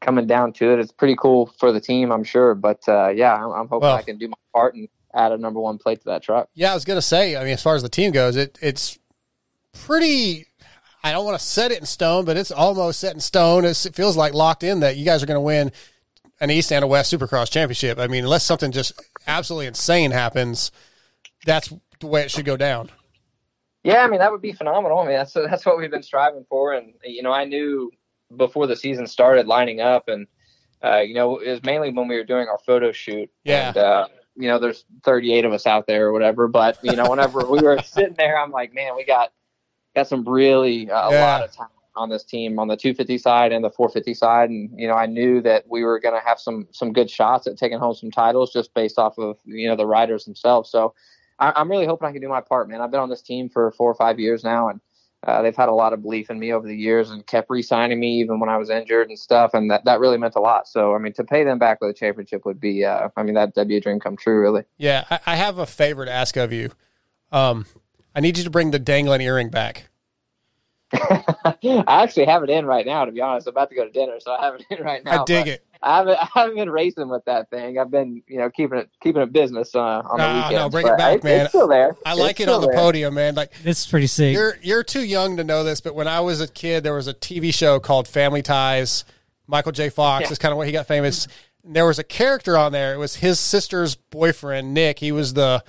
coming down to it, it's pretty cool for the team, I'm sure. But uh, yeah, I'm, I'm hoping Well- I can do my part and add a number one plate to that truck. Yeah, I was gonna say. I mean, as far as the team goes, it it's pretty. I don't want to set it in stone, but it's almost set in stone. It's, it feels like locked in that you guys are going to win an East and a West Supercross championship. I mean, unless something just absolutely insane happens, that's the way it should go down. Yeah, I mean that would be phenomenal. I mean that's that's what we've been striving for, and you know I knew before the season started lining up, and uh, you know it was mainly when we were doing our photo shoot. Yeah. And, uh, you know, there's 38 of us out there or whatever. But you know, whenever we were sitting there, I'm like, man, we got got some really uh, a lot of talent on this team on the 250 side and the 450 side, and you know, I knew that we were going to have some some good shots at taking home some titles just based off of you know the riders themselves. So I, I'm really hoping I can do my part, man. I've been on this team for four or five years now, and uh, they've had a lot of belief in me over the years and kept re-signing me even when I was injured and stuff, and that, that really meant a lot. So, I mean, to pay them back with a championship would be, uh, I mean, that, that'd be a dream come true, really. Yeah, I, I have a favor to ask of you. Um, I need you to bring the dangling earring back. I actually have it in right now, to be honest. I'm about to go to dinner, so I have it in right now. I dig it. I haven't, I haven't been racing with that thing. I've been, you know, keeping it keeping it business uh, on the No, weekends. no, bring it but back, man. It's still there. I It's like it on the there. podium, man. Like It's pretty sick. you're you're too young to know this, but when I was a kid, there was a TV show called Family Ties. Michael J. Fox Yeah. is kind of what he got famous. And there was a character on there. It was his sister's boyfriend, Nick. He was the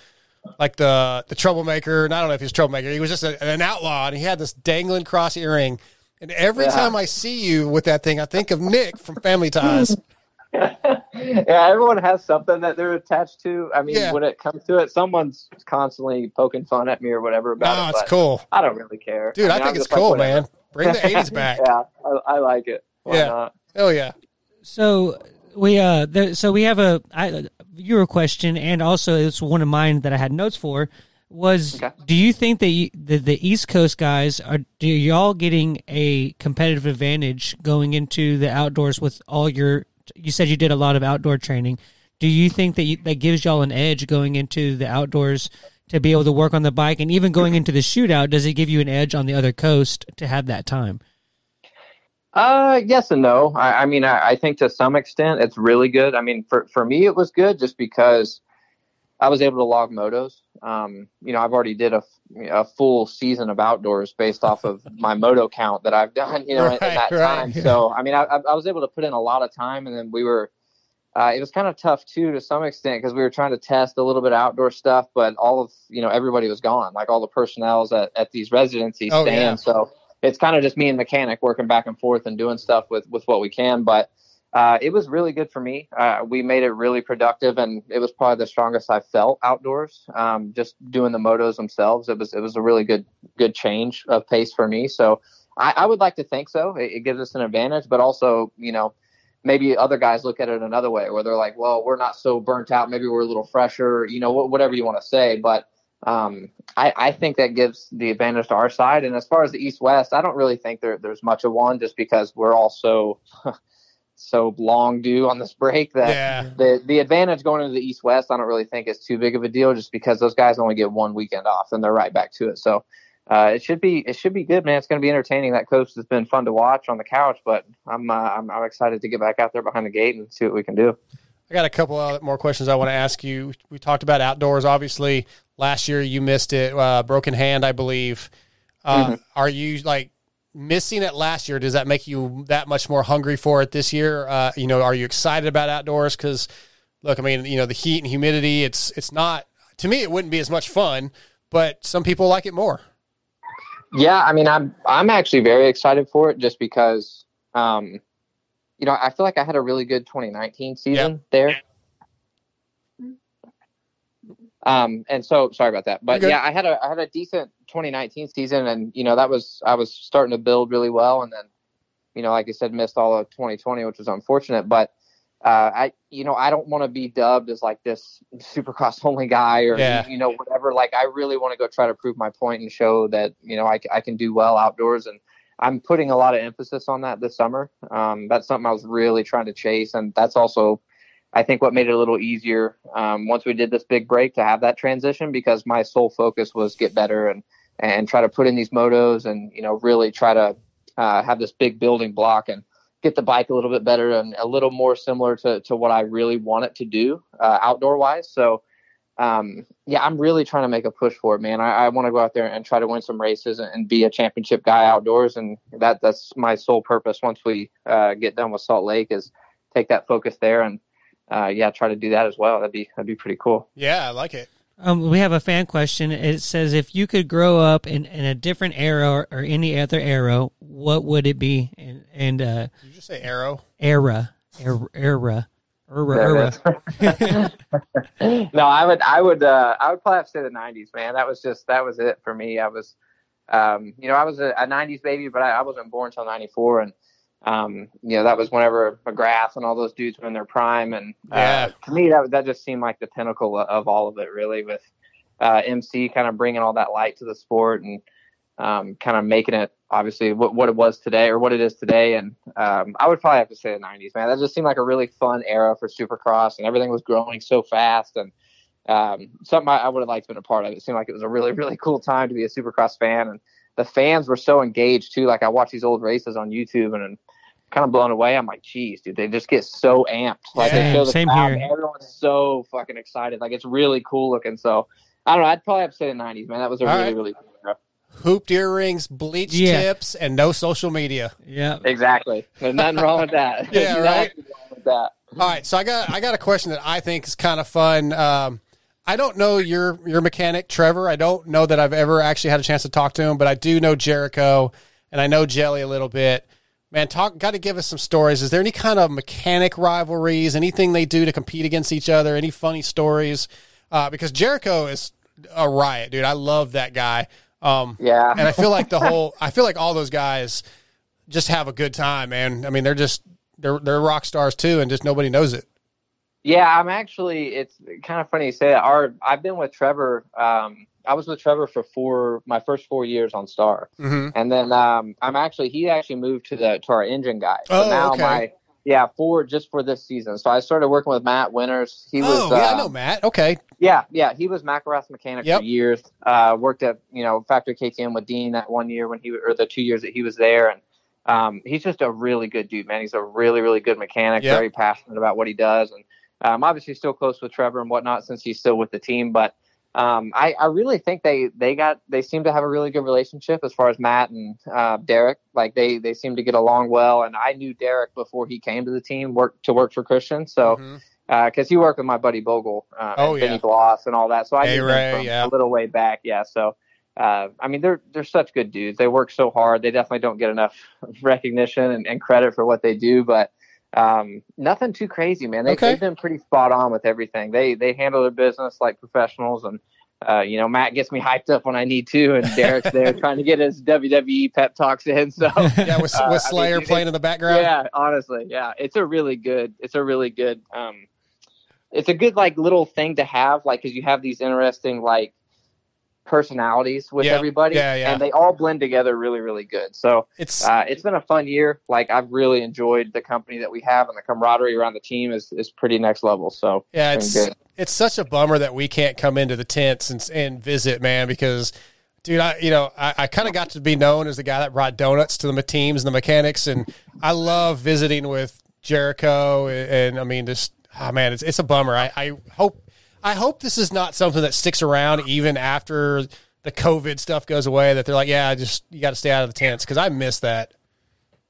like the the troublemaker. And I don't know if he was a troublemaker. He was just a, an outlaw, and he had this dangling cross earring. And every Yeah. time I see you with that thing, I think of Nick from Family Ties. yeah, everyone has something that they're attached to. I mean, Yeah. when it comes to it, someone's constantly poking fun at me or whatever about No, it. it's cool. I don't really care, Dude, I mean, think I'm it's just like, cool, man. Bring the 80s back. yeah, I, I like it. Why Yeah. not? Oh yeah. So we uh there, so we have a I, viewer question and also it's one of mine that I had notes for was do you think that you, the the East Coast guys are do y'all getting a competitive advantage going into the outdoors with all your you said you did a lot of outdoor training. Do you think that you, that gives y'all an edge going into the outdoors to be able to work on the bike? And even going mm-hmm. into the shootout does it give you an edge on the other coast to have that time Uh, yes and no. I, I mean, I, I think to some extent it's really good. I mean, for for me it was good just because I was able to log motos. Um, you know, I've already did a, a full season of outdoors based off of my moto count that I've done. You know, in, in that right, time. yeah. So I mean, I, I was able to put in a lot of time, and then we were. Uh, it was kind of tough too, to some extent, because we were trying to test a little bit of outdoor stuff, but all of you know everybody was gone, like all the personnel's at, at these residencies Oh, staying. yeah. So it's kind of just me and mechanic working back and forth and doing stuff with with what we can. But uh, it was really good for me. Uh, we made it really productive, and it was probably the strongest I felt outdoors. Um, just doing the motos themselves, it was it was a really good good change of pace for me. So I, I would like to think so. It, it gives us an advantage, but also you know maybe other guys look at it another way, where they're like, well, we're not so burnt out. Maybe we're a little fresher. You know, wh- whatever you want to say, but um, I, I think that gives the advantage to our side. And as far as the East West, I don't really think there, there's much of one just because we're all so so long due on this break that Yeah. the the advantage going into the East West, I don't really think is too big of a deal just because those guys only get one weekend off and they're right back to it. So uh, it should be it should be good, man. It's going to be entertaining. That coast has been fun to watch on the couch, but I'm, uh, I'm I'm excited to get back out there behind the gate and see what we can do. I got a couple more questions I want to ask you. We talked about outdoors. Obviously, last year you missed it, uh, broken hand, I believe. Uh, Mhm. Are you like missing it last year? Does that make you that much more hungry for it this year? Uh, you know, are you excited about outdoors? Because look, I mean, you know, the heat and humidity. It's it's not to me. It wouldn't be as much fun, but some people like it more. Yeah, I mean, I'm I'm actually very excited for it just because, um, you know, I feel like I had a really good 2019 season there. Um, and so sorry about that, but You're yeah, I had a I had a decent 2019 season, and you know that was I was starting to build really well, and then, you know, like I said, missed all of 2020, which was unfortunate, but. Uh, I, you know, I don't want to be dubbed as like this supercross only guy or, Yeah. you know, whatever. Like, I really want to go try to prove my point and show that, you know, I I can do well outdoors. And I'm putting a lot of emphasis on that this summer. Um, that's something I was really trying to chase. And that's also, I think, what made it a little easier um, once we did this big break to have that transition because my sole focus was get better and, and try to put in these motos and, you know, really try to uh, have this big building block and, get the bike a little bit better and a little more similar to, to what I really want it to do uh, outdoor wise. So, um, yeah, I'm really trying to make a push for it, man. I, I want to go out there and try to win some races and, and be a championship guy outdoors. And that that's my sole purpose once we uh, get done with Salt Lake is take that focus there and uh, yeah, try to do that as well. That'd be, that'd be pretty cool. Yeah, I like it. Um, we have a fan question. It says, if you could grow up in, in a different era or, or any other era, what would it be? And, and uh, Did you just say arrow? era, era, era. Ura, Yeah, ura. no, I would, I would, uh, I would probably have to say the '90s, man. That was just, that was it for me. I was, um, you know, I was a, a '90s baby, but I, I wasn't born until '94, and um, you know, that was whenever McGrath and all those dudes were in their prime, and uh, Yeah. to me, that that just seemed like the pinnacle of, of all of it, really, with uh, MC kind of bringing all that light to the sport and um, kind of making it obviously what, what it was today or what it is today. And um, I would probably have to say the 90s, man. That just seemed like a really fun era for Supercross, and everything was growing so fast. And um, something I, I would have liked to have been a part of. It seemed like it was a really, really cool time to be a Supercross fan, and the fans were so engaged too. Like I watch these old races on YouTube, and. I'm Kind of blown away. I'm like, geez, dude, they just get so amped. Like they Same- show the same crowd, here. everyone's so fucking excited. Like it's really cool looking. So I don't know. I'd probably have to say the '90s, man. That was a All really, right. really cool era. Hooped earrings, bleached Yeah. tips, and no social media. Yeah. Exactly. There's nothing wrong with that. Yeah, right? with that. All right, so I got I got a question that I think is kind of fun. Um, I don't know your your mechanic, Trevor. I don't know that I've ever actually had a chance to talk to him, but I do know Jericho, and I know Jelly a little bit. Man, talk got to give us some stories. Is there any kind of mechanic rivalries? Anything they do to compete against each other? Any funny stories? Uh, because Jericho is a riot, dude. I love that guy. Um, Yeah. and I feel like the whole I feel like all those guys just have a good time, man. I mean, they're just they're they're rock stars too, and just nobody knows it. Yeah, I'm actually. It's kind of funny you say that. Our I've been with Trevor. Um, I was with Trevor for four my first four years on Star, Mhm. and then um, I'm actually he actually moved to the to our engine guy. So Oh, now okay. my yeah for just for this season. So I started working with Matt Winters. He was oh, yeah, I uh, know Matt. Okay, Yeah, yeah, he was McElrath mechanic Yep. for years. Uh, worked at you know factory KTM with Dean that one year when he or the two years that he was there, and um, he's just a really good dude, man. He's a really really good mechanic, Yep. very passionate about what he does, and um, obviously still close with Trevor and whatnot since he's still with the team. But um, I, I really think they they got they seem to have a really good relationship as far as Matt and uh, Derek. Like they they seem to get along well, and I knew Derek before he came to the team work to work for Christian, so because he worked with my buddy Bogle um, Oh, and yeah. Benny Bloss and all that. So I knew A-Ray, from yeah. a little way back. Yeah. So uh, I mean, they're they're such good dudes. They work so hard. They definitely don't get enough recognition and, and credit for what they do, but. Um, nothing too crazy, man. They, Okay. They've been pretty spot on with everything. They they handle their business like professionals, and uh, you know, Matt gets me hyped up when I need to, and Derek's there trying to get his WWE pep talks in. So yeah, with, Uh, with Slayer dude, playing in the background. yeah, honestly, yeah, it's a really good. It's a really good. Um, it's a good like little thing to have, like because you have these interesting like personalities with Yeah, everybody, yeah, yeah. and they all blend together really, really good. So It's uh, it's been a fun year. Like I've really enjoyed the company that we have, and the camaraderie around the team is is pretty next level. So Yeah, it's it's such a bummer that we can't come into the tents and and visit, man. Because, dude, I you know I, I kind of got to be known as the guy that brought donuts to the teams and the mechanics, and I love visiting with Jericho. And, and I mean, just oh man, it's it's a bummer. I, I hope I hope this is not something that sticks around even after the COVID stuff goes away. That they're like, yeah, just you got to stay out of the tents because I miss that.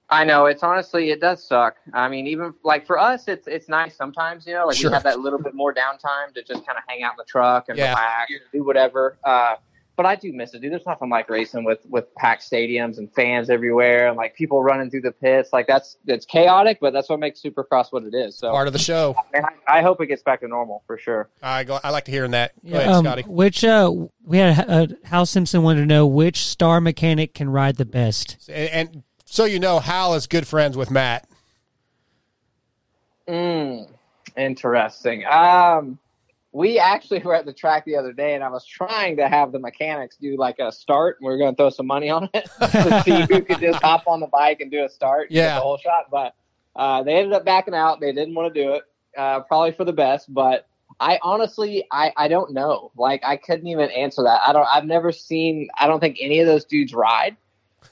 I know it's honestly it does suck. I mean, even like for us, it's it's nice sometimes. You know, like Sure. we have that little bit more downtime to just kind of hang out in the truck and Yeah. relax, and do whatever. Uh, but I do miss it, dude. There's nothing like racing with with packed stadiums and fans everywhere and like people running through the pits. Like that's it's chaotic, but that's what makes Supercross what it is. So Part of the show. man, I, I hope it gets back to normal for sure. I go, I like to hearing that. Go ahead, Um, Scotty. which uh, we had uh, Hal Simpson wanted to know which star mechanic can ride the best. And, and so you know, Hal is good friends with Matt. Mm, interesting. Um, we actually were at the track the other day, and I was trying to have the mechanics do like a start. and We were going to throw some money on it to see who could just hop on the bike and do a start, Yeah. the whole shot. But uh, they ended up backing out. They didn't want to do it, uh, probably for the best. But I honestly, I, I don't know. Like I couldn't even answer that. I don't. I've never seen. I don't think any of those dudes ride.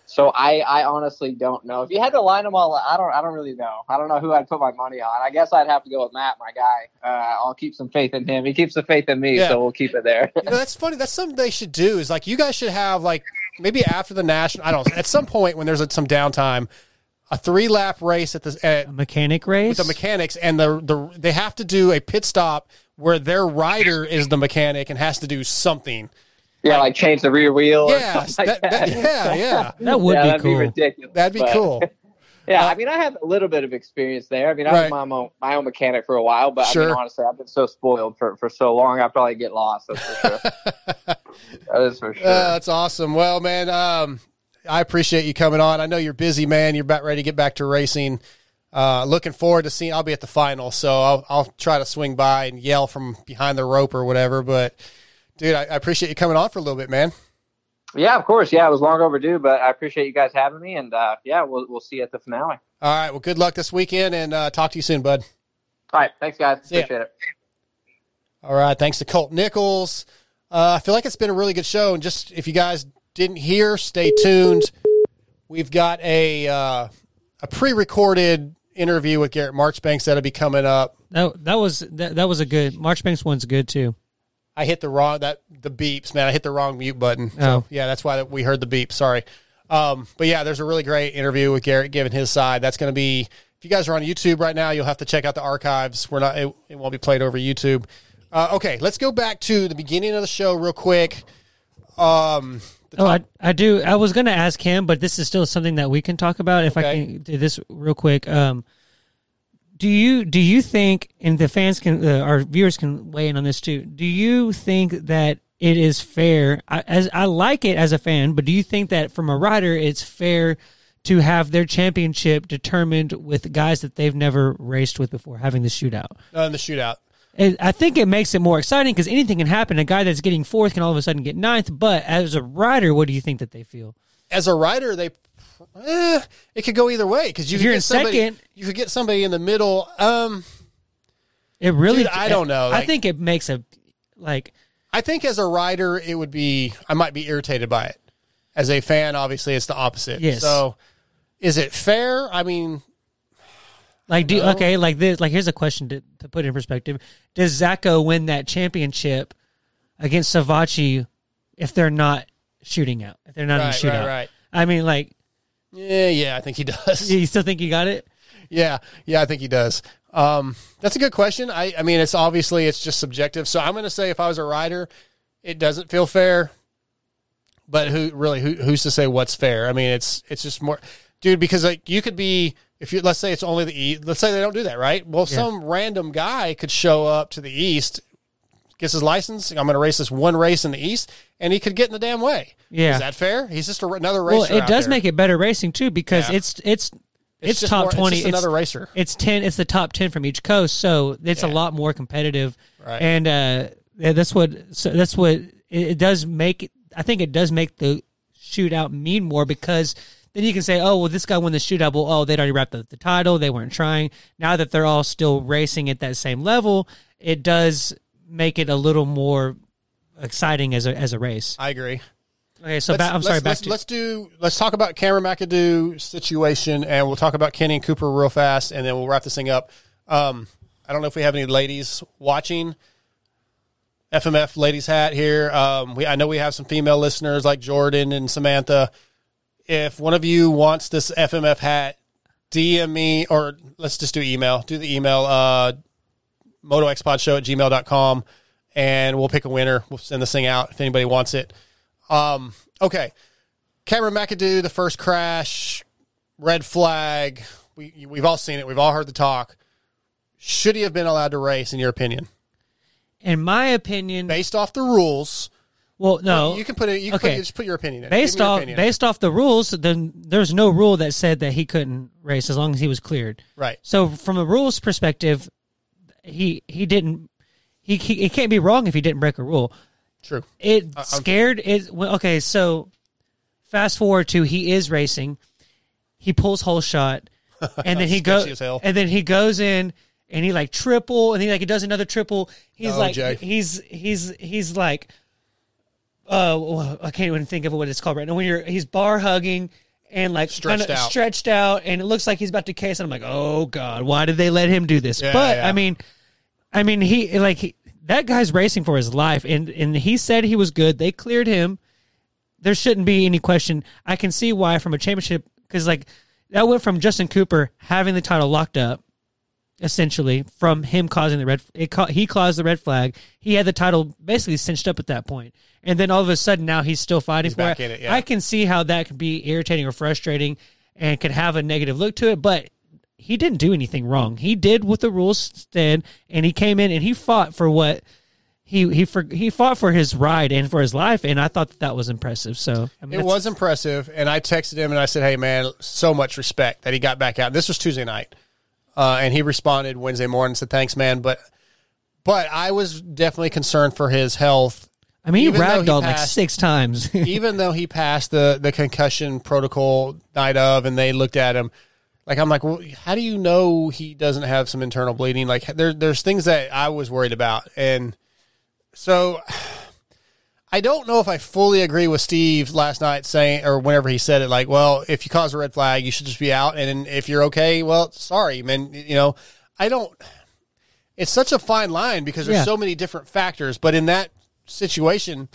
So I, I honestly don't know. If you had to line them all, I don't, I don't really know. I don't know who I'd put my money on. I guess I'd have to go with Matt, my guy. Uh, I'll keep some faith in him. He keeps the faith in me, Yeah. so we'll keep it there. You know, that's funny. That's something they should do. Is like you guys should have like maybe after the national. I don't. At some point when there's some downtime, a three lap race at the at, Mechanic race. with the mechanics, and the the they have to do a pit stop where their rider is the mechanic and has to do something. Yeah, like change the rear wheel. or Yes, something like that- that- yeah, yeah. That would Yeah, be that'd cool. ridiculous. That'd be but- cool. Yeah, I mean, I have a little bit of experience there. I mean, I Right. was my own, my own mechanic for a while, but I Sure. mean, honestly, I've been so spoiled for, for so long, I probably get lost. That's for sure. that is for sure. Uh, that's awesome. Well, man, um, I appreciate you coming on. I know you're busy, man. You're about ready to get back to racing. Uh, looking forward to seeing. I'll be at the final, so I'll, I'll try to swing by and yell from behind the rope or whatever. But, dude, I, I appreciate you coming on for a little bit, man. yeah, of course. Yeah, it was long overdue, but I appreciate you guys having me, and uh, yeah, we'll we'll see you at the finale. All right. Well, good luck this weekend, and uh, talk to you soon, bud. All right, thanks, guys. See ya. Appreciate it. All right. Thanks to Colt Nichols. Uh, I feel like it's been a really good show. And just if you guys didn't hear, stay tuned. We've got a uh, a pre-recorded interview with Garrett Marchbanks that'll be coming up. That that was that, that was a good Marchbanks one's good too. I hit the wrong that the beeps, man. I hit the wrong mute button. So Oh. yeah, that's why we heard the beep. Sorry. Um, but yeah, there's a really great interview with Garrett giving his side. That's going to be if you guys are on YouTube right now, you'll have to check out the archives. We're not it, it won't be played over YouTube. Uh, okay, let's go back to the beginning of the show real quick. Um, Oh, I, I do. I was going to ask him, but this is still something that we can talk about. If I can do this real quick, um, do you do you think, and the fans can, uh, our viewers can weigh in on this too. Do you think that it is fair? I, as I like it as a fan, but do you think that from a rider, it's fair to have their championship determined with guys that they've never raced with before, having the shootout? uh, in the shootout. And I think it makes it more exciting because anything can happen. A guy that's getting fourth can all of a sudden get ninth. But as a rider, what do you think that they feel? As a rider, they eh, it could go either way because you If could you're get in somebody, second- you could get somebody in the middle. Um, It really, Dude, I don't know. I Like- think it makes a like. I think as a rider, it would be I might be irritated by it. As a fan, obviously, it's the opposite. Yes. So, is it fair? I mean, Like do No. okay, like this. Like here's a question to, to put in perspective: Does Zacho win that championship against Savatgy if they're not shooting out? If they're not Right, in a right, shootout? right. I mean, like, yeah, yeah, I think he does. you still think he got it? Yeah, yeah, I think he does. Um, that's a good question. I, I mean, it's obviously it's just subjective. So I'm going to say if I was a rider, it doesn't feel fair. But who really who, who's to say what's fair? I mean, it's it's just more, dude. Because like you could be if you let's say it's only the east. Let's say they don't do that, right? Well, Yeah. some random guy could show up to the east, gets his license. I'm going to race this one race in the east, and he could get in the damn way. Yeah. is that fair? He's just a, another racer. Well, it does make it better racing too because Yeah. it's it's It's it's, just top more- it's twenty. just another racer. It's ten. It's the top ten from each coast, so it's a lot more competitive. Right. And uh, yeah, that's what so that's what it, it does make. I think it does make the shootout mean more because then you can say, oh well, this guy won the shootout. Well, oh they'd already wrapped up the title. They weren't trying. Now that they're all still racing at that same level, it does make it a little more exciting as a as a race. I agree. Okay, so Let's- I'm sorry. let's, Back let's, to let's do. Let's talk about Cameron McAdoo situation, and we'll talk about Kenny and Cooper real fast, and then we'll wrap this thing up. Um, I don't know if we have any ladies watching. FMF ladies hat here. Um, we I know we have some female listeners like Jordan and Samantha. If one of you wants this FMF hat, DM me or let's just do email. Do the email uh, motoxpodshow at gmail.com and we'll pick a winner. We'll send this thing out if anybody wants it. Um, okay. Cameron McAdoo, the first crash, red flag. We, we've all seen it. We've all heard the talk. Should he have been allowed to race, in your opinion? in my opinion, Based off the rules. well, no, You can put it. You can Okay. put, just put your opinion in. based Give me your off opinion. based off the rules, then there's no rule that said that he couldn't race as long as he was cleared. Right. So from a rules perspective, he he didn't. He, he it can't be wrong if he didn't break a rule. True. It I- I'm- scared it. Well, okay, so fast forward to he is racing. He pulls whole shot, and then he goes and then he goes in and he like triple and he like he does another triple. He's No, like Jay. he's he's he's like uh I can't even think of what it's called right now. When you're he's bar hugging and like Stretched out. stretched out, and it looks like he's about to case. And I'm like, oh god, why did they let him do this? Yeah, but yeah. I mean, I mean, he like he, that guy's racing for his life, and and he said he was good. They cleared him. There shouldn't be any question. I can see why from a championship because like that went from Justin Cooper having the title locked up, essentially from him causing the red. It ca- he caused the red flag. He had the title basically cinched up at that point, and then all of a sudden now he's still fighting He's for back it. in it, yeah. I can see how that could be irritating or frustrating. and could have a negative look to it, but he didn't do anything wrong. He did what the rules said, and he came in and he fought for what he he for, he fought for his ride and for his life, and I thought that, that was impressive. So I mean, It was impressive, and I texted him and I said, "Hey, man, so much respect that he got back out." This was Tuesday night, uh, and he responded Wednesday morning and said, "Thanks, man." But but I was definitely concerned for his health. I mean, he Even though he ragdolled like six times. even though he passed the the concussion protocol night of, and they looked at him, like I'm like, well, how do you know he doesn't have some internal bleeding? Like there, there's things that I was worried about, and so I don't know if I fully agree with Steve last night saying, or whenever he said it, like, well, if you cause a red flag, you should just be out, and if you're okay, well, sorry, man, you know, I don't. It's such a fine line because there's Yeah. so many different factors, but in that situation.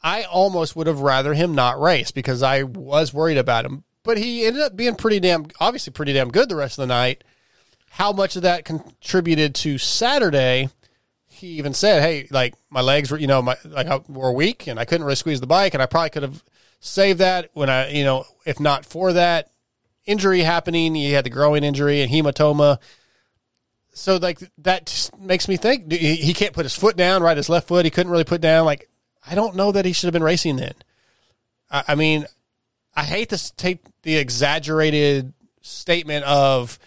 I almost would have rather him not race because I was worried about him. But he ended up being pretty damn, obviously pretty damn good the rest of the night. How much of that contributed to Saturday? He even said, "Hey, like my legs were, you know, my like I, were weak, and I couldn't really squeeze the bike, and I probably could have saved that when I, you know, if not for that injury happening, he had the growing injury and hematoma." So like that just makes me think he can't put his foot down, right? His left foot, he couldn't really put down. Like I don't know that he should have been racing then. I mean, I hate to take the exaggerated statement of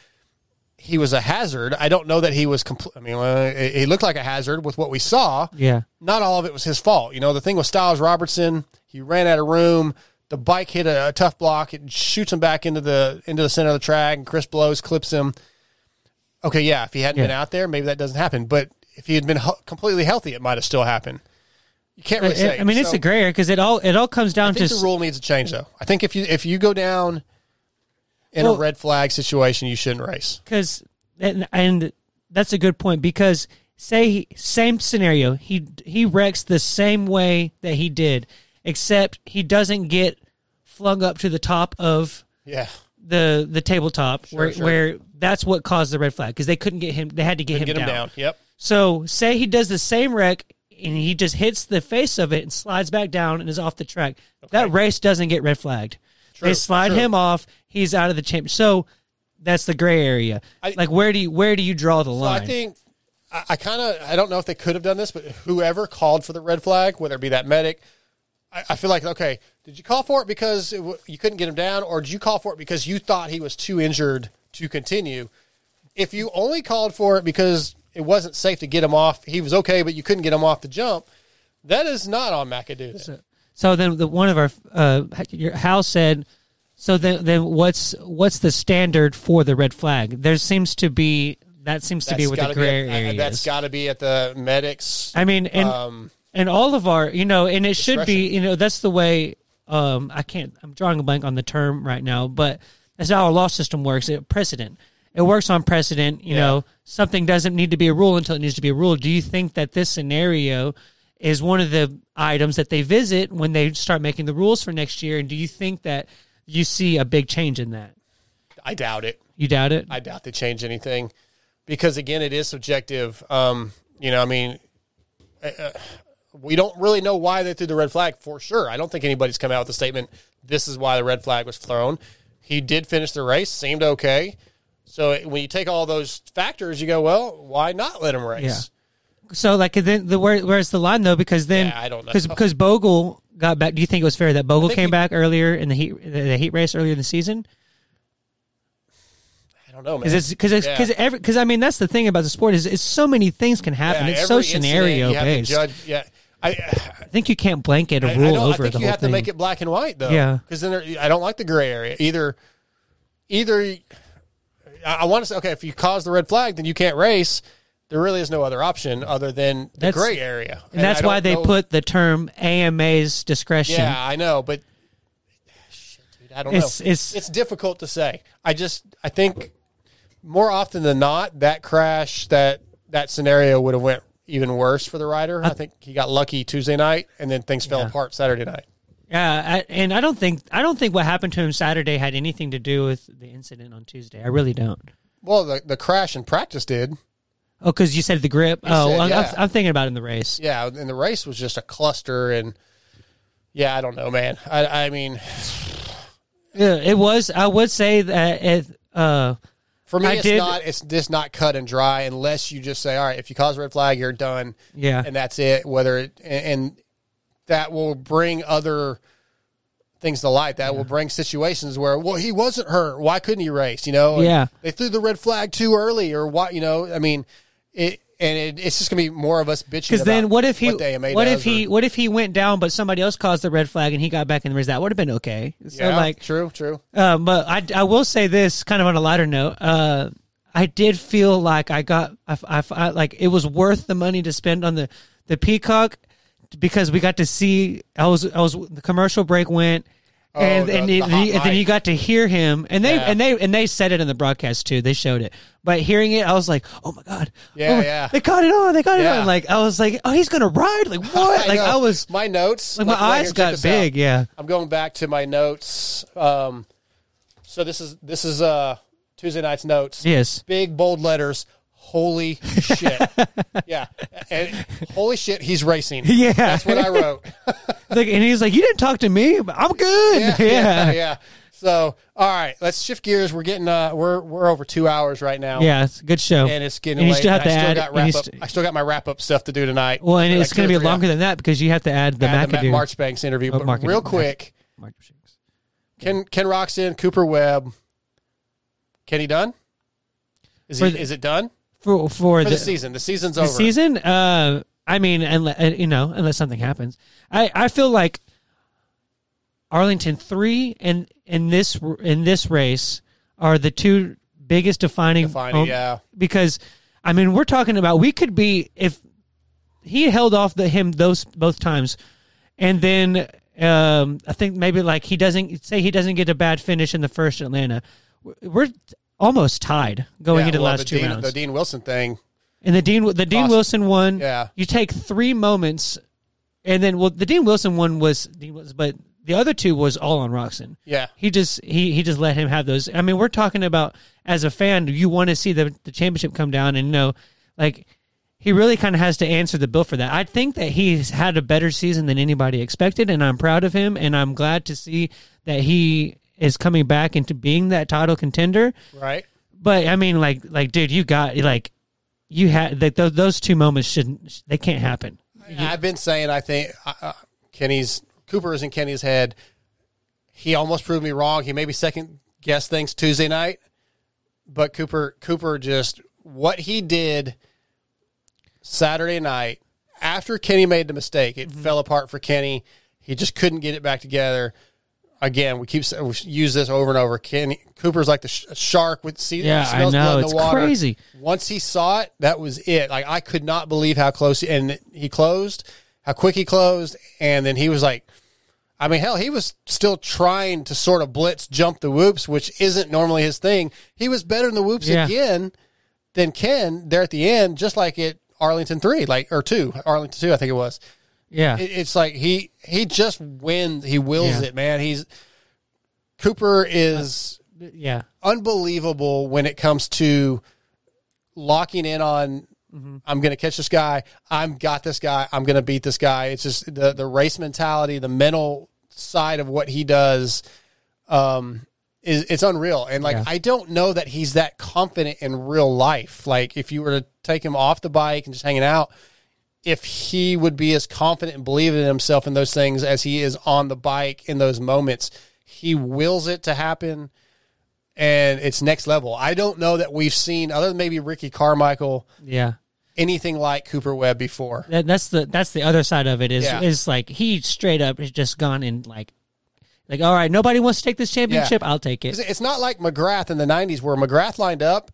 he was a hazard. I don't know that he was complete. I mean, he looked like a hazard with what we saw. Yeah. Not all of it was his fault. You know, the thing with Stilez Robertson, he ran out of room. The bike hit a, a Tuff Block. It shoots him back into the into the center of the track, and Chris Blose, clips him. Okay, yeah, if he hadn't Yeah. been out there, maybe that doesn't happen. But if he had been hu- completely healthy, it might have still happened. You can't really I- say. I mean, it's a gray area because it all it all comes down I think to the rule needs to change, though. I think if you if you go down in a red flag situation, you shouldn't race. because and, and that's a good point because say same scenario he he wrecks the same way that he did except he doesn't get flung up to the top of Yeah, the the tabletop Sure, where sure. where that's what caused the red flag because they couldn't get him they had to get, him, get him down. down. Yep. so say he does the same wreck and he just hits the face of it and slides back down and is off the track. That race doesn't get red flagged. They slide true. him off. He's out of the champ so that's the gray area. Like where do you where do you draw the So line? I think I, I kind of I don't know if they could have done this, but whoever called for the red flag, whether it be that medic, I, I feel like okay, did you call for it because it, w- you couldn't get him down, or did you call for it because you thought he was too injured to continue? If you only called for it because it wasn't safe to get him off, he was okay, but you couldn't get him off the jump. That is not on McAdoo. So then, the one of our uh, your Hal said. So then, then what's what's the standard for the red flag? There seems to be that seems to be That's what the gray area That's got to be at the medics. I mean, and um, and all of our, you know, and it should be, you know, that's the way. Um, I can't. I'm drawing a blank on the term right now, but that's how our law system works. It precedent. It works on precedent. You Yeah. know, something doesn't need to be a rule until it needs to be a rule. Do you think that this scenario is one of the items that they visit when they start making the rules for next year? And do you think that you see a big change in that? I doubt it. You doubt it? I doubt they change anything because again, it is subjective. Um, you know, I mean, uh, uh, we don't really know why they threw the red flag for sure. I don't think anybody's come out with a statement. This is why the red flag was thrown. He did finish the race, seemed okay. So when you take all those factors, you go, well, why not let him race? Yeah. So like then the where where's the line though? Because then Yeah, I don't know. because because Bogle got back. Do you think it was fair that Bogle came he- back earlier in the heat the, heat race earlier in the season? I don't know, man. Because it's because Yeah. because every because I mean that's the thing about the sport is it's so many things can happen. Yeah, it's so scenario you have to based. judge- yeah, I, I think you can't blanket a rule don't- over I think the you whole have thing. to make it black and white though. Yeah. because then there, I don't like the gray area either. Either I, I want to say okay, if you cause the red flag, then you can't race. There really is no other option other than the That's- gray area, and that's I why don't they know- put the term AMA's discretion. Yeah, I know, but shit, dude, I don't It's- know. it's- it's difficult to say. I just I think more often than not that crash that that scenario would have went even worse for the rider. I, think he got lucky Tuesday night, and then things fell apart Saturday night. Yeah, I, and I don't think I don't think what happened to him Saturday had anything to do with the incident on Tuesday. I really don't. Well, the the crash in practice did. Oh, because you said the grip. Oh, said, I'm, yeah. I'm thinking about in the race. Yeah, and the race was just a cluster, and yeah, I don't know, man. I, I mean, Yeah, it was. I would say that it. Uh, For me, I it's did- not. It's just not cut and dry unless you just say, "All right, if you cause a red flag, you're done." Yeah. and that's it. Whether it and, and that will bring other things to light. That will bring situations where, well, he wasn't hurt. Why couldn't he race? You know? And Yeah. they threw the red flag too early, or what? You know? I mean, it and it, it's just gonna be more of us bitching. Because then, what if he? What, What if he? What if he went down, but somebody else caused the red flag and he got back in the race? That would have been okay. So yeah, like, true, true. Um, but I, I will say this kind of on a lighter note. Uh, I did feel like I got, I, I, I- like it was worth the money to spend on the, the Peacock because we got to see, I was, I was, the commercial break went and, Oh, the- and, the it- hot and then you got to hear him and they, Yeah. and they, and they said it in the broadcast too. They showed it, but hearing it, I was like, oh my God. Yeah, oh my- yeah. They caught it on. They caught it Yeah. on. Like, I was like, oh, he's going to ride. Like what? like know. I was, my notes. like my eyes check got big. out. Yeah. I'm going back to my notes. Um, so this is this is uh Tuesday night's notes. Yes. Big bold letters. Holy shit! yeah, and holy shit, he's racing. Yeah. that's what I wrote. like, and he's like, you didn't talk to me, but I'm good. yeah, yeah, yeah. So, all right, let's shift gears. We're getting uh, we're we're over two hours right now. Yeah, it's a good show. and it's getting And you late. still have to I still add- got and wrap up. st- I still got my wrap up stuff to do tonight. Well, and Like it's going to be longer than that because you have to add the Yeah, the McAdoo. Matt Marchbanks interview. Oh, but Mark- real quick, Mark- Ken Ken Roczen, Cooper Webb, Kenny Dunn. Is he, the- is it done for for, for the, the, season? The season's over. the over. season. Uh, I mean, unless, uh, you know, unless something happens, I I feel like Arlington three and in this in this race are the two biggest defining, Defining, yeah. because I mean we're talking about we could be if he held off the him those both times, and then um, I think maybe like he doesn't say he doesn't get a bad finish in the first Atlanta. We're almost tied going Yeah, into the well, last two Dean, rounds. The Dean Wilson thing. And the Dean the Dean Wilson one, Yeah. you take three moments, and then well, the Dean Wilson one was, but the other two was all on Roczen. Yeah. he just he he just let him have those. I mean, we're talking about as a fan, you want to see the the championship come down, and you know, like he really kind of has to answer the bill for that. I think that he's had a better season than anybody expected, and I'm proud of him, and I'm glad to see that he is coming back into being that title contender. Right. But I mean, like, like, dude, you got like, you had like those those two moments shouldn't they can't happen. I've been saying I think uh, uh, Kenny's Cooper is in Kenny's head. He almost proved me wrong. He maybe second guess things Tuesday night, but Cooper Cooper just what he did Saturday night after Kenny made the mistake. It Mm-hmm. fell apart for Kenny. He just couldn't get it back together. Again, we keep we use this over and over. Kenny Cooper's like the sh- shark with see Yeah, I know. blood in It's crazy. Once he saw it, that was it. Like I could not believe how close he, and he closed, how quick he closed, and then he was like, I mean, hell, he was still trying to sort of blitz jump the whoops, which isn't normally his thing. He was better in the whoops Yeah. again than Ken there at the end, just like at Arlington three, like or two, Arlington two, I think it was. Yeah. It, it's like he he just wins, he wills Yeah. it, man. He's Cooper is Yeah, unbelievable when it comes to locking in on Mm-hmm. I'm going to catch this guy. I'm got this guy. I'm going to beat this guy. It's just the the race mentality, the mental side of what he does um is it's unreal. And like Yeah. I don't know that he's that confident in real life. Like if you were to take him off the bike and just hanging out, if he would be as confident and believe in himself in those things as he is on the bike in those moments, he wills it to happen and it's next level. I don't know that we've seen other than maybe Ricky Carmichael yeah. anything like Cooper Webb before. That, that's the that's the other side of it is Yeah. is like he straight up has just gone and like like all right, nobody wants to take this championship. I'll take it. It's- It's not like McGrath in the '90s where McGrath lined up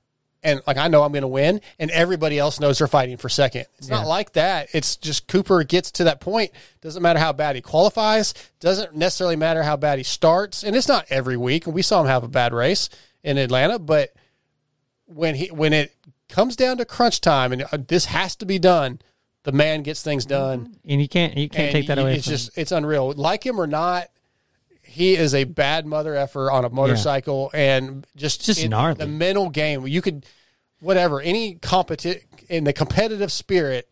and like I know I'm going to win, and everybody else knows they're fighting for second. It's Yeah. not like that. It's just Cooper gets to that point. Doesn't matter how bad he qualifies. Doesn't necessarily matter how bad he starts, and it's not every week. And we saw him have a bad race in Atlanta, but when he when it comes down to crunch time and uh, this has to be done, the man gets things done. and you can't you can't take that away. It's just it's unreal. Like him or not, he is a bad mother effer on a motorcycle and just Just gnarly. the mental game. You could whatever any competi in the competitive spirit.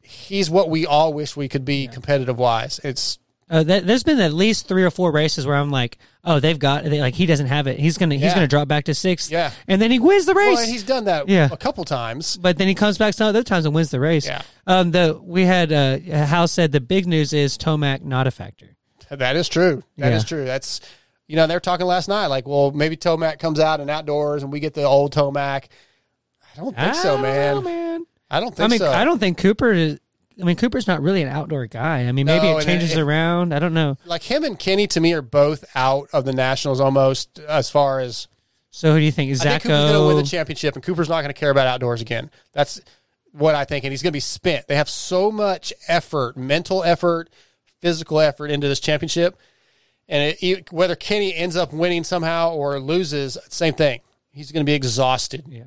He's what we all wish we could be competitive wise. It's Uh, that, there's been at least three or four races where I'm like, oh, they've got they, like he doesn't have it. He's gonna he's Yeah. gonna drop back to sixth. Yeah. and then he wins the race. Well, he's done that Yeah. a couple times. but then he comes back some other times and wins the race. Yeah. Um. The we had uh Hal said the big news is Tomac not a factor. That is true. That is Yeah. true. That's you know they're talking last night like, well, maybe Tomac comes out and outdoors and we get the old Tomac. I don't think so, man. know, man. I don't think I mean, so. I don't think Cooper is. I mean, Cooper's not really an outdoor guy. I mean, maybe No, it and changes it- around. I don't know. like him and Kenny to me are both out of the Nationals almost as far as So who do you think? I think Cooper's going to win the championship, and Cooper's not going to care about outdoors again. That's what I think, and he's going to be spent. They have so much effort, mental effort, physical effort into this championship, and it, it- whether Kenny ends up winning somehow or loses, same thing. He's going to be exhausted, Yeah.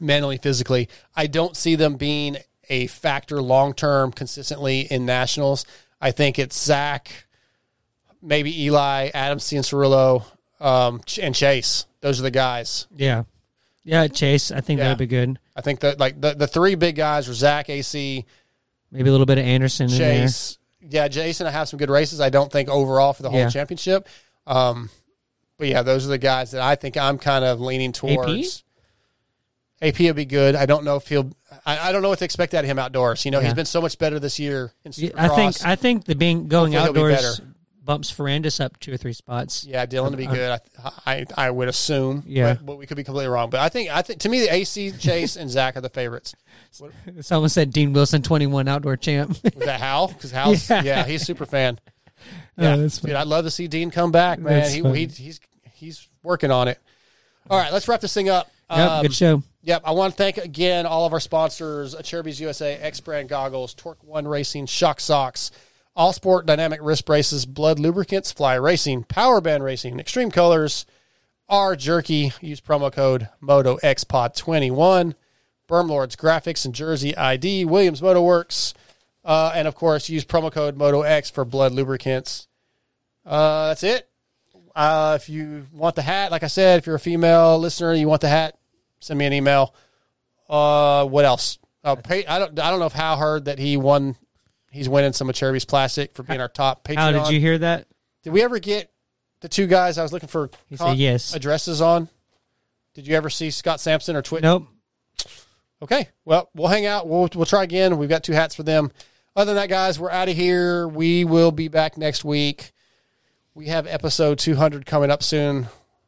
Mentally, physically. I don't see them being a factor long term, consistently in nationals. I think it's Zach, maybe Eli, Adam Cianciarulo, um, and Chase. Those are the guys. Yeah. Yeah, Chase. I think Yeah. that'd be good. I think that like the, the three big guys were Zach, AC, Maybe a little bit of Anderson. Chase. Yeah, Jason. I have some good races. I don't think overall for the whole Yeah. championship. Um, but yeah, those are the guys that I think I'm kind of leaning towards. AP will be good. I don't know if he'll. I, I don't know what to expect out of him outdoors. You know, Yeah. he's been so much better this year in Yeah, I think I think the being going Hopefully he'll be outdoors bumps Ferrandis up two or three spots. Yeah, Dylan to be Uh, good. I, I I would assume. Yeah. but, but we could be completely wrong. But I think I think to me the AC Chase and Zach are the favorites. What, Someone said Dean Wilson, twenty-one outdoor champ. was that Hal? Because Hal's yeah. Yeah. he's a super fan. Oh, Yeah, that's dude. I'd love to see Dean come back, man. He, he he's he's working on it. All right, let's wrap this thing up. Um, good show. Yep, I want to thank again all of our sponsors: Acerbis USA, X Brand Goggles, Torque One Racing, Shock Socks, All Sport Dynamic Wrist Braces, Blud Lubricants, Fly Racing, Power Band Racing, Xtreme Kolors, R Jerky. Use promo code Moto XPod twenty one. Berm Lords Graphics and Jersey ID, Williams Moto Works, uh, and of course use promo code Moto X for Blud Lubricants. Uh, that's it. Uh, if you want the hat, like I said, if you're a female listener, you want the hat, send me an email. Uh, what else? Uh, pay, I don't. I don't know if Hal heard that he won. He's winning some of Acerbis Plastic for being our top Patreon. How did you hear that? Did we ever get the two guys I was looking for He said yes. addresses on? Did you ever see Scott Sampson or Twit? Nope. Okay. Well, we'll hang out. We'll we'll try again. We've got two hats for them. Other than that, guys, we're out of here. We will be back next week. We have episode 200 coming up soon.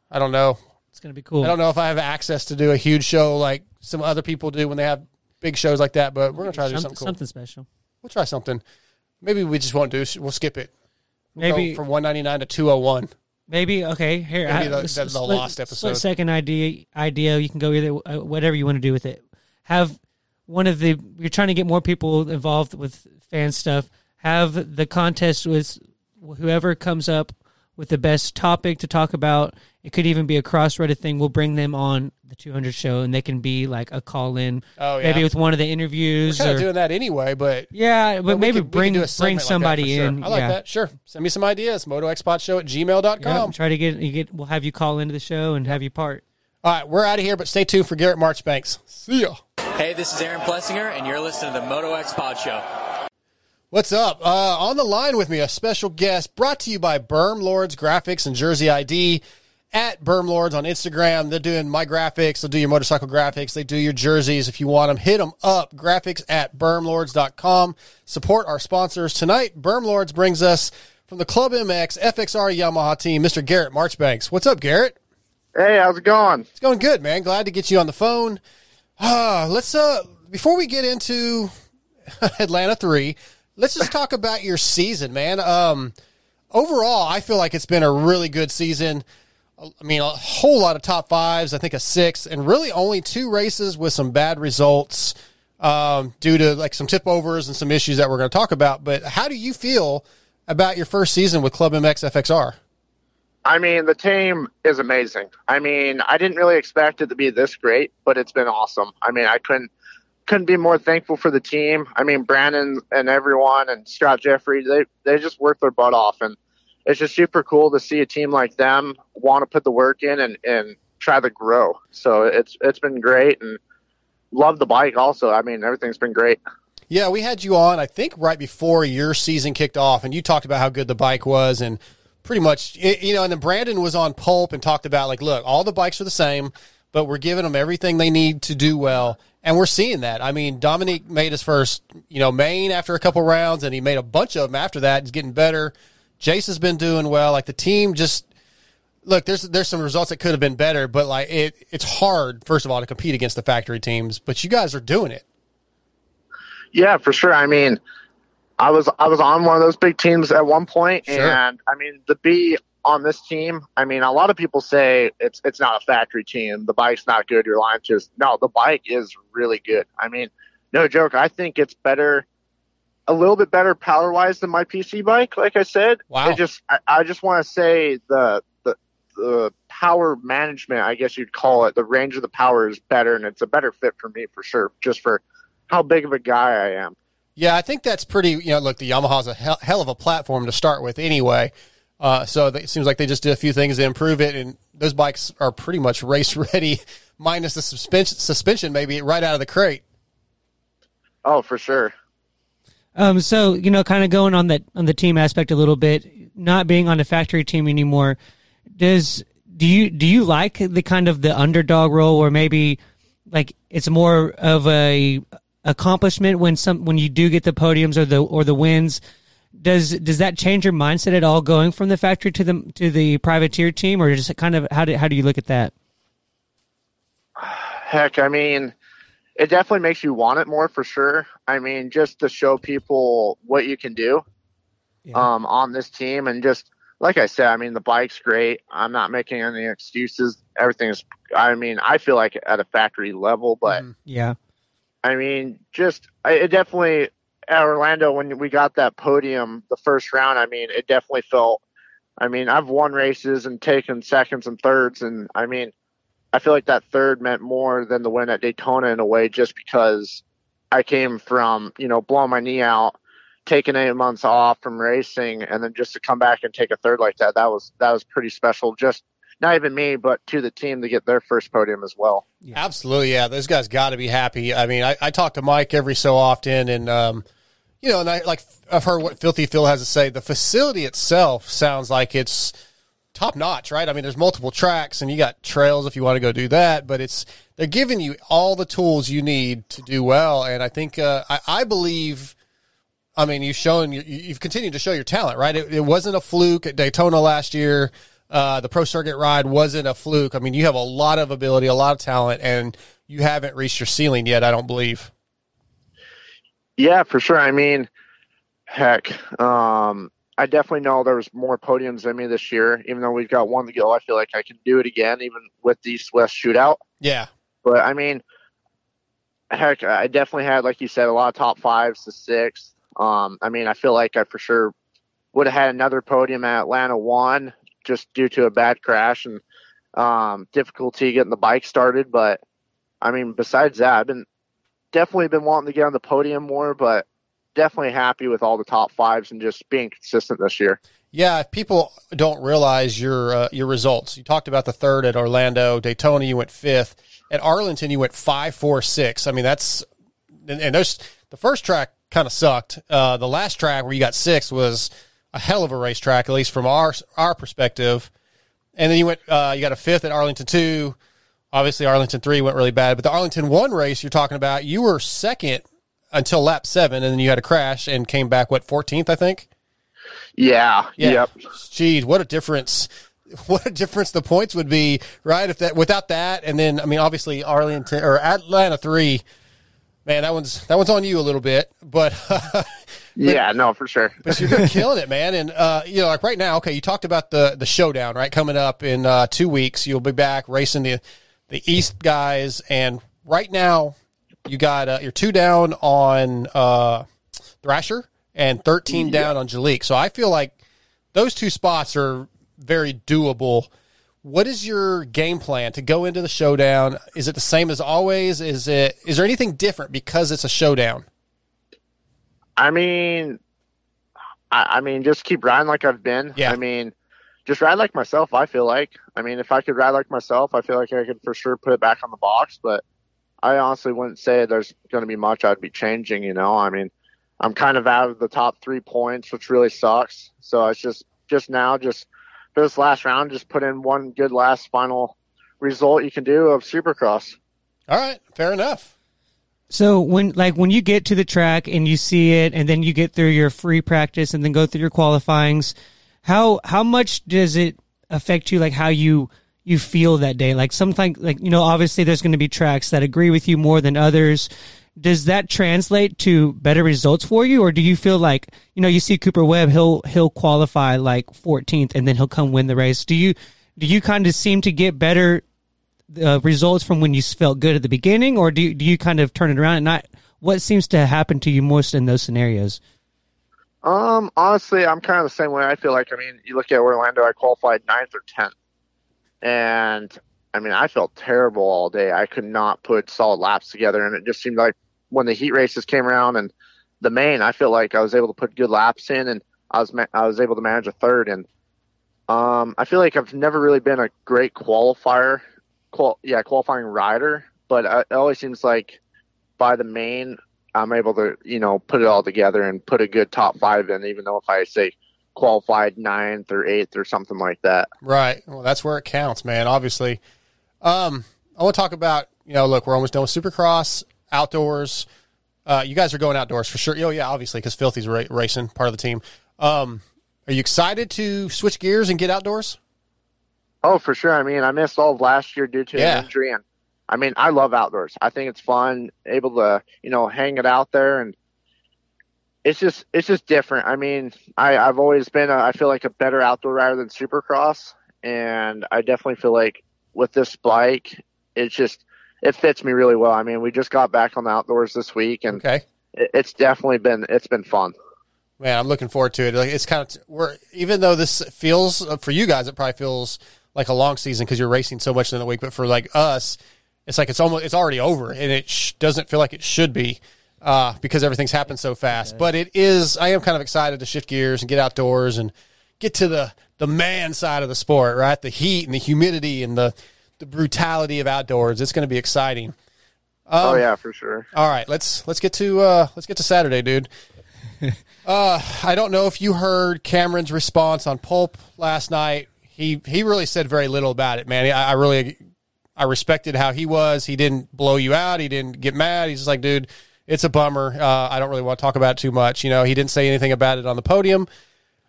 I don't know. It's gonna be cool. I don't know if I have access to do a huge show like some other people do when they have big shows like that, but we're gonna try to do Something- something cool. something special. We'll try something. Maybe we just won't do. We'll skip it. We'll Maybe- from 199 to 201. Maybe okay. Here, Maybe I- the- the- the lost episode. Split second idea. Idea. You can go either uh, whatever you want to do with it. Have one of the. You're trying to get more people involved with fan stuff. Have the contest with whoever comes up with the best topic to talk about. It could even be a cross Reddit thing. We'll bring them on the 200 show, and they can be like a call in. Oh, yeah. Maybe with one of the We're interviews. kind or, of doing that anyway, but yeah, but, we maybe could- bring bring segment like that somebody sure. in. I like yeah. that. Sure. Send me some ideas. MotoXPodShow at gmail.com. Yeah, try to get you get. We'll have you call into the show and have you part. All right, we're out of here, but stay tuned for Garrett Marchbanks. See ya. Hey, this is Aaron Plessinger, and you're listening to the Moto X Pod Show. What's up? Uh, on the line with me, a special guest brought to you by Berm Lords Graphics and Jersey ID at Berm Lords on Instagram. They're doing my graphics. They'll do your motorcycle graphics. They do your jerseys. If you want them, hit them up. Graphics at bermlords.com. Support our sponsors. Tonight, Berm Lords brings us from the Club MX FXR Yamaha team, Mr. Garrett Marchbanks. What's up, Garrett? Hey, how's it going? It's going good, man. Glad to get you on the phone. Uh, let's uh before we get into Atlanta 3, let's just talk about your season, man. Um overall, I feel like it's been a really good season. I mean, a whole lot of top fives, I think a six, and really only two races with some bad results um, due to like some tip overs and some issues that we're going to talk about. But how do you feel about your first season with Club MX FXR? I mean, the team is amazing. I mean, I didn't really expect it to be this great, but it's been awesome. I mean, I couldn't couldn't be more thankful for the team. I mean, Brandon and everyone and Scott Jeffrey, they they just worked their butt off, and it's just super cool to see a team like them want to put the work in and and try to grow. So it's it's been great, and love the bike also. I mean, everything's been great. Yeah, we had you on, I think, right before your season kicked off, and you talked about how good the bike was, and pretty much, you know, and then Brandon was on Pulp and talked about, like, look, all the bikes are the same, but we're giving them everything they need to do well, and we're seeing that. I mean, Dominique made his first, you know, main after a couple rounds, and he made a bunch of them after that. He's getting better. Jace has been doing well. Like, the team just look, there's there's some results that could have been better, but like it it's hard first of all to compete against the factory teams, but you guys are doing it. Yeah, for sure. I mean, I was I was on one of those big teams at one point, Sure. and I mean to be on this team. I mean, a lot of people say it's it's not a factory team. The bike's not good. Your line just no. The bike is really good. I mean, no joke. I think it's better, a little bit better power wise than my PC bike. Like I said, Wow. It just I, I just want to say the the the power management, I guess you'd call it, the range of the power is better, and it's a better fit for me for sure. Just for how big of a guy I am. Yeah, I think that's pretty. You know, look, the Yamaha's a hell, hell of a platform to start with, anyway. Uh, so they- it seems like they just did a few things to improve it, and those bikes are pretty much race ready, minus the suspension. Suspension maybe right out of the crate. Oh, for sure. Um, so you know, kind of going on that on the team aspect a little bit, not being on a factory team anymore. Does do you do you like the kind of the underdog role, or maybe like it's more of a accomplishment when some when you do get the podiums or the or the wins? Does does that change your mindset at all, going from the factory to the to the privateer team, or just kind of how do how do you look at that? Heck, I mean, it definitely makes you want it more for sure. I mean, just to show people what you can do um, on this team, and just like I said, I mean, the bike's great. I'm not making any excuses. Everything's, I mean, I feel like at a factory level, but Yeah. I mean, just it definitely at Orlando when we got that podium the first round. I mean, it definitely felt. I mean, I've won races and taken seconds and thirds, and I mean, I feel like that third meant more than the win at Daytona in a way, just because I came from you know blowing my knee out, taking eight months off from racing, and then just to come back and take a third like that, that was that was pretty special. Just not even me, but to the team to get their first podium as well. Absolutely, yeah. Those guys got to be happy. I mean, I, I talk to Mike every so often, and um, you know, and I like I've heard what Filthy Phil has to say. The facility itself sounds like it's top notch, right? I mean, there's multiple tracks, and you got trails if you want to go do that, but it's they're giving you all the tools you need to do well, and I think uh, I, I believe. I mean, you've shown you- you've continued to show your talent, right? It, it wasn't a fluke at Daytona last year. Uh, the pro circuit ride wasn't a fluke. I mean, you have a lot of ability, a lot of talent, and you haven't reached your ceiling yet. I don't believe. Yeah, for sure. I mean, heck, um, I definitely know there was more podiums than me this year. Even though we've got one to go, I feel like I can do it again, even with the East West shootout. Yeah, But I mean, heck, I definitely had, like you said, a lot of top fives to sixth. Um, I mean, I feel like I for sure would have had another podium at Atlanta one just due to a bad crash and um, difficulty getting the bike started. But I mean, besides that, I've been definitely been wanting to get on the podium more, but definitely happy with all the top fives and just being consistent this year. Yeah, if people don't realize your uh, your results, you talked about the third at Orlando, Daytona, you went fifth. At Arlington, you went five, four, six. I mean, that's and, and those the first track kind of sucked. Uh, the last track where you got six was a hell of a racetrack, at least from our our perspective. And then you went, uh, you got a fifth at Arlington two. Obviously, Arlington three went really bad, but the Arlington one race you're talking about, you were second until lap seven, and then you had a crash and came back what 14th, I think. Yeah. Yeah. Yep. Geez, what a difference! What a difference the points would be, right? If that without that, and then I mean, obviously Arlington or Atlanta three, man, that one's that one's on you a little bit, but Yeah, no, for sure. but you're killing it, man. And uh, you know, like right now, okay, you talked about the the showdown, right? Coming up in uh, two weeks, you'll be back racing the the East guys, and right now you got uh, you're two down on uh, Thrasher and thirteen down on Jalek. So I feel like those two spots are very doable. What is your game plan to go into the showdown? Is it the same as always? Is it is there anything different because it's a showdown? I mean, I, I mean, just keep riding like I've been. Yeah. I mean, just ride like myself. I feel like. I mean, if I could ride like myself, I feel like I could for sure put it back on the box. But I honestly wouldn't say there's going to be much I'd be changing. You know, I mean, I'm kind of out of the top three points, which really sucks. So it's just just now, just for this last round, just put in one good last final result you can do of Supercross. All right, fair enough. So when like when you get to the track and you see it and then you get through your free practice and then go through your qualifyings, how how much does it affect you like how you you feel that day? Like sometimes like you know obviously there's going to be tracks that agree with you more than others. Does that translate to better results for you or do you feel like you know you see Cooper Webb he'll he'll qualify like 14th and then he'll come win the race. Do you do you kind of seem to get better uh, results from when you felt good at the beginning, or do you, do you kind of turn it around? And not what seems to happen to you most in those scenarios? Um, honestly, I'm kind of the same way. I feel like, I mean, you look at Orlando, I qualified ninth or tenth, and I mean, I felt terrible all day. I could not put solid laps together, and it just seemed like when the heat races came around and the main, I feel like I was able to put good laps in, and I was ma- I was able to manage a third, and um, I feel like I've never really been a great qualifier, qual- yeah, qualifying rider, but uh, it always seems like by the main, I'm able to, you know, put it all together and put a good top five in, even though if I say qualified ninth or eighth or something like that. Right. Well, that's where it counts, man. Obviously. Um, I want to talk about, you know, look, we're almost done with Supercross, outdoors. Uh, you guys are going outdoors for sure. Oh, yeah, obviously, because Filthy's ra- racing, part of the team. Um, are you excited to switch gears and get outdoors? Oh, for sure. I mean, I missed all of last year due to Yeah. an injury, and I mean, I love outdoors. I think it's fun, able to you know hang it out there, and it's just it's just different. I mean, I I've always been a, I feel like a better outdoor rider than Supercross, and I definitely feel like with this bike, it's just it fits me really well. I mean, we just got back on the outdoors this week, and okay. it, it's definitely been it's been fun. Man, I'm looking forward to it. Like it's kind of we're even though this feels for you guys, it probably feels like a long season because you're racing so much in the week. But for like us, it's like it's almost it's already over, and it sh- doesn't feel like it should be uh, because everything's happened so fast. But it is. I am kind of excited to shift gears and get outdoors and get to the the man side of the sport, right? The heat and the humidity and the the brutality of outdoors. It's going to be exciting. oh Um, yeah, for sure. all right, let's let's get to uh, let's get to Saturday, dude. uh, I don't know if you heard Cameron's response on Pulp last night. He he really said very little about it, man. I, I really I respected how he was. He didn't blow you out. He didn't get mad. He's just like, dude, it's a bummer. Uh, I don't really want to talk about it too much. You know, he didn't say anything about it on the podium.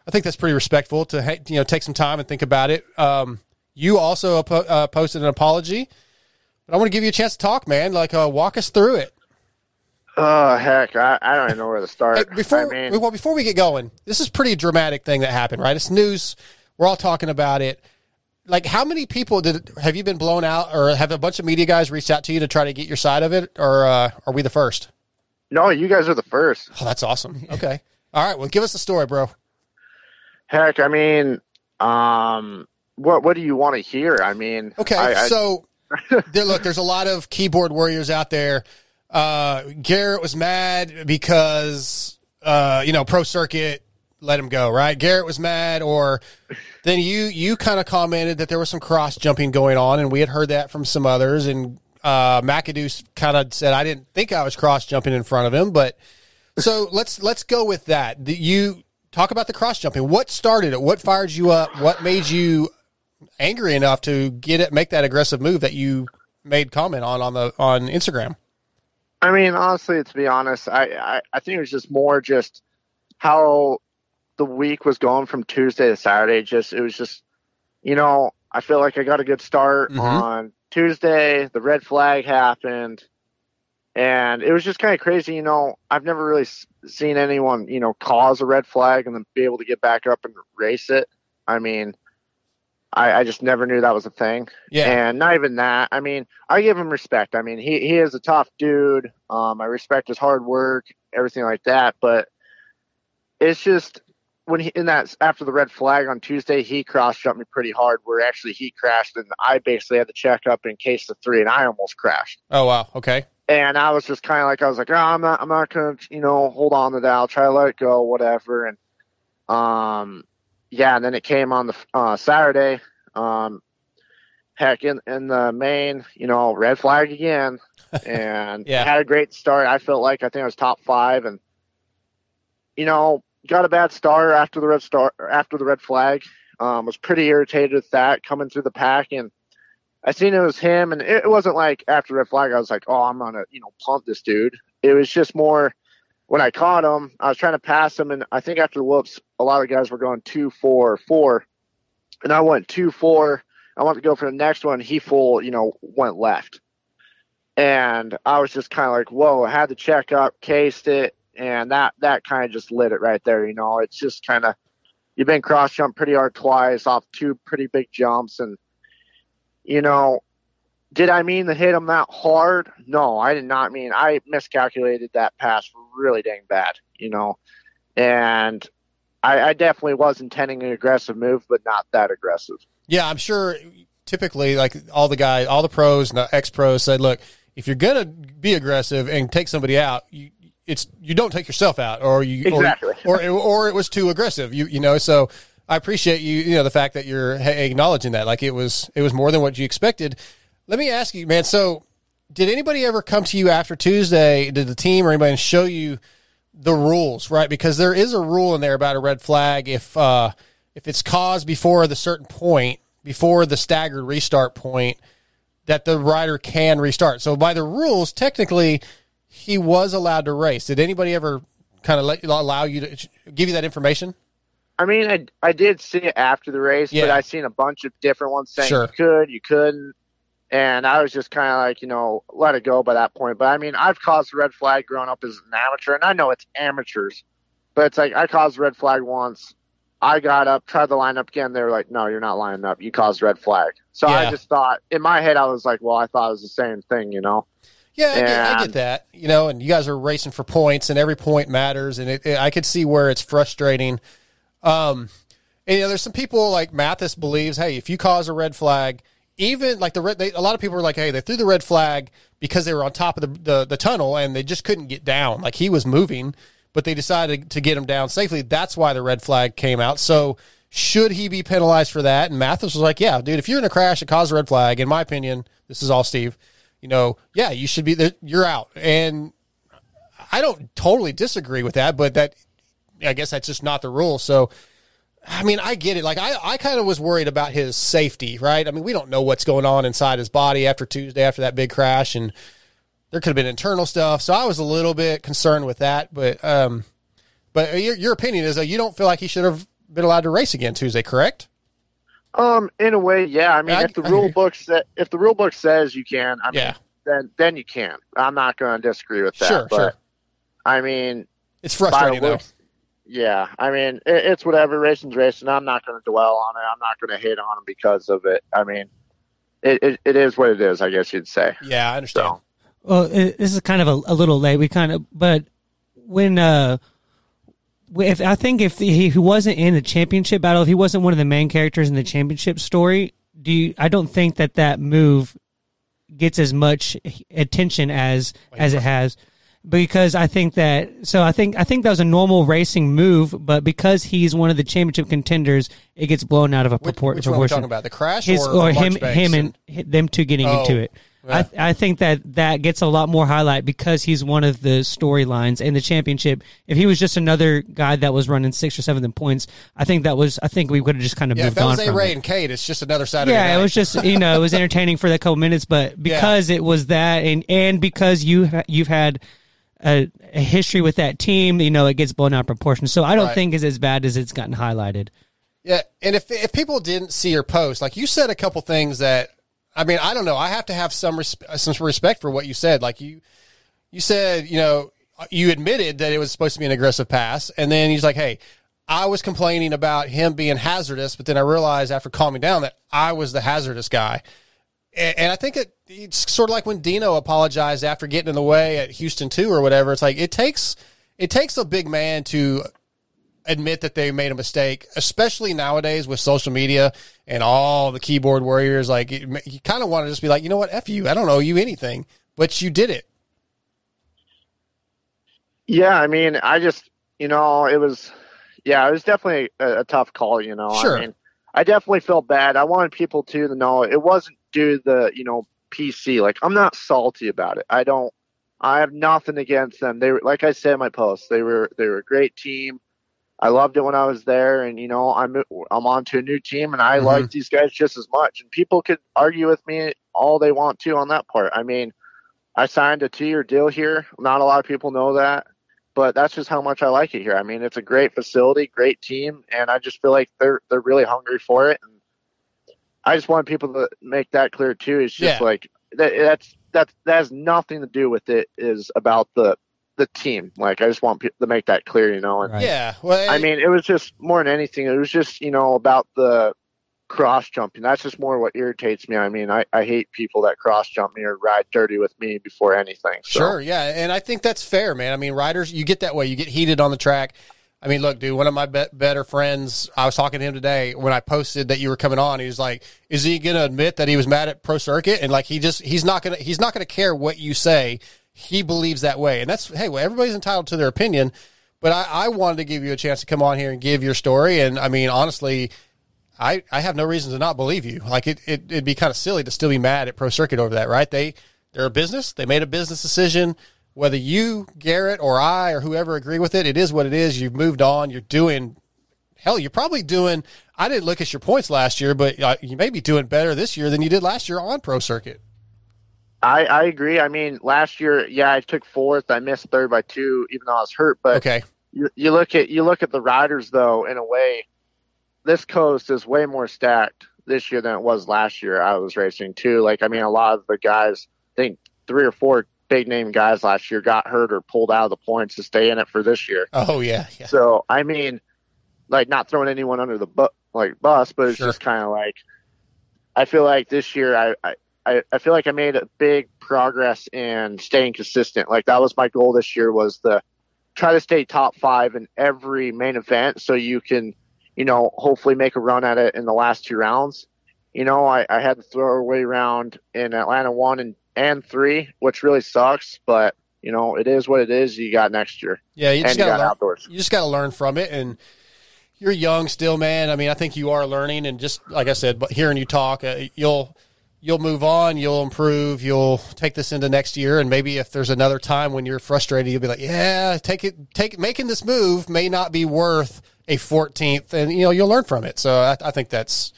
I think that's pretty respectful to you know take some time and think about it. Um, you also uh, posted an apology, but I want to give you a chance to talk, man. Like, uh, walk us through it. Oh heck, I, I don't even know where to start. before I mean, well, before we get going, this is pretty dramatic thing that happened, right? It's news. We're all talking about it. Like, how many people did have you been blown out, or have a bunch of media guys reached out to you to try to get your side of it, or uh, are we the first? No, you guys are the first. Oh, that's awesome. Okay, all right. Well, give us the story, bro. Heck, I mean, um, what what do you want to hear? I mean, Okay, I, I- so there, look, there's a lot of keyboard warriors out there. Uh, Garrett was mad because uh, you know Pro Circuit let him go, right? Garrett was mad, or then you you kind of commented that there was some cross jumping going on, and we had heard that from some others, and uh, McAdoo kind of said I didn't think I was cross jumping in front of him, but so let's let's go with that. The- You talk about the cross jumping. What started it? What fired you up? What made you angry enough to get it, make that aggressive move that you made comment on on the on Instagram? I mean, honestly, to be honest, I, I I think it was just more just how the week was going from Tuesday to Saturday. Just it was just, you know, I feel like I got a good start Mhm. on Tuesday. The red flag happened, and it was just kind of crazy. You know, I've never really s- seen anyone, you know, cause a red flag and then be able to get back up and race it. I mean, I, I just never knew that was a thing. Yeah. And not even that. I mean, I give him respect. I mean, he, he is a tough dude. Um, I respect his hard work, everything like that. But it's just when he in that after the red flag on Tuesday, he cross jumped me pretty hard. Where actually he crashed, and I basically had to check up in case the three, and I almost crashed. Oh wow, okay. And I was just kind of like, I was like, oh, I'm not, I'm not gonna, you know, hold on to that. I'll try to let it go, whatever. And, um, yeah. And then it came on the uh, Saturday. Um, heck, in in the main, you know, red flag again, and Yeah. had a great start. I felt like I think I was top five, and you know, got a bad start after the red star after the red flag. Um, was pretty irritated with that coming through the pack, and I seen it was him, and it, it wasn't like after red flag I was like, oh, I'm gonna you know pump this dude. It was just more when I caught him, I was trying to pass him, and I think after the whoops, a lot of guys were going two, four, four, and I went two, four. I wanted to go for the next one. He full, you know, went left, and I was just kind of like, whoa! I had to check up, cased it, and that that kind of just lit it right there. You know, it's just kind of you've been cross jumped pretty hard twice off two pretty big jumps, and you know, did I mean to hit him that hard? No, I did not mean. I miscalculated that pass really dang bad, you know, and I, I definitely was intending an aggressive move, but not that aggressive. Yeah, I'm sure. Typically, like all the guys, all the pros and the ex pros said, look, if you're gonna be aggressive and take somebody out, you it's you don't take yourself out, or you Exactly. or, or or it was too aggressive. You you know, so I appreciate you you know the fact that you're acknowledging that like it was it was more than what you expected. Let me ask you, man. So, did anybody ever come to you after Tuesday? Did the team or anybody show you the rules, right? Because there is a rule in there about a red flag if uh, if it's caused before the certain point, before the staggered restart point, that the rider can restart. So by the rules, technically, he was allowed to race. Did anybody ever kind of let allow you to give you that information? I mean, I, I did see it after the race, but I seen a bunch of different ones saying Sure. you could, you couldn't, and I was just kind of like, you know, let it go by that point. But I mean, I've caused a red flag growing up as an amateur, and I know it's amateurs, but it's like I caused a red flag once. I got up, tried to line up again. They were like, "No, you're not lining up. You caused red flag." So I just thought in my head, I was like, "Well, I thought it was the same thing," you know. Yeah, I get, I get that. You know, and you guys are racing for points, and every point matters, and it, it- I could see where it's frustrating. Um, and you know, there's some people like Matthes believes, hey, if you cause a red flag, even like the red, they, a lot of people are like, hey, they threw the red flag because they were on top of the, the the tunnel and they just couldn't get down. Like he was moving, but they decided to get him down safely. That's why the red flag came out. So. Should he be penalized for that? And Matthes was like, "Yeah, dude. If you're in a crash that caused a red flag, in my opinion, this is all Steve. You know, yeah, you should be. there. You're out." And I don't totally disagree with that, but that I guess that's just not the rule. So, I mean, I get it. Like, I, I kind of was worried about his safety, right? I mean, we don't know what's going on inside his body after Tuesday, after that big crash, and there could have been internal stuff. So I was a little bit concerned with that. But, um, but your, your opinion is that you don't feel like he should have been allowed to race again Tuesday, correct? Um, in a way, yeah. I mean, I- if the I rule book sa- if the rule book says you can, I mean, Yeah. then then you can. I'm not going to disagree with that. Sure, but, sure. I mean, It's by the frustrating though. looks- Yeah, I mean, it, it's whatever. Racing's racing. I'm not going to dwell on it. I'm not going to hate on him because of it. I mean, it, it, it is what it is. I guess you'd say. Yeah, I understand. Well, it, this is kind of a, a little late. We kind of, but when uh, if I think if he, he wasn't in the championship battle, if he wasn't one of the main characters in the championship story, do you, I don't think that that move gets as much attention as as it has because I think that so I think I think that was a normal racing move, but because he's one of the championship contenders, it gets blown out of a propor- which one are we proportion. talking about? The crash His, or- or him him and, them two getting Oh, into it. Yeah. I I think that that gets a lot more highlight because he's one of the storylines in the championship. If he was just another guy that was running six or seven in points, I think that was I think we would have just kind of Yeah, if moved that on was A Ray it. and Kate, it's just another Saturday. Yeah, night. it was just you know it was entertaining for that couple minutes, but because it was that and and because you you've had a, a history with that team, you know it gets blown out of proportion. So I don't Right. think it's as bad as it's gotten highlighted. Yeah, and if if people didn't see your post, like you said a couple things that I mean, I don't know. I have to have some resp- some respect for what you said. Like you you said, you know, you admitted that it was supposed to be an aggressive pass, and then he's like, "Hey, I was complaining about him being hazardous, but then I realized after calming down that I was the hazardous guy." And, and I think it, it's sort of like when Dino apologized after getting in the way at Houston two or whatever. It's like it takes it takes a big man to admit that they made a mistake, especially nowadays with social media and all the keyboard warriors. Like, it, you kind of want to just be like, you know what, f you. I don't owe you anything, but you did it. Yeah, I mean, I just, you know, it was, yeah, it was definitely a, a tough call. You know, Sure. I mean, I definitely felt bad. I wanted people to know it wasn't due to the you know PC. Like I'm not salty about it. I don't. I have nothing against them. They were like I said in my post. They were they were a great team. I loved it when I was there, and you know I'm I'm on to a new team, and I Mhm. like these guys just as much. And people could argue with me all they want to on that part. I mean, I signed a two-year deal here. Not a lot of people know that, but that's just how much I like it here. I mean, it's a great facility, great team, and I just feel like they're they're really hungry for it. And I just want people to make that clear too. It's just Yeah. like that, that's that's that has nothing to do with it. Is about the the team. Like I just want people to make that clear, you know. And Yeah. Well, I mean, it was just more than anything. It was just you know about the cross jumping. That's just more what irritates me. I mean, I, I hate people that cross jump me or ride dirty with me before anything. So. Sure, yeah, and I think that's fair, man. I mean, riders, you get that way. You get heated on the track. I mean, look, dude. One of my be- better friends, I was talking to him today when I posted that you were coming on. He was like, "Is he going to admit that he was mad at Pro Circuit?" And like, he just he's not gonna he's not gonna care what you say. He believes that way, and that's hey, well, everybody's entitled to their opinion. But I, I wanted to give you a chance to come on here and give your story. And I mean, honestly, I, I have no reason to not believe you. Like it, it it'd be kind of silly to still be mad at Pro Circuit over that, right? They they're a business. They made a business decision. Whether you, Garrett, or I, or whoever agree with it, it is what it is. You've moved on. You're doing hell. You're probably doing. I didn't look at your points last year, but uh, you may be doing better this year than you did last year on Pro Circuit. I, I agree. I mean, last year, yeah, I took fourth. I missed third by two, even though I was hurt. But okay, you, you look at you look at the riders though. In a way, this coast is way more stacked this year than it was last year. I was racing too. Like, I mean, a lot of the guys, I think three or four big name guys last year got hurt or pulled out of the points to stay in it for this year. Oh yeah, yeah. So I mean, like not throwing anyone under the bu- like bus, but it's Sure. just kind of like I feel like this year I, I I I feel like I made a big progress in staying consistent. Like that was my goal this year was the try to stay top five in every main event so you can you know hopefully make a run at it in the last two rounds. You know I, I had the throwaway round in Atlanta one and and three, which really sucks, but you know it is what it is. You got next year. Yeah, you just got to learn. outdoors. You just got to learn from it, and you're young still, man. I mean, I think you are learning, and just like I said, but hearing you talk, uh, you'll you'll move on, you'll improve, you'll take this into next year, and maybe if there's another time when you're frustrated, you'll be like, yeah, take it, take making this move may not be worth a 14th, and you know you'll learn from it. So I, I think that's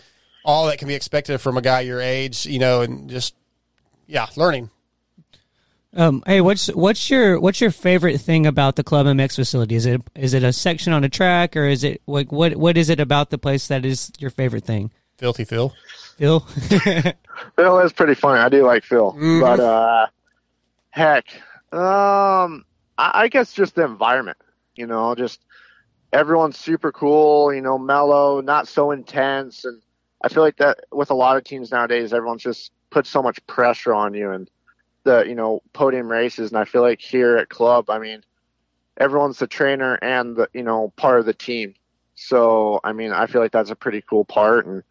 all that can be expected from a guy your age, you know, and just yeah, learning. Um, hey, what's what's your what's your favorite thing about the Club MX facility? Is it is it a section on a track, or is it like what what is it about the place that is your favorite thing? Filthy Phil. Phil. Phil is pretty funny. I do like Phil, Mhm. but uh, heck, um, I, I guess just the environment. You know, just everyone's super cool. You know, mellow, not so intense, and I feel like that with a lot of teams nowadays, everyone's just put so much pressure on you and the you know podium races. And I feel like here at club, I mean, everyone's the trainer and the you know part of the team. So I mean, I feel like that's a pretty cool part, and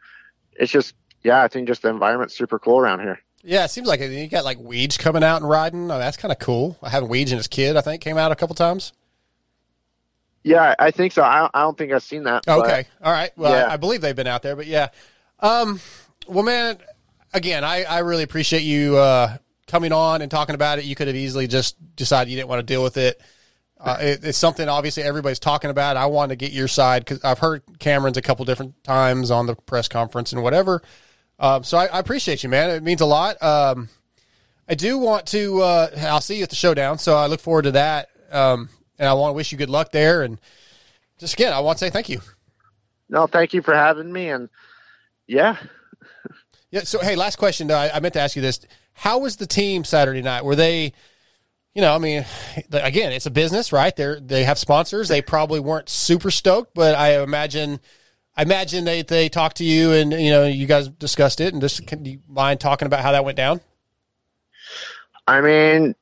it's just yeah, I think just the environment's super cool around here. Yeah, it seems like it. You got like Weege coming out and riding. Oh, that's kind of cool. I have Weege and his kid. I think came out a couple times. Yeah, I think so. I don't, I don't think I've seen that. but- Okay, all right. Well, Yeah. I, I believe they've been out there, but yeah. Um, well, man, again, I, I really appreciate you uh, coming on and talking about it. You could have easily just decided you didn't want to deal with it. Uh, it. It's something obviously everybody's talking about. I want to get your side because I've heard Cameron's a couple different times on the press conference and whatever. Um, so I, I appreciate you, man. It means a lot. Um, I do want to. Uh, I'll see you at the showdown, so I look forward to that. Um, and I want to wish you good luck there. And just again, I want to say thank you. No, thank you for having me. And yeah, Yeah. So, hey, last question. I, I meant to ask you this: How was the team Saturday night? Were they, you know, I mean, again, it's a business, right? They they have sponsors. They probably weren't super stoked, but I imagine, I imagine they they talked to you and you know you guys discussed it. And just can you mind talking about how that went down? I mean,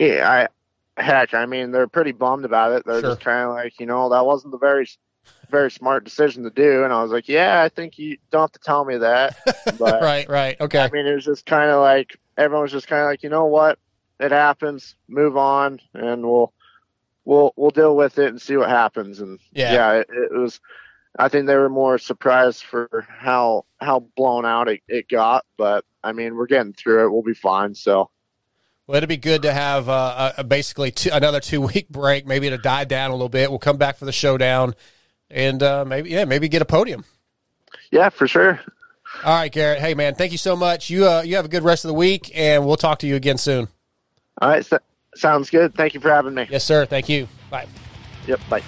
yeah, I heck, I mean, they're pretty bummed about it. They're Sure. just kind of like, you know, that wasn't the very, very smart decision to do. And I was like, yeah, I think you don't have to tell me that. But right, right, okay. I mean, it was just kind of like everyone was just kind of like, you know what, it happens, move on, and we'll we'll we'll deal with it and see what happens. And Yeah. yeah, it, it was. I think they were more surprised for how how blown out it, it got. But I mean, we're getting through it. We'll be fine. So Well, it'd be good to have uh, a, basically two, another two week break, maybe to die down a little bit. We'll come back for the showdown, and uh, maybe yeah, maybe get a podium. yeah, for sure. All right, Garrett. Hey, man, thank you so much. You uh, you have a good rest of the week, and we'll talk to you again soon. All right, so, sounds good. Thank you for having me. Yes, sir. Thank you. Bye. Yep. Bye.